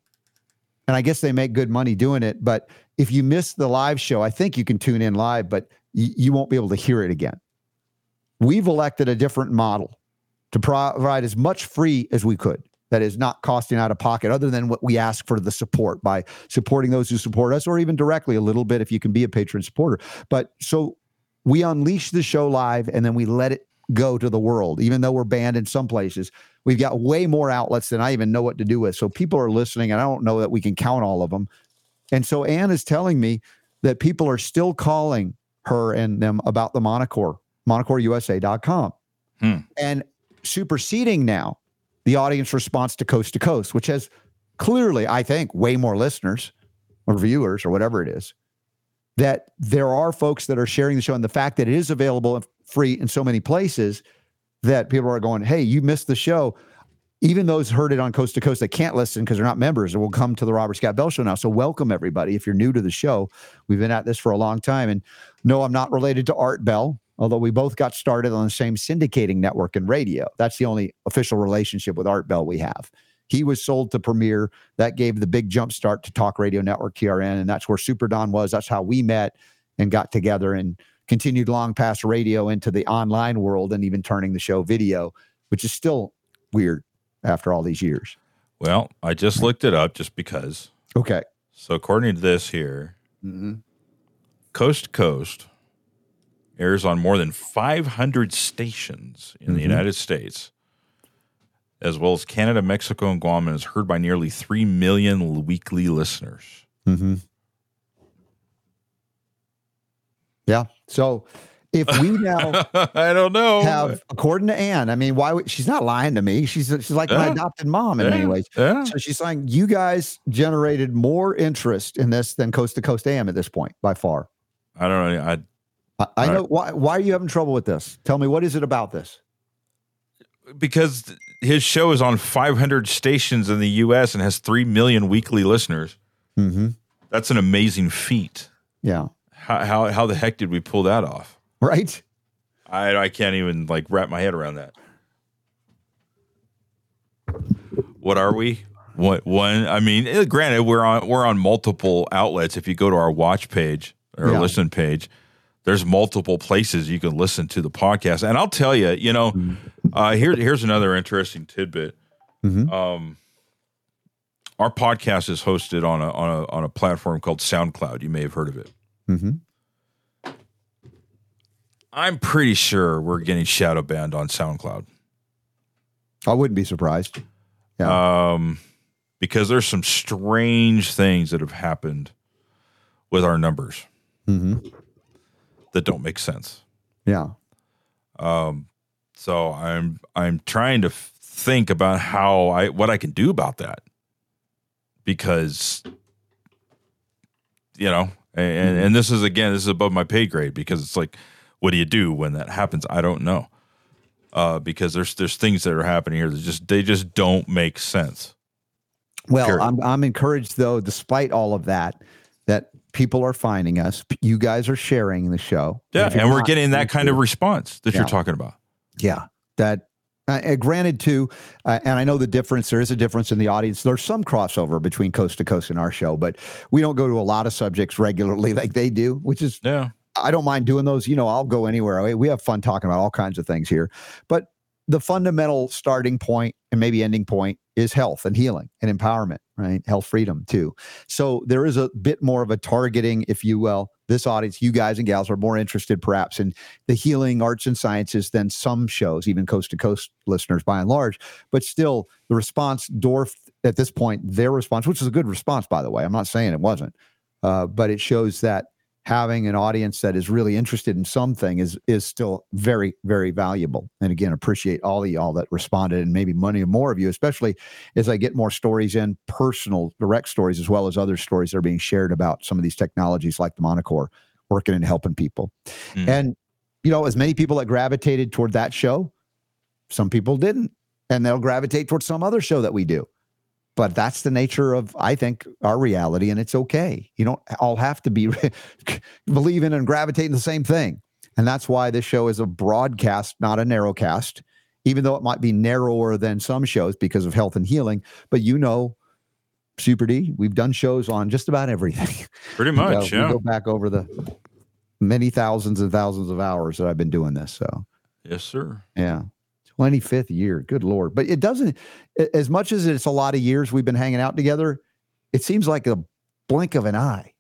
And I guess they make good money doing it. But if you miss the live show, I think you can tune in live, but y- you won't be able to hear it again. We've elected a different model to provide as much free as we could that is not costing out of pocket other than what we ask for the support by supporting those who support us or even directly a little bit if you can be a patron supporter. But so we unleash the show live and then we let it go to the world, even though we're banned in some places. We've got way more outlets than I even know what to do with. So people are listening, and I don't know that we can count all of them. And so Ann is telling me that people are still calling her and them about the Monocore, monocoreusa.com. Hmm. And superseding now the audience response to Coast to Coast, which has clearly, I think, way more listeners or viewers or whatever it is. That there are folks that are sharing the show, and the fact that it is available free in so many places that people are going, Hey, you missed the show. Even those heard it on Coast to Coast, they can't listen because they're not members. It will come to the Robert Scott Bell Show now. So, welcome everybody. If you're new to the show, we've been at this for a long time. And no, I'm not related to Art Bell although we both got started on the same syndicating network in radio. That's the only official relationship with Art Bell we have. He was sold to Premiere. That gave the big jump start to Talk Radio Network TRN, and that's where Super Don was. That's how we met and got together and continued long past radio into the online world and even turning the show video, which is still weird after all these years. Well, I just looked it up just because. Okay. So according to this here, mm-hmm. coast to coast airs on more than 500 stations in mm-hmm. the United States, as well as Canada, Mexico, and Guam, and is heard by nearly 3 million weekly listeners. Mm-hmm. Yeah. So if we now I don't know have according to Anne, I mean, why would she's not lying to me? She's she's like yeah. my adopted mom in yeah. many ways. Yeah. So she's saying you guys generated more interest in this than Coast to Coast AM at this point by far. I don't know. I I, I know why. Why are you having trouble with this? Tell me what is it about this? Because his show is on 500 stations in the U.S. and has three million weekly listeners. Mm-hmm. That's an amazing feat. Yeah. How, how how the heck did we pull that off? Right. I I can't even like wrap my head around that. What are we? What one? I mean, eh, granted, we're on we're on multiple outlets. If you go to our watch page or Yeah. listen page, there's multiple places you can listen to the podcast. And I'll tell you, you know, uh, here here's another interesting tidbit. Mhm. Um, our podcast is hosted on a on a on a platform called SoundCloud. You may have heard of it. Mm-hmm. I'm pretty sure we're getting shadow banned on SoundCloud. I wouldn't be surprised. Yeah. um, because there's some strange things that have happened with our numbers Mm-hmm. That don't make sense. Yeah. Um, so I'm I'm trying to f- think about how I what I can do about that because you know and and this is again this is above my pay grade because it's like what do you do when that happens I don't know uh, because there's there's things that are happening here that just they just don't make sense. Well, Period. I'm I'm encouraged though, despite all of that, that people are finding us. You guys are sharing the show. Yeah, you're and we're not, getting that kind of response that Yeah. you're talking about. Yeah, that. Uh, granted, too, uh, and I know the difference. There is a difference in the audience. There's some crossover between coast to coast in our show, but we don't go to a lot of subjects regularly like they do, which is Yeah. I don't mind doing those. You know, I'll go anywhere. We have fun talking about all kinds of things here. But the fundamental starting point and maybe ending point is health and healing and empowerment, right? Health freedom too. So there is a bit more of a targeting, if you will. This audience, you guys and gals, are more interested perhaps in the healing arts and sciences than some shows, even coast to coast listeners by and large. But still, the response dwarfed at this point their response, which is a good response, by the way. I'm not saying it wasn't, uh, but it shows that having an audience that is really interested in something is is still very very valuable. And again appreciate all of y'all that responded and maybe many more of you especially as i get more stories in personal direct stories as well as other stories that are being shared about some of these technologies like the monocore working and helping people. Mm. and you know as many people that gravitated toward that show some people didn't. And they'll gravitate towards some other show that we do but that's the nature of i think our reality and it's okay you don't all have to be believe in and gravitate in the same thing and that's why this show is a broadcast not a narrowcast even though it might be narrower than some shows because of health and healing but you know super d we've done shows on just about everything Pretty You know, much, yeah. go back over the many thousands and thousands of hours that i've been doing this so Yes, sir. yeah. 25th year. Good Lord. But it doesn't, as much as it's a lot of years we've been hanging out together, it seems like a blink of an eye.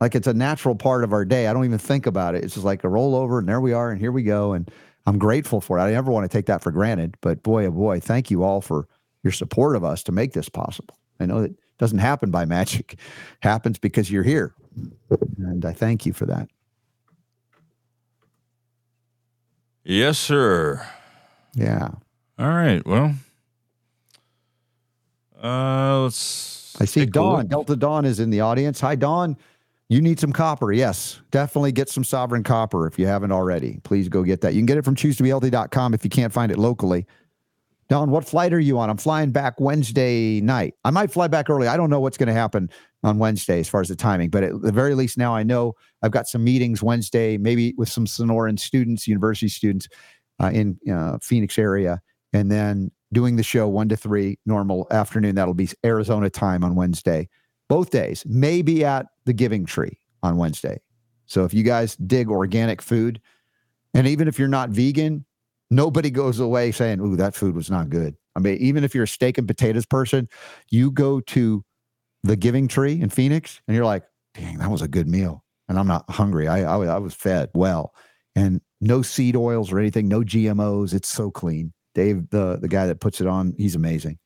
Like it's a natural part of our day. I don't even think about it. It's just like a rollover and there we are and here we go. And I'm grateful for it. I never want to take that for granted. But boy, oh boy, thank you all for your support of us to make this possible. I know that doesn't happen by magic, It happens because you're here. And I thank you for that. Yes, sir. Yeah. All right. Well, uh, let's. I see Dawn. Delta Dawn is in the audience. Hi, Dawn. You need some copper. Yes, definitely get some sovereign copper if you haven't already. Please go get that. You can get it from choosetobehealthy.com if you can't find it locally. Dawn, what flight are you on? I'm flying back Wednesday night. I might fly back early. I don't know what's going to happen on Wednesday as far as the timing, but at the very least, now I know I've got some meetings Wednesday, maybe with some Sonoran students, university students uh, in uh, Phoenix area, and then doing the show one to three normal afternoon. That'll be Arizona time on Wednesday. Both days, maybe at the Giving Tree on Wednesday. So if you guys dig organic food, and even if you're not vegan, nobody goes away saying, "Ooh, that food was not good." I mean, even if you're a steak and potatoes person, you go to the Giving Tree in Phoenix, and you're like, "Dang, that was a good meal," and I'm not hungry. I I, was- I was fed well, and no seed oils or anything, no GMOs. It's so clean. Dave, the the guy that puts it on, he's amazing.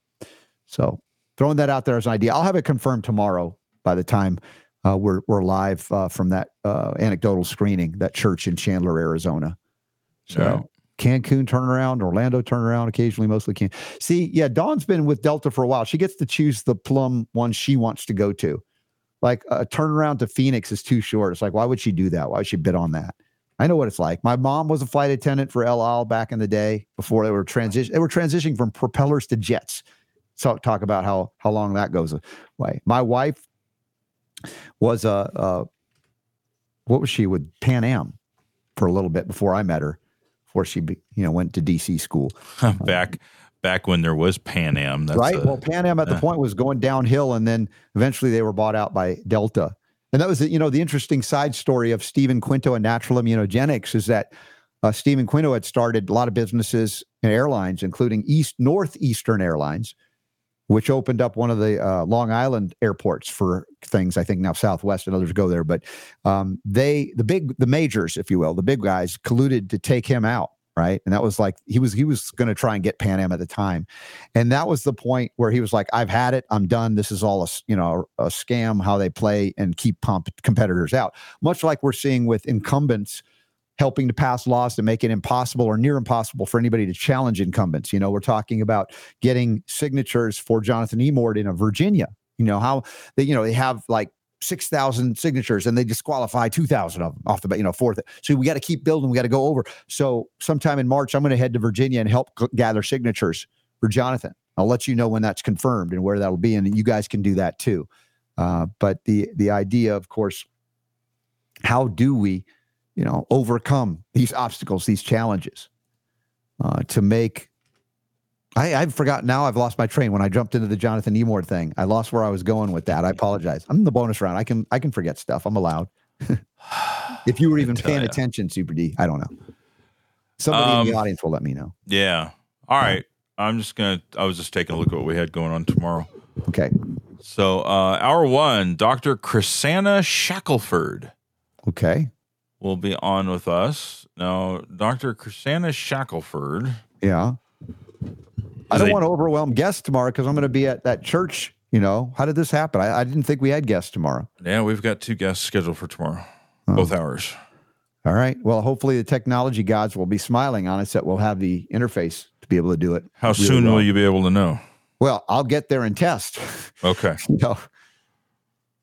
So throwing that out there as an idea. I'll have it confirmed tomorrow by the time uh, we're we're live uh, from that uh, anecdotal screening, that church in Chandler, Arizona. So. Cancun turnaround, Orlando turnaround, occasionally, mostly can. See, yeah, Dawn's been with Delta for a while. She gets to choose the plum one she wants to go to. Like a turnaround to Phoenix is too short. It's like, why would she do that? Why would she bid on that? I know what it's like. My mom was a flight attendant for El Al back in the day before they were transition. They were transitioning from propellers to jets. So talk about how how long that goes away. My wife was a, a what was she with Pan Am for a little bit before I met her, before she you know went to DC school. back back when there was Pan Am, right? A, well, Pan Am at the point was going downhill, and then eventually they were bought out by Delta. And that was, you know, the interesting side story of Stephen Quinto and Natural Immunogenics is that uh, Stephen Quinto had started a lot of businesses and airlines, including East Northeastern Airlines, which opened up one of the uh, Long Island airports for things. I think now Southwest and others go there, but um, they, the big, the majors, if you will, the big guys colluded to take him out. Right. And that was like, he was, he was going to try and get Pan Am at the time. And that was the point where he was like, I've had it. I'm done. This is all a, you know, a scam, how they play and keep pump competitors out. Much like we're seeing with incumbents helping to pass laws to make it impossible or near impossible for anybody to challenge incumbents. You know, we're talking about getting signatures for Jonathan Emord in a Virginia. You know how they, you know, they have like six thousand signatures and they disqualify two thousand of them off the bat. You know, fourth. So we got to keep building. We got to go over. So sometime in March, I'm going to head to Virginia and help gather signatures for Jonathan. I'll let you know when that's confirmed and where that'll be, and you guys can do that too. Uh, but the the idea, of course, how do we? You know, overcome these obstacles, these challenges uh, to make. I, I've forgotten now. I've lost my train when I jumped into the Jonathan Emord thing. I lost where I was going with that. I apologize. I'm in the bonus round. I can I can forget stuff. I'm allowed. if you were even paying you. attention, Super D, I don't know. Somebody um, in the um, audience will let me know. Yeah. All right. I'm just gonna. I was just taking a look at what we had going on tomorrow. Okay. So, uh, hour one, Dr. Chrisanna Shackelford. Okay will be on with us. Now, Dr. Chrisanna Shackelford. Yeah. I don't want to overwhelm guests tomorrow because I'm going to be at that church. You know, how did this happen? I, I, didn't think we had guests tomorrow. Yeah, we've got two guests scheduled for tomorrow, oh. both hours. All right. Well, hopefully the technology gods will be smiling on us that we'll have the interface to be able to do it. How really soon well. will you be able to know? Well, I'll get there and test. Okay. know,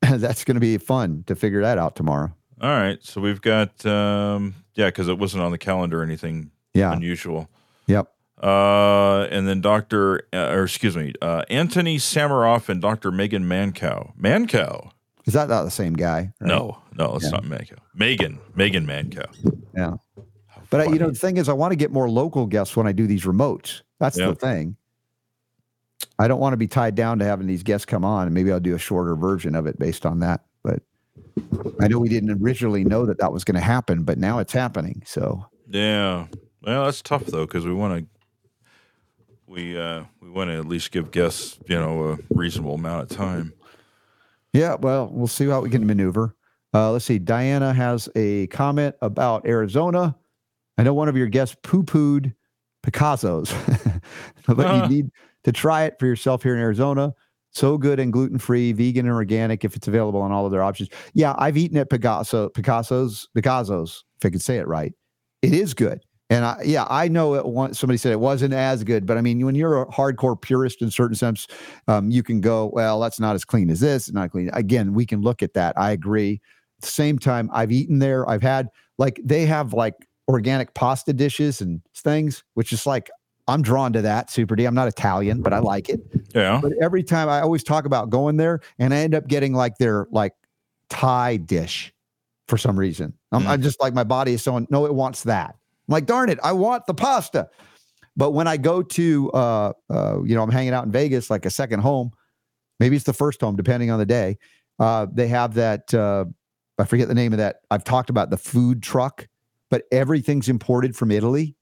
that's going to be fun to figure that out tomorrow. All right. So we've got um yeah, because it wasn't on the calendar or anything yeah. unusual. Yep. Uh, and then Dr. Uh, or excuse me, uh, Anthony Samaroff and Dr. Megan Mancow. Mancow. Is that not the same guy? Right? No, no, it's yeah. not Mancow. Megan, Megan Mancow. Yeah. But uh, you know, the thing is, I want to get more local guests when I do these remotes. That's the thing. I don't want to be tied down to having these guests come on, and maybe I'll do a shorter version of it based on that. I know we didn't originally know that that was going to happen, but now it's happening. So yeah, well, that's tough though because we want to we uh, we want to at least give guests you know a reasonable amount of time. Yeah, well, we'll see how we can maneuver. Uh, let's see. Diana has a comment about Arizona. I know one of your guests poo pooed Picasso's, but you need to try it for yourself here in Arizona. So good and gluten free, vegan and organic if it's available on all of their options. Yeah, I've eaten at Picasso, Picasso's, Picasso's, if I could say it right. It is good. And I, yeah, I know it once somebody said it wasn't as good, but I mean, when you're a hardcore purist in certain sense, um, you can go, well, that's not as clean as this, not clean. Again, we can look at that. I agree. At the same time, I've eaten there. I've had like they have like organic pasta dishes and things, which is like I'm drawn to that super D. I'm not Italian, but I like it. Yeah. But every time I always talk about going there and I end up getting like their like Thai dish for some reason. I'm, mm. I just like my body is so no, it wants that. I'm like, darn it, I want the pasta. But when I go to uh uh, you know, I'm hanging out in Vegas like a second home, maybe it's the first home, depending on the day. Uh, they have that uh I forget the name of that. I've talked about the food truck, but everything's imported from Italy.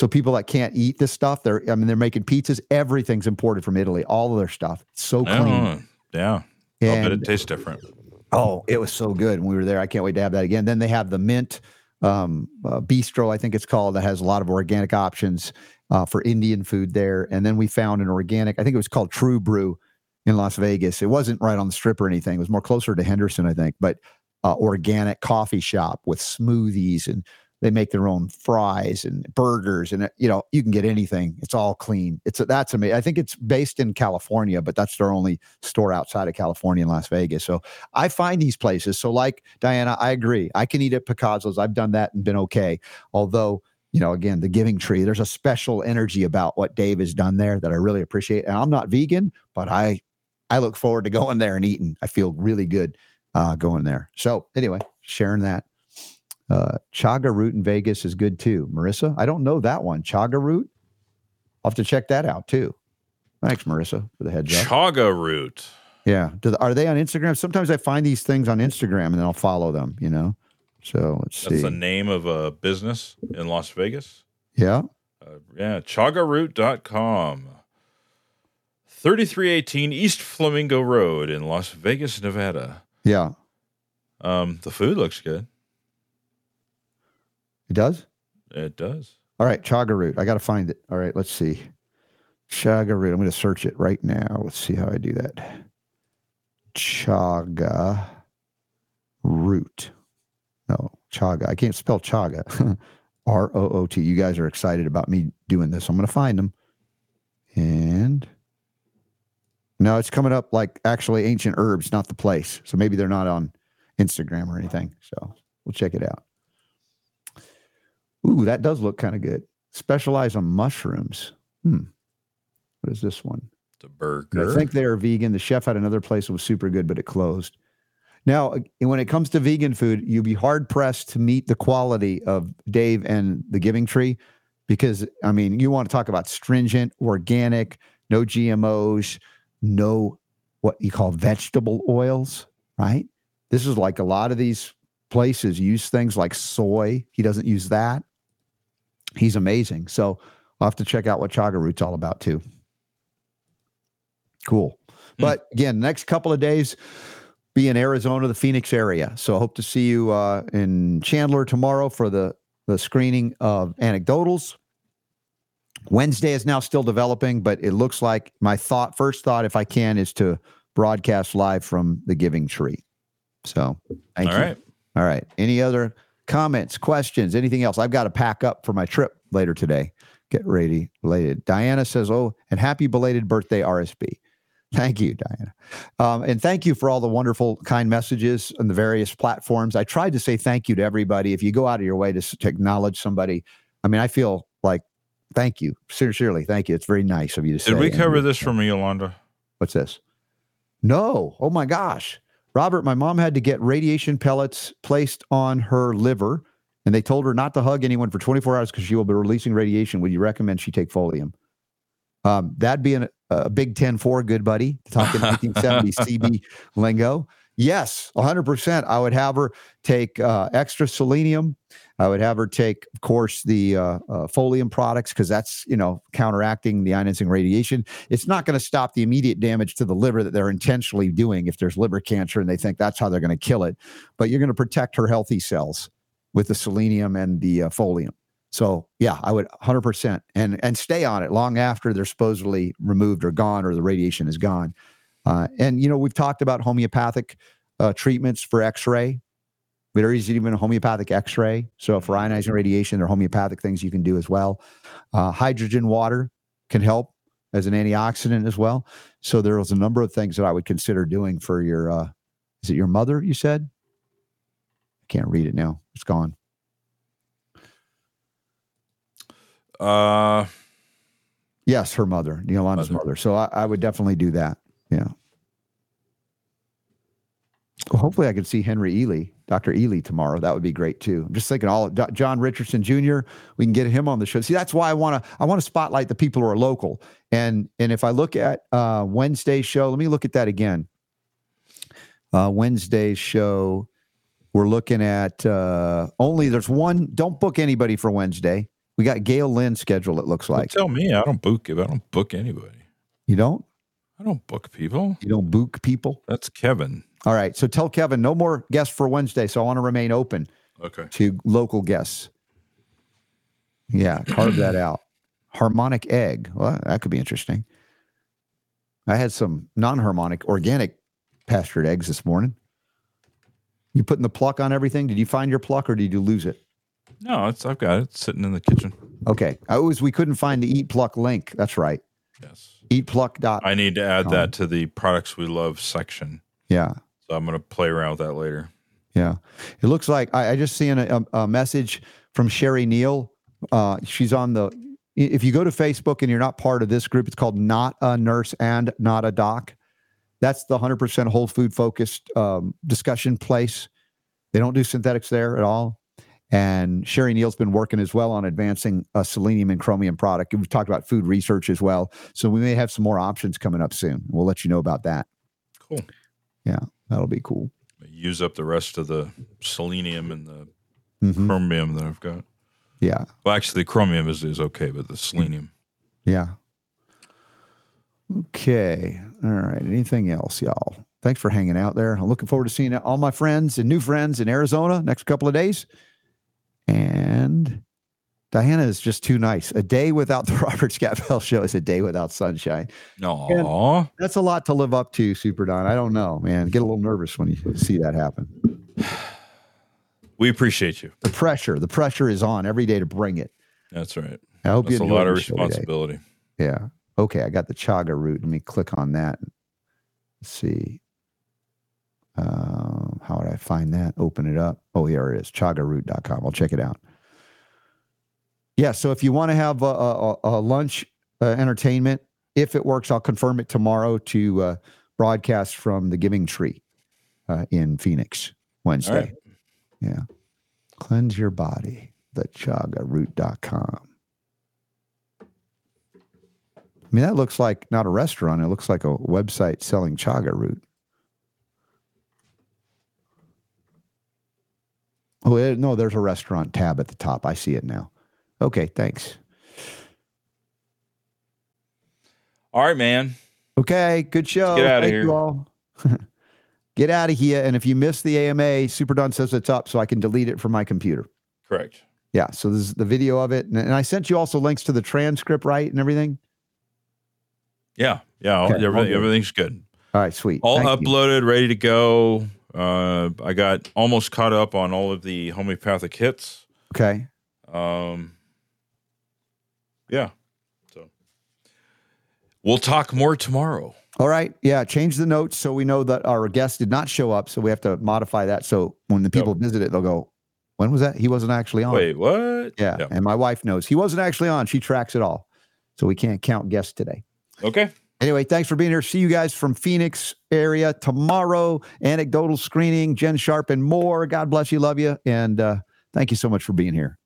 So people that can't eat this stuff, they're I mean they're making pizzas. Everything's imported from Italy. All of their stuff. It's so clean. Oh, yeah. And, but it tastes different. Oh, it was so good when we were there. I can't wait to have that again. Then they have the mint um, uh, bistro, I think it's called, that has a lot of organic options uh, for Indian food there. And then we found an organic, I think it was called True Brew in Las Vegas. It wasn't right on the strip or anything. It was more closer to Henderson, I think, but uh, organic coffee shop with smoothies and they make their own fries and burgers and you know you can get anything it's all clean it's that's amazing i think it's based in california but that's their only store outside of california in las vegas so i find these places so like diana i agree i can eat at picasso's i've done that and been okay although you know, again, the giving tree. There's a special energy about what Dave has done there that I really appreciate. And I'm not vegan, but I I look forward to going there and eating. I feel really good uh, going there. So anyway, sharing that. Uh, chaga root in Vegas is good too. Marissa, I don't know that one. Chaga root. I'll have to check that out too. Thanks, Marissa, for the heads up. Chaga root. Yeah. Do, are they on Instagram? Sometimes I find these things on Instagram and then I'll follow them, you know? So let's see. That's see. the name of a business in Las Vegas. yeah. Uh, yeah, chagaroot.com. 3318 East Flamingo Road in Las Vegas, Nevada. Yeah. Um, the food looks good. It does? It does. All right. Chaga root. I got to find it. All right. Let's see. Chaga root. I'm going to search it right now. Let's see how I do that. Chaga root. No, chaga. I can't spell chaga. R O O T. You guys are excited about me doing this. I'm going to find them. And no, it's coming up like actually ancient herbs, not the place. So maybe they're not on Instagram or anything. So we'll check it out. Ooh, that does look kind of good. Specialize on mushrooms. Hmm. What is this one? The burger. I think they are vegan. The chef had another place that was super good, but it closed. Now, when it comes to vegan food, you'd be hard pressed to meet the quality of Dave and the Giving Tree because, I mean, you want to talk about stringent, organic, no GMOs, no what you call vegetable oils, right? This is like a lot of these places use things like soy. He doesn't use that. He's amazing. So I'll have to check out what chaga root's all about too. Cool. But again, next couple of days, be in Arizona, the Phoenix area. So I hope to see you uh, in Chandler tomorrow for the the screening of Anecdotals. Wednesday is now still developing, but it looks like my thought, first thought, if I can, is to broadcast live from the Giving Tree. So thank All you. right. All right. Any other comments, questions, anything else? I've got to pack up for my trip later today. Get ready, belated. Diana says, "Oh, and happy belated birthday, RSB." Thank you, Diana, um, and thank you for all the wonderful, kind messages on the various platforms. I tried to say thank you to everybody. If you go out of your way to, to acknowledge somebody, I mean, I feel like thank you, sincerely, thank you. It's very nice of you to say. Did we and- cover this from Yolanda? What's this? No. Oh my gosh. Robert, my mom had to get radiation pellets placed on her liver, and they told her not to hug anyone for 24 hours because she will be releasing radiation. Would you recommend she take Folium? Um, that'd be an, a Big 10 4 good buddy, talking 1970 CB lingo. Yes, 100%. I would have her take uh, extra selenium. I would have her take, of course, the uh, uh, folium products because that's, you know, counteracting the ionizing radiation it's not going to stop the immediate damage to the liver that they're intentionally doing if there's liver cancer and they think that's how they're going to kill it. But you're going to protect her healthy cells with the selenium and the uh, folium. So yeah, I would 100% and and stay on it long after they're supposedly removed or gone or the radiation is gone. Uh, and you know we've talked about homeopathic uh, treatments for X-ray. There is even a homeopathic X-ray. So for ionizing radiation, there are homeopathic things you can do as well. Uh, hydrogen water can help as an antioxidant as well. So there was a number of things that I would consider doing for your uh is it your mother you said? I can't read it now. It's gone. Uh, Yes, her mother, Yolanda's Mother. mother. So I, I would definitely do that. Yeah. Well, hopefully I could see Henry Ealy, Dr. Ealy tomorrow. That would be great too. I'm just thinking all John Richardson Jr. We can get him on the show. See, that's why I want to I want to spotlight the people who are local. And and if I look at uh Wednesday's show, let me look at that again. Uh Wednesday's show, we're looking at uh only there's one. Don't book anybody for Wednesday. We got Gail Lynn scheduled, it looks like. tell me, I don't book. It. I don't book anybody. You don't? I don't book people. You don't book people? That's Kevin. All right. So tell Kevin no more guests for Wednesday. So I want to remain open Okay. to local guests. Yeah, carve that out. Harmonic egg. Well, that could be interesting. I had some non harmonic organic pastured eggs this morning. You putting the pluck on everything? Did you find your pluck or did you lose it? No, it's I've got it sitting in the kitchen. Okay. I was we couldn't find the eat pluck link. That's right. Yes. Eatpluck dot. I need to add that to the products we love section. Yeah. So I'm going to play around with that later. Yeah. It looks like I, I just seen a, a, a message from Sherry Neal Uh, she's on the. If you go to Facebook and you're not part of this group, it's called Not a Nurse and Not a Doc. That's the 100% whole food focused um, discussion place. They don't do synthetics there at all. And Sherry Neal's been working as well on advancing a selenium and chromium product. We've talked about food research as well. So we may have some more options coming up soon. We'll let you know about that. Cool. Yeah, that'll be cool. Use up the rest of the selenium and the mm-hmm. chromium that I've got. Yeah. Well, actually, the chromium is, is okay, but the selenium. Yeah. Okay. All right. Anything else, y'all? Thanks for hanging out there. I'm looking forward to seeing all my friends and new friends in Arizona next couple of days. And Diana is just too nice. A day without the Robert Scott Bell show is a day without sunshine. No, that's a lot to live up to, Super Don. I don't know, man. Get a little nervous when you see that happen. We appreciate you. The pressure, the pressure is on every day to bring it. That's right. I hope That's you a lot of responsibility. Yeah. Okay, I got the chaga root. Let me click on that. Let's see. Uh, how would I find that? Open it up. Oh, here it is. Chagaroot.com. I'll check it out. Yeah. So if you want to have a, a, a lunch uh, entertainment, if it works, I'll confirm it tomorrow to uh, broadcast from the Giving Tree uh, in Phoenix Wednesday. Yeah. Cleanse your body. The chagaroot.com. I mean, that looks like not a restaurant. It looks like a website selling chaga root. Oh, eh, no, there's a restaurant tab at the top. I see it now. Okay, thanks. All right, man. Okay, good show. Let's get out Thank of here. You all. get out of here. And if you missed the AMA, Super Don says it's up, so I can delete it from my computer. Correct. Yeah. So this is the video of it, and, and I sent you also links to the transcript, right, and everything. Yeah, yeah, okay, everything, everything's good. All right, sweet. All Thank uploaded, you. ready to go. Uh, I got almost caught up on all of the homeopathic hits. Okay. Um. Yeah. So we'll talk more tomorrow. All right. Yeah. Change the notes so we know that our guest did not show up. So we have to modify that. So when the people yep. visit it, they'll go, when was that? He wasn't actually on. Wait, what? Yeah. Yep. And my wife knows he wasn't actually on. She tracks it all. So we can't count guests today. Okay. Anyway, thanks for being here. See you guys from Phoenix area tomorrow. Anecdotal screening, Jen Sharp, and more. God bless you. Love you. And uh, thank you so much for being here.